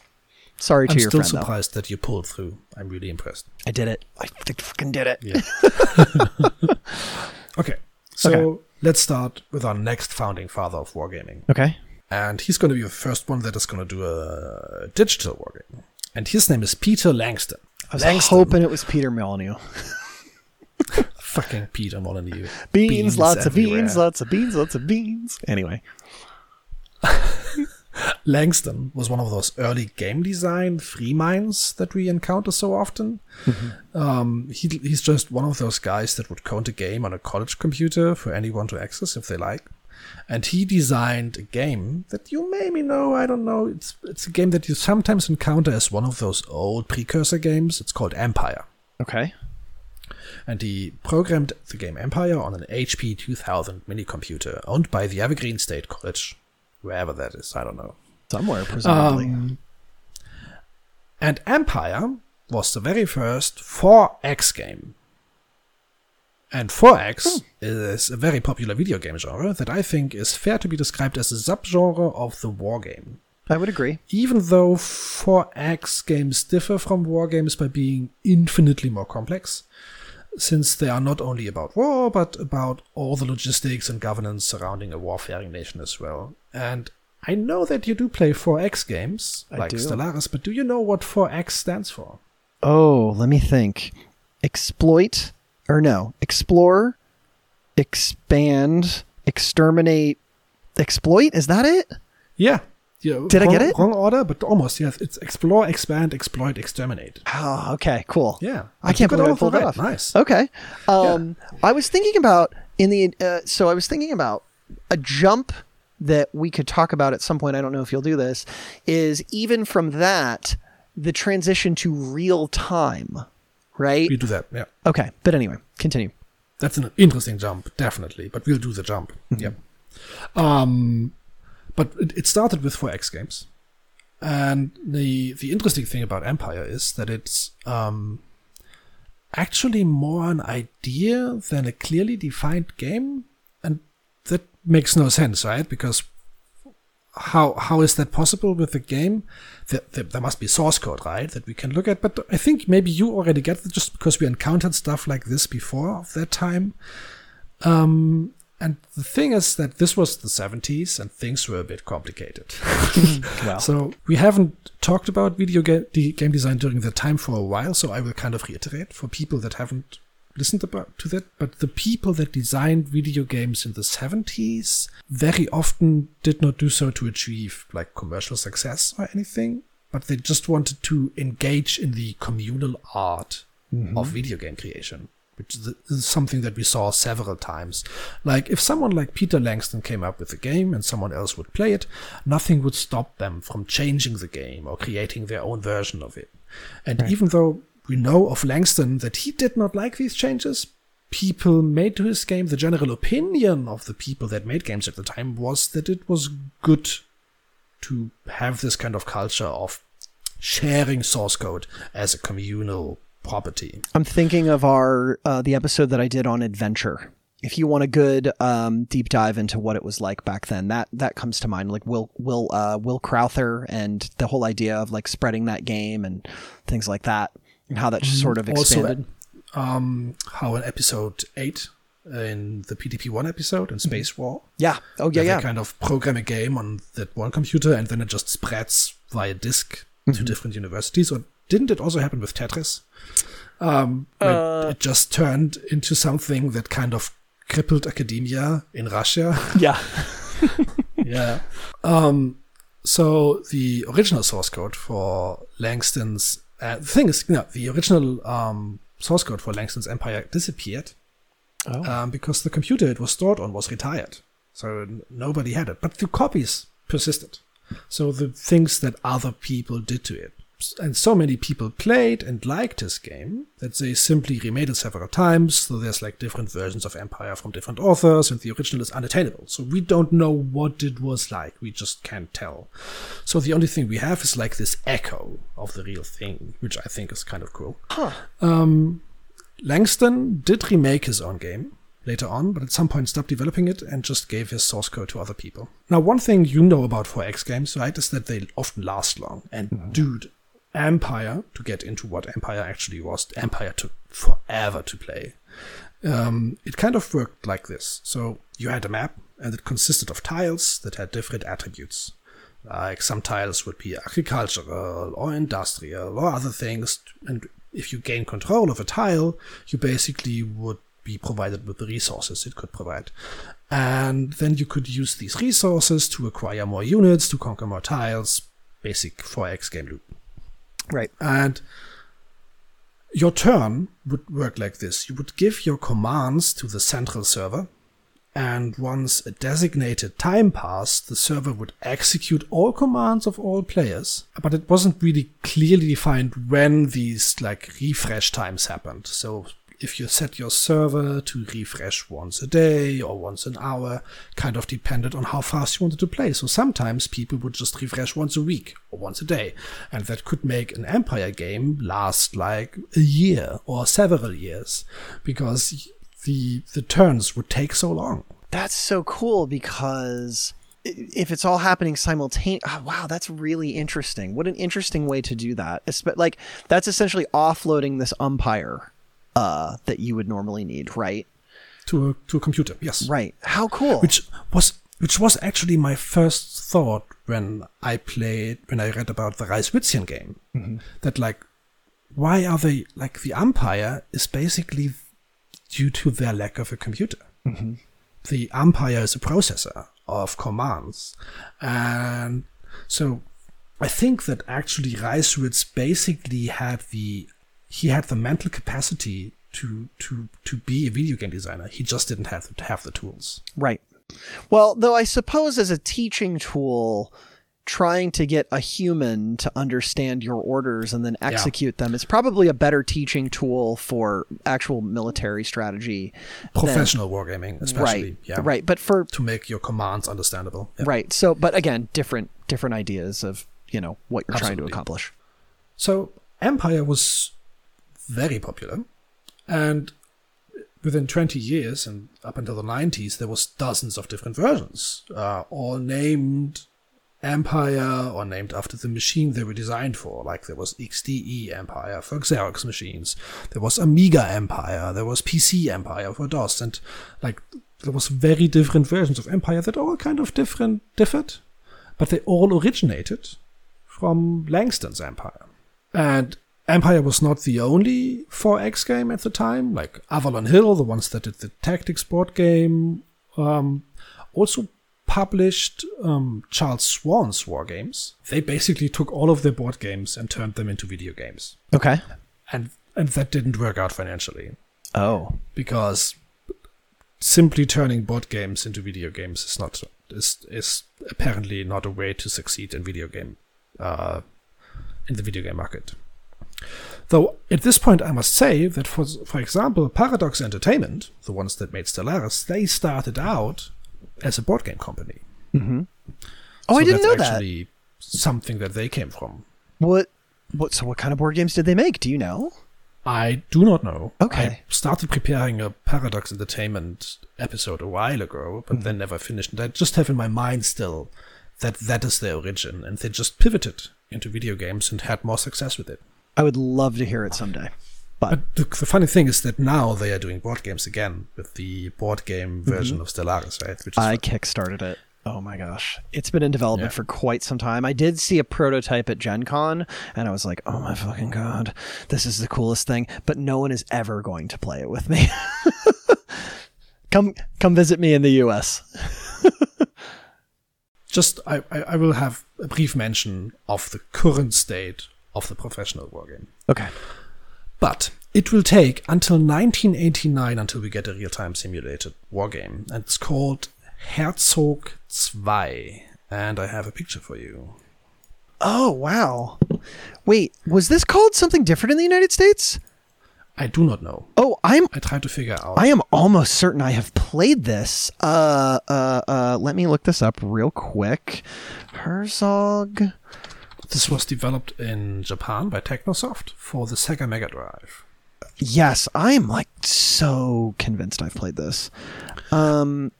Sorry to your friend. I'm still friend, though. surprised that you pulled through. I'm really impressed. I did it. I fucking did it. Yeah. okay. So Okay. let's start with our next founding father of wargaming. Okay. and he's going to be the first one that is going to do a digital wargame. And his name is Peter Langston. I was Langston, hoping it was Peter Molyneux. fucking Peter Molyneux. Beans, lots of beans, lots of beans, lots of beans. Anyway, Langston was one of those early game design free minds that we encounter so often. Um, he, he's just one of those guys that would code a game on a college computer for anyone to access if they like. And he designed a game that you maybe know, I don't know. It's it's a game that you sometimes encounter as one of those old precursor games. It's called Empire. Okay. And he programmed the game Empire on an HP 2000 mini computer owned by the Evergreen State College, wherever that is, I don't know. Somewhere, presumably. Um, and Empire was the very first 4X game. And 4X is a very popular video game genre that I think is fair to be described as a subgenre of the war game. I would agree. Even though 4X games differ from war games by being infinitely more complex, since they are not only about war, but about all the logistics and governance surrounding a warfaring nation as well. And I know that you do play 4X games, I like do. Stellaris, but do you know what 4X stands for? Oh, let me think. Exploit, or no, explore, expand, exterminate, exploit? Is that it? Yeah. yeah Did I get it? Wrong order, but almost, yes. It's explore, expand, exploit, exterminate. Oh, okay, cool. Yeah. I You can't believe I pulled that off. Nice. Okay. Um, I was thinking about in the uh, so I was thinking about a jump that we could talk about at some point. I don't know if you'll do this. Is even from that the transition to real time, right? We do that, yeah. Okay, but anyway, continue. That's an interesting jump, definitely. But we'll do the jump. yeah. Um, but it, it started with 4X games, and the the interesting thing about Empire is that it's um, actually more an idea than a clearly defined game, and makes no sense, right? Because how how is that possible with the game? There, there, there must be source code, right, that we can look at. But I think maybe you already get it just because we encountered stuff like this before of that time. Um, and the thing is that this was the 70s and things were a bit complicated. Well, So we haven't talked about video ga- game design during that time for a while. So I will kind of reiterate for people that haven't listened about to that. But the people that designed video games in the 70s very often did not do so to achieve like commercial success or anything, but they just wanted to engage in the communal art mm-hmm. of video game creation. Which is is something that we saw several times. Like, if someone like Peter Langston came up with a game and someone else would play it, nothing would stop them from changing the game or creating their own version of it. And even though we know of Langston that he did not like these changes, people made to his game, the general opinion of the people that made games at the time was that it was good to have this kind of culture of sharing source code as a communal property. I'm thinking of our uh, the episode that I did on adventure. If you want a good um, deep dive into what it was like back then, that that comes to mind. Like Will Will uh, Will Crowther and the whole idea of like spreading that game and things like that, and how that sort of expanded. Also, um, how in episode 8 in the PDP-1 episode in Spacewar, yeah. Oh yeah, yeah. kind of program a game on that one computer and then it just spreads via disk Mm-hmm. to different universities. Or didn't it also happen with Tetris? Um, Uh. it just turned into something that kind of crippled academia in Russia. yeah. yeah. Um, so the original source code for Langston's uh, the thing is, you know, the original um, source code for Langston's Empire disappeared Oh. um, because the computer it was stored on was retired, so n- nobody had it. But the copies persisted. So the things that other people did to it. And so many people played and liked this game that they simply remade it several times. So there's like different versions of Empire from different authors, and the original is unattainable. So we don't know what it was like. We just can't tell. So the only thing we have is like this echo of the real thing, which I think is kind of cool. Um, Langston did remake his own game later on, but at some point stopped developing it and just gave his source code to other people. Now, one thing you know about 4X games, right, is that they often last long. And dude, Empire, to get into what Empire actually was, Empire took forever to play. Um, it kind of worked like this. So you had a map, and it consisted of tiles that had different attributes. Like some tiles would be agricultural or industrial or other things. And if you gain control of a tile, you basically would be provided with the resources it could provide. And then you could use these resources to acquire more units, to conquer more tiles, basic 4X game loop. Right. And your turn would work like this. You would give your commands to the central server, and once a designated time passed, the server would execute all commands of all players. But it wasn't really clearly defined when these like refresh times happened. So if you set your server to refresh once a day or once an hour, kind of depended on how fast you wanted to play. So sometimes people would just refresh once a week or once a day. And that could make an Empire game last like a year or several years because the the turns would take so long. That's so cool because if it's all happening simultaneously, oh, wow, that's really interesting. What an interesting way to do that. Like that's essentially offloading this umpire uh, that you would normally need, right? To a to a computer, yes. Right. How cool. Which was which was actually my first thought when I played when I read about the Reiswitzian game. That like why are they like the umpire is basically due to their lack of a computer. The umpire is a processor of commands. And so I think that actually Reiswitz basically had the he had the mental capacity to to to be a video game designer. He just didn't have to have the tools. Right. Well, though I suppose as a teaching tool, trying to get a human to understand your orders and then execute them is probably a better teaching tool for actual military strategy. than- Professional wargaming, especially, right. yeah, Right. But for to make your commands understandable. Yeah. right. So, but again, different different ideas of you know what you're trying to accomplish. So Empire was very popular, and within 20 years and up until the 90s, there was dozens of different versions, uh, all named Empire or named after the machine they were designed for. Like there was XDE Empire for Xerox machines, there was Amiga Empire, there was PC Empire for DOS, and like there was very different versions of Empire that all kind of different differed, but they all originated from Langston's Empire. And Empire was not the only 4X game at the time, like Avalon Hill, the ones that did the tactics board game, um, also published um, Charles Swann's war games. They basically took all of their board games and turned them into video games. Okay. And and that didn't work out financially Oh. because simply turning board games into video games is not is is apparently not a way to succeed in video game uh, in the video game market. Though at this point, I must say that for for example, Paradox Entertainment, the ones that made Stellaris, they started out as a board game company. Mm-hmm. Oh, I didn't know that. actually something that they came from. What? What? So, what kind of board games did they make? Do you know? I do not know. Okay. I started preparing a Paradox Entertainment episode a while ago, but mm-hmm. then never finished. And I just have in my mind still that that is their origin, and they just pivoted into video games and had more success with it. I would love to hear it someday. But But the, the funny thing is that now they are doing board games again with the board game mm-hmm. version of Stellaris, right? Which I fun. kickstarted it. Oh my gosh. It's been in development Yeah. for quite some time. I did see a prototype at Gen Con and I was like, oh my fucking God, this is the coolest thing. But no one is ever going to play it with me. come come visit me in the US. just I, I will have a brief mention of the current state of the professional wargame. Okay. But it will take until 1989 until we get a real-time simulated wargame, and it's called Herzog 2. And I have a picture for you. Oh wow. Wait, was this called something different in the United States? I do not know. Oh, I'm I tried to figure out. I am almost certain I have played this. Uh, uh, uh, let me look this up real quick. Herzog. This was developed in Japan by Technosoft for the Sega Mega Drive. Yes, I am like so convinced I've played this. Um,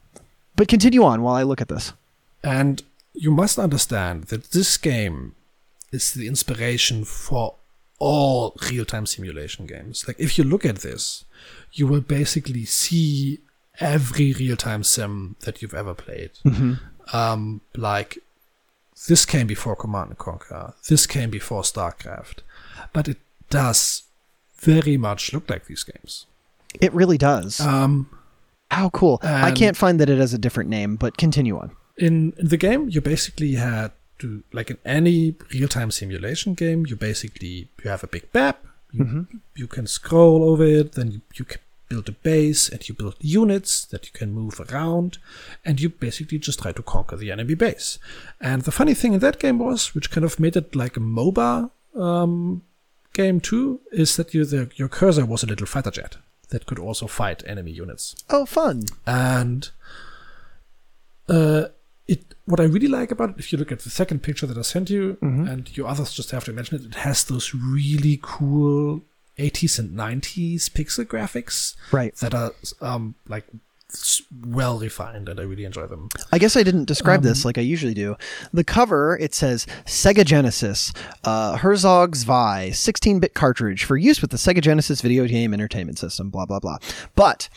but continue on while I look at this. And you must understand that this game is the inspiration for all real time simulation games. Like, if you look at this, you will basically see every real time sim that you've ever played. Um, like, this came before Command and Conquer, this came before StarCraft, but it does very much look like these games. It really does. Um, How cool. I can't find that it has a different name, but continue on. in, in the game, you basically had to, like in any real-time simulation game, you basically you have a big map. You, you can scroll over it, then you, you can build a base, and you build units that you can move around, and you basically just try to conquer the enemy base. And the funny thing in that game was, which kind of made it like a MOBA um, game too, is that you, the, your cursor was a little fighter jet that could also fight enemy units Oh, fun. and uh, it what I really like about it, if you look at the second picture that I sent you, and you others just have to imagine it, it has those really cool 80s and 90s pixel graphics Right. that are um, like well refined, and I really enjoy them. I guess I didn't describe this like I usually do. The cover it says Sega Genesis, uh, Herzog Zwei, 16-bit cartridge for use with the Sega Genesis video game entertainment system. Blah blah blah. But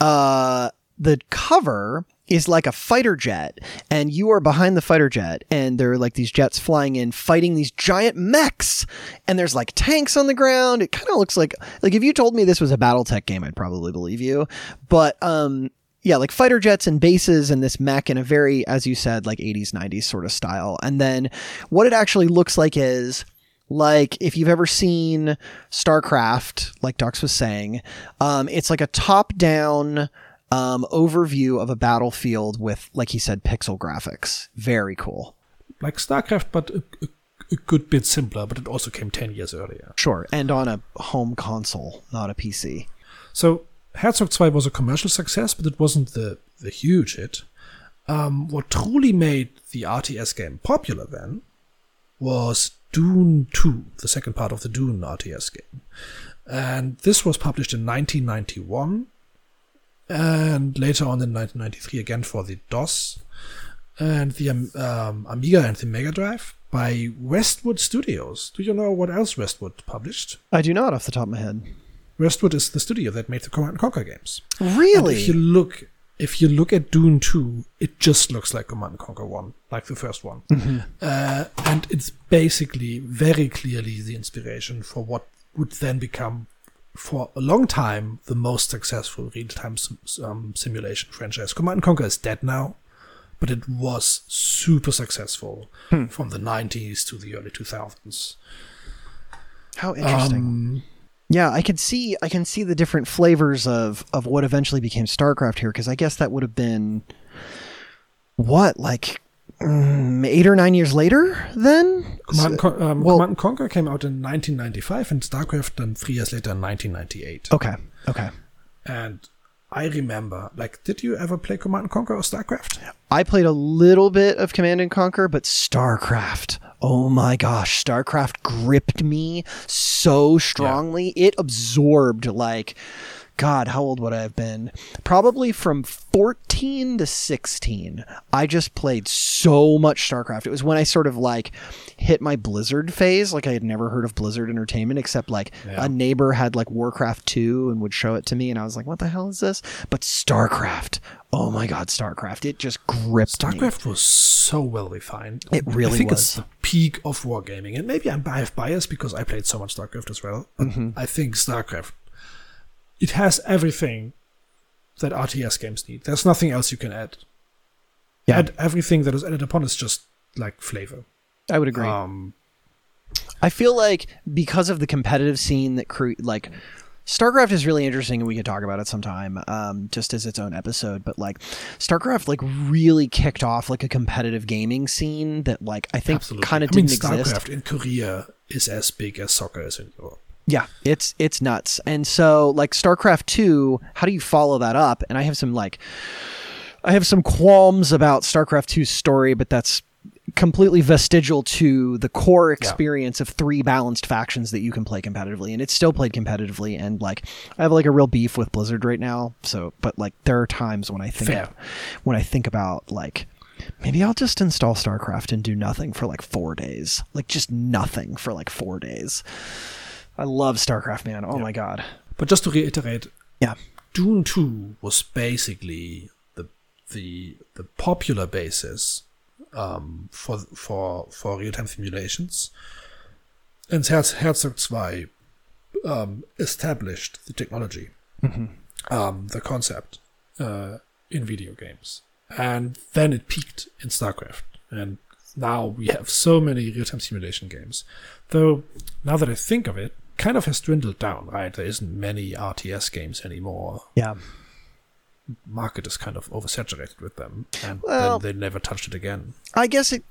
uh, the cover is like a fighter jet, and you are behind the fighter jet, and there are like these jets flying in, fighting these giant mechs, and there's like tanks on the ground. It kind of looks like like if you told me this was a BattleTech game, I'd probably believe you. But um, yeah, like fighter jets and bases and this mech in a very, as you said, like 80s, 90s sort of style. And then what it actually looks like is like if you've ever seen StarCraft, like Dachz was saying, um, it's like a top down um, overview of a battlefield with, like he said, pixel graphics. Very cool. Like StarCraft, but a, a, a good bit simpler, but it also came 10 years earlier. Sure. And on a home console, not a PC. So Herzog 2 was a commercial success, but it wasn't the, the huge hit. Um, what truly made the RTS game popular then was Dune 2, the second part of the Dune RTS game. And this was published in 1991, and later on in 1993 again for the DOS, and the um, um, Amiga and the Mega Drive by Westwood Studios. Do you know what else Westwood published? I do not off the top of my head. Westwood is the studio that made the Command and Conquer games. Really? And if you look, if you look at Dune Two, it just looks like Command and Conquer One, like the first one, uh, and it's basically very clearly the inspiration for what would then become, for a long time, the most successful real-time sim- um, simulation franchise. Command and Conquer is dead now, but it was super successful from the 90s to the early 2000s. How interesting. Um, Yeah, I can see I can see the different flavors of of what eventually became StarCraft here because I guess that would have been what like mm, eight or nine years later then. Command, Con- um, well- Command and Conquer came out in 1995 and StarCraft then three years later in 1998. Okay, okay. And I remember, like, did you ever play Command and Conquer or StarCraft? I played a little bit of Command and Conquer, but StarCraft. Oh my gosh, StarCraft gripped me so strongly. It absorbed like God, how old would I have been? Probably from 14 to 16. I just played so much StarCraft. It was when I sort of like hit my Blizzard phase. Like I had never heard of Blizzard Entertainment except like Yeah. a neighbor had like Warcraft 2 and would show it to me and I was like, "What the hell is this?" But StarCraft. Oh my god, StarCraft. It just gripped me. StarCraft was so well refined. It really I think was. it's the peak of wargaming. And maybe I'm bi- biased because I played so much StarCraft as well. Mm-hmm. I think StarCraft, it has everything that RTS games need. There's nothing else you can add. Yeah. Add everything that is added upon is just like flavor. I would agree. Um, I feel like because of the competitive scene that cre- like StarCraft is really interesting and we could talk about it sometime um, just as its own episode but like StarCraft like really kicked off like a competitive gaming scene that like I think kind of I mean, didn't exist. StarCraft in Korea is as big as soccer is in Europe. Yeah, it's it's nuts. And so like StarCraft 2, how do you follow that up? And I have some like I have some qualms about StarCraft 2's story, but that's completely vestigial to the core experience of three balanced factions that you can play competitively and it's still played competitively and like I have like a real beef with Blizzard right now. So but like there are times when I think Fair. when I think about like maybe I'll just install StarCraft and do nothing for like 4 days. Like just nothing for like 4 days. I love StarCraft, man. Oh my god. But just to reiterate, Yeah. Dune 2 was basically the the the popular basis um, for for for real time simulations, and Herz, Herzog 2 um, established the technology. um, the concept uh, in video games. And then it peaked in StarCraft. And now we have so many real time simulation games. Though, now that I think of it, kind of has dwindled down, right? There isn't many RTS games anymore. Yeah. Market is kind of oversaturated with them, and Well- then they never touched it again. I guess it.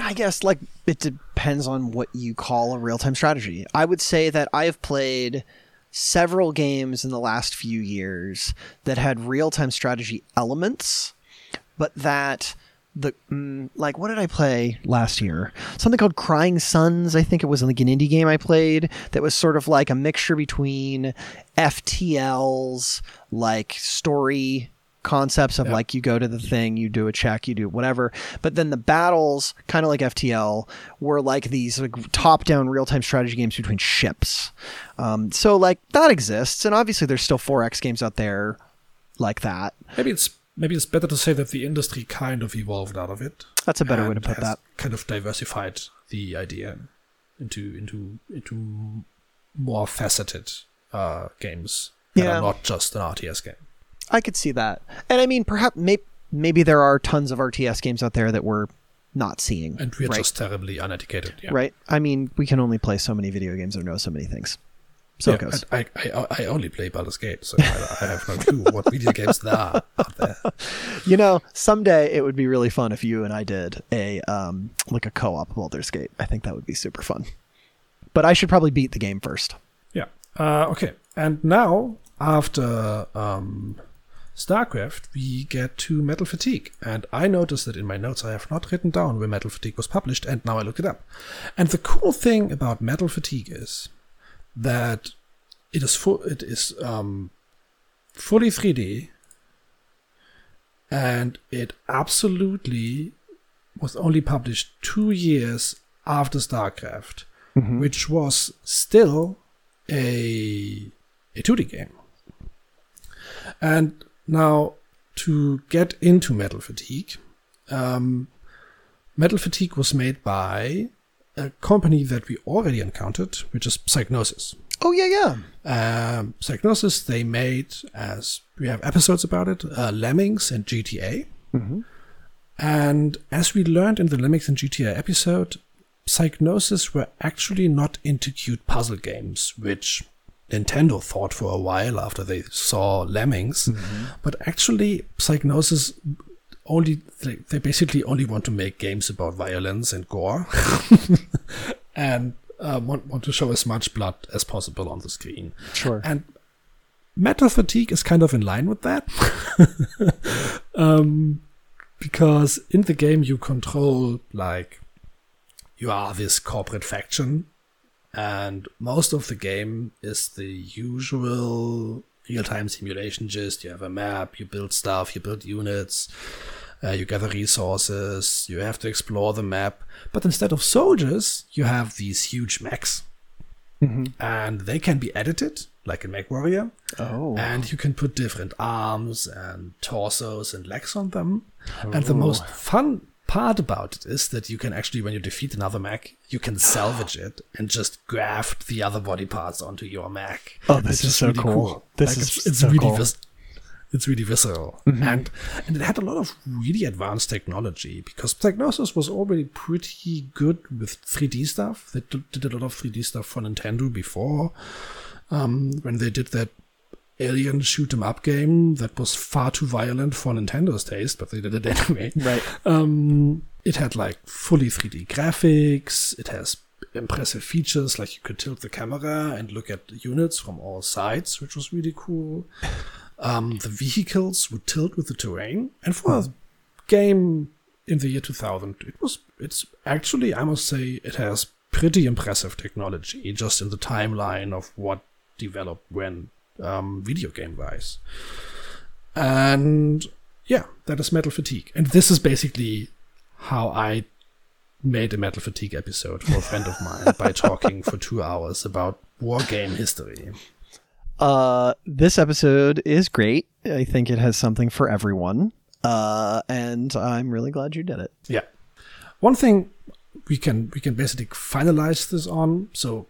I guess like it depends on what you call a real time strategy. I would say that I have played several games in the last few years that had real time strategy elements, but that the mm, like what did I play last year? Something called Crying Suns. I think it was like an indie game I played that was sort of like a mixture between FTL's like story concepts of Yeah. like you go to the thing, you do a check, you do whatever. But then the battles, kind of like FTL, were like these like top-down real-time strategy games between ships. Um, so like that exists, and obviously there's still 4X games out there like that. Maybe it's maybe it's better to say that the industry kind of evolved out of it. That's a better way to put that. Kind of diversified the idea into into into more faceted uh, games that Yeah. are not just an RTS game. I could see that, and I mean, perhaps may- maybe there are tons of RTS games out there that we're not seeing. And we're right? just terribly uneducated. Yeah. right. I mean, we can only play so many video games or know so many things. So Yeah, it goes. I, I I only play Baldur's Gate, so I, I have no clue what video games there are out there. You know, someday it would be really fun if you and I did a um like a co-op Baldur's Gate. I think that would be super fun. But I should probably beat the game first. Yeah. Uh, okay. And now after um, StarCraft, we get to Metal Fatigue, and I noticed that in my notes I have not written down where Metal Fatigue was published, and now I looked it up. And the cool thing about Metal Fatigue is that it is full. It is um, fully 3D, and it absolutely was only published two years after StarCraft, which was still a a 2D game. And now to get into Metal Fatigue, um, Metal Fatigue was made by a company that we already encountered, which is Psygnosis. Oh yeah, yeah. Um, Psygnosis, they made, as we have episodes about it, uh, Lemmings and GTA. And as we learned in the Lemmings and GTA episode, Psygnosis were actually not into cute puzzle games, which Nintendo thought for a while after they saw Lemmings. But actually, Psygnosis only they, they basically only want to make games about violence and gore, and uh, want want to show as much blood as possible on the screen. Sure. And Metal Fatigue is kind of in line with that. um, because in the game you control, like, you are this corporate faction, and most of the game is the usual real time simulation gist. You have a map, you build stuff, you build units. Uh, you gather resources, you have to explore the map. But instead of soldiers, you have these huge mechs. And they can be edited, like in MechWarrior. Oh. And you can put different arms and torsos and legs on them. And the most fun part about it is that you can actually, when you defeat another mech, you can salvage it and just graft the other body parts onto your mech. Oh, this is so cool. This is it's, it's so really cool. vis- it's really visceral, and and it had a lot of really advanced technology because Psygnosis was already pretty good with 3D stuff. They did did a lot of 3D stuff for Nintendo before, um, when they did that alien shoot 'em up game that was far too violent for Nintendo's taste, but they did it anyway. Right. Um, it had like fully 3D graphics. It has impressive features like you could tilt the camera and look at the units from all sides, which was really cool. Um, the vehicles would tilt with the terrain, and for a game in the year 2000, it was it's actually I must say it has pretty impressive technology just in the timeline of what developed when um, video game wise. And yeah, that is Metal Fatigue, and this is basically how I made a Metal Fatigue episode for a friend of mine by talking for two hours about war game history. Uh, this episode is great. I think it has something for everyone. Uh, and I'm really glad you did it. Yeah. One thing we can we can basically finalize this on. So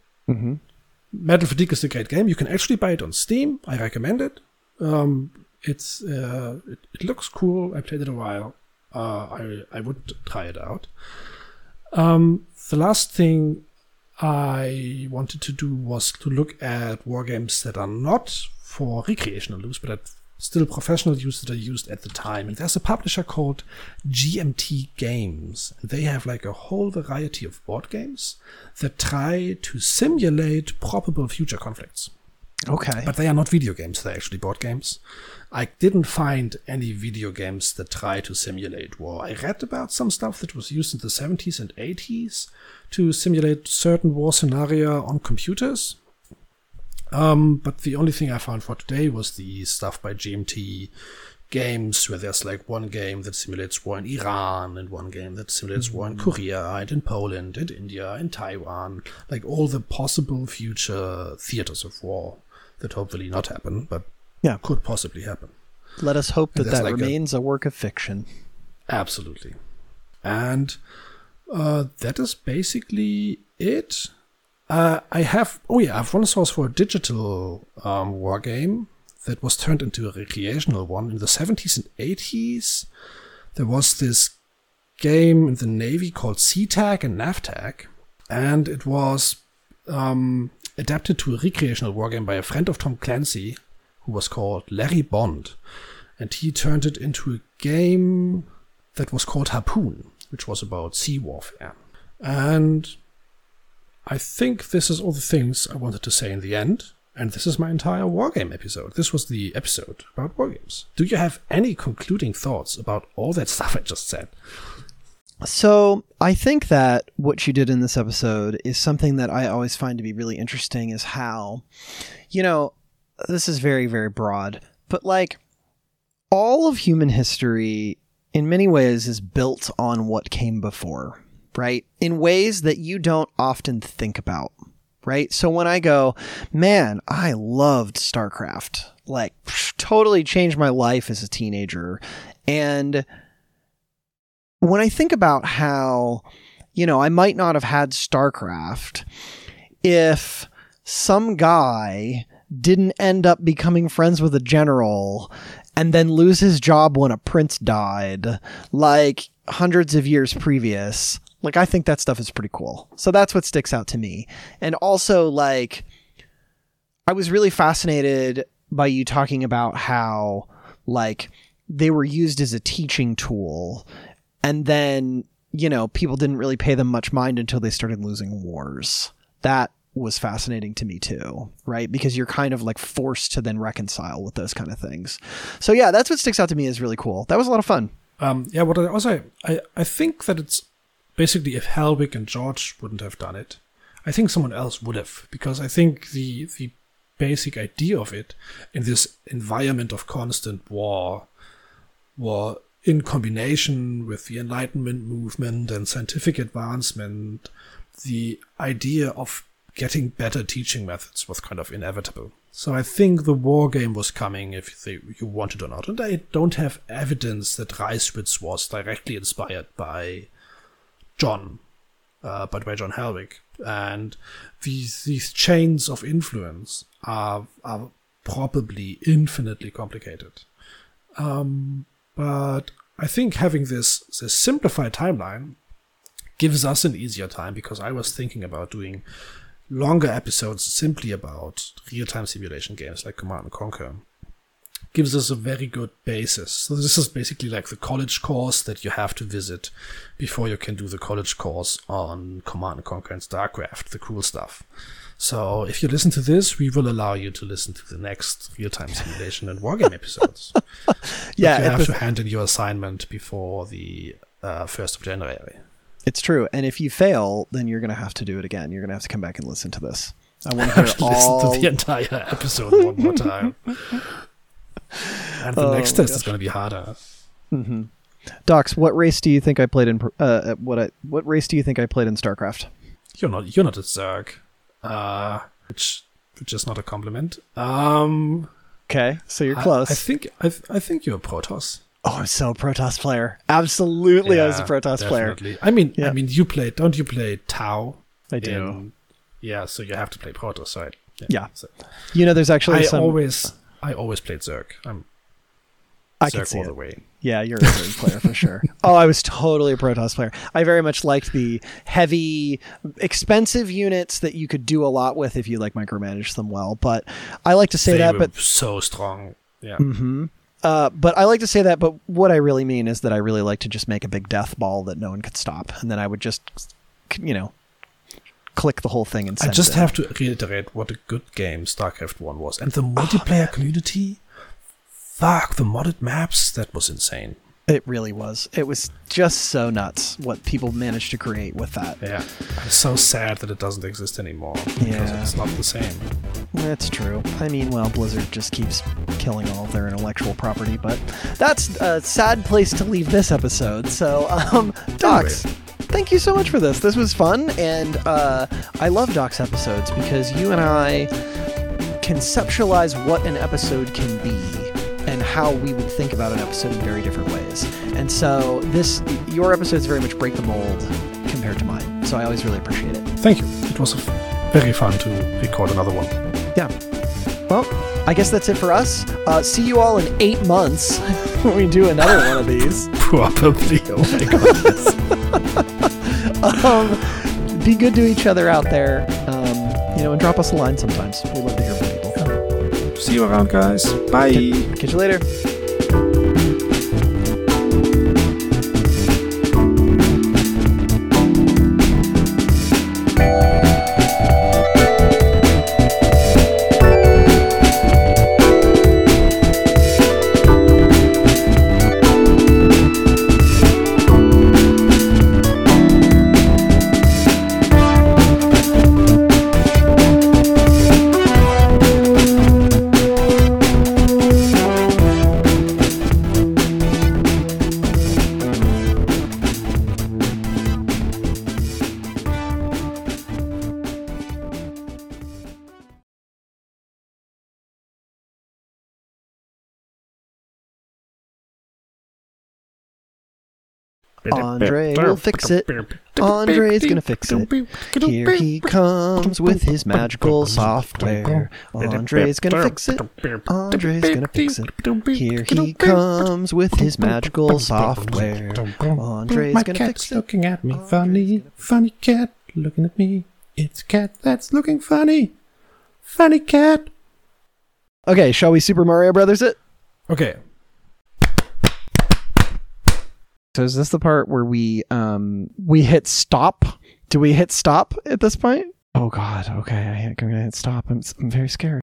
Metal Fatigue is a great game. You can actually buy it on Steam. I recommend it. Um, it's uh, it, it, looks cool. I played it a while. Uh, I I would try it out. Um, the last thing I wanted to do was to look at war games that are not for recreational use, but still professional use that are used at the time. And there's a publisher called GMT Games. And they have like a whole variety of board games that try to simulate probable future conflicts. Okay. But they are not video games, they're actually board games. I didn't find any video games that try to simulate war. I read about some stuff that was used in the 70s and 80s to simulate certain war scenario on computers. Um, but the only thing I found for today was the stuff by GMT games where there's like one game that simulates war in Iran and one game that simulates mm-hmm. war in Korea and in Poland and India and Taiwan, like all the possible future theaters of war that hopefully not happen, but yeah, could possibly happen. Let us hope that that like remains a, a, work of fiction. Absolutely, and uh, that is basically it. Uh, I have oh yeah, I have one source for a digital um, war game that was turned into a recreational one in the 70s and 80s. There was this game in the Navy called SeaTac and NAVTAC, and it was um, adapted to a recreational war game by a friend of Tom Clancy who was called Larry Bond. And he turned it into a game that was called Harpoon, which was about sea warfare. And I think this is all the things I wanted to say in the end. And this is my entire wargame episode. This was the episode about wargames. Do you have any concluding thoughts about all that stuff I just said? So I think that what you did in this episode is something that I always find to be really interesting is how, you know, this is very, very broad, but like all of human history in many ways is built on what came before, right? In ways that you don't often think about, right? So when I go, man, I loved StarCraft, like totally changed my life as a teenager. And when I think about how, you know, I might not have had StarCraft if some guy didn't end up becoming friends with a general and then lose his job when a prince died, like hundreds of years previous. Like, I think that stuff is pretty cool. So that's what sticks out to me. And also, like, I was really fascinated by you talking about how, like, they were used as a teaching tool. And then you know people didn't really pay them much mind until they started losing wars. That was fascinating to me too right? Because you're kind of like forced to then reconcile with those kind of things. So yeah that's what sticks out to me is really cool. That was a lot of fun. Um, yeah what i also I, I think that it's basically if Hellwig and george wouldn't have done it i think someone else would have because i think the the basic idea of it in this environment of constant war war in combination with the Enlightenment movement and scientific advancement, the idea of getting better teaching methods was kind of inevitable. So I think the war game was coming if they, you wanted or not. And I don't have evidence that Reiswitz was directly inspired by John, uh, but by John Hellwig. And these these chains of influence are are probably infinitely complicated. Um, but I think having this this simplified timeline gives us an easier time because I was thinking about doing longer episodes simply about real-time simulation games like Command and Conquer. Gives us a very good basis. So this is basically like the college course that you have to visit before you can do the college course on Command and Conquer and StarCraft, the cool stuff. So if you listen to this, we will allow you to listen to the next real-time simulation and wargame episodes. yeah, you have to hand in your assignment before the uh, first of January. It's true, and if you fail, then you're going to have to do it again. You're going to have to come back and listen to this. I want to hear all... listen to the entire episode one more time. and the oh, next test gosh. is going to be harder. Mm-hmm. Dachz, what race do you think I played in? Uh, what I, what race do you think I played in StarCraft? You're not. You're not a Zerg uh, which which is not a compliment. Um, okay, so you're close. I, I think I, I think you're a Protoss. Oh, I'm so a Protoss player. Absolutely, yeah, I was a Protoss definitely. player. I mean, yeah. I mean, you play. Don't you play Tau? I do. In, yeah, so you have to play Protoss, right? Yeah. So You know, there's actually I some. always, I always played Zerg. I'm I can Zerg see all it. the way. Yeah, you're a Zerg player for sure. Oh, I was totally a Protoss player. I very much liked the heavy, expensive units that you could do a lot with if you like micromanage them well. But I like to say they that, but so strong. Yeah. Mm-hmm. Uh, but I like to say that, but what I really mean is that I really like to just make a big death ball that no one could stop, and then I would just, you know, click the whole thing and I send just have to reiterate what a good game StarCraft 1 was. And the multiplayer community, fuck, the modded maps, that was insane. It really was. It was just so nuts what people managed to create with that. Yeah. I'm so sad that it doesn't exist anymore. Because Yeah. it's not the same. That's true. I mean, well, Blizzard just keeps killing all of their intellectual property, but that's a sad place to leave this episode. So, um, Dachz, thank you so much for this. This was fun, and uh, I love Dachz episodes because you and I conceptualize what an episode can be and how we would think about an episode in very different ways. And so, this your episodes very much break the mold compared to mine. So, I always really appreciate it. Thank you. It was very fun to record another one. Yeah. Well, I guess that's it for us. Uh, see you all in eight months when we do another one of these. Probably. Oh my god. Um, be good to each other out there. Um, you know, and drop us a line sometimes. We love to hear from people. See you around, guys. Bye. Catch you later. Andre will fix it. Andre's gonna fix it. Here he comes with his magical software. Andre's gonna fix it. Andre's gonna fix it. Here he comes with his magical software. Andre's My gonna cat's fix it. looking at me funny. Funny cat looking at me. It's a cat that's looking funny. Funny cat. Okay, shall we Super Mario Brothers it? Okay. So is this the part where we um we hit stop? Do we hit stop at this point? Oh God. Okay, I, I'm gonna hit stop. I'm, I'm very scared.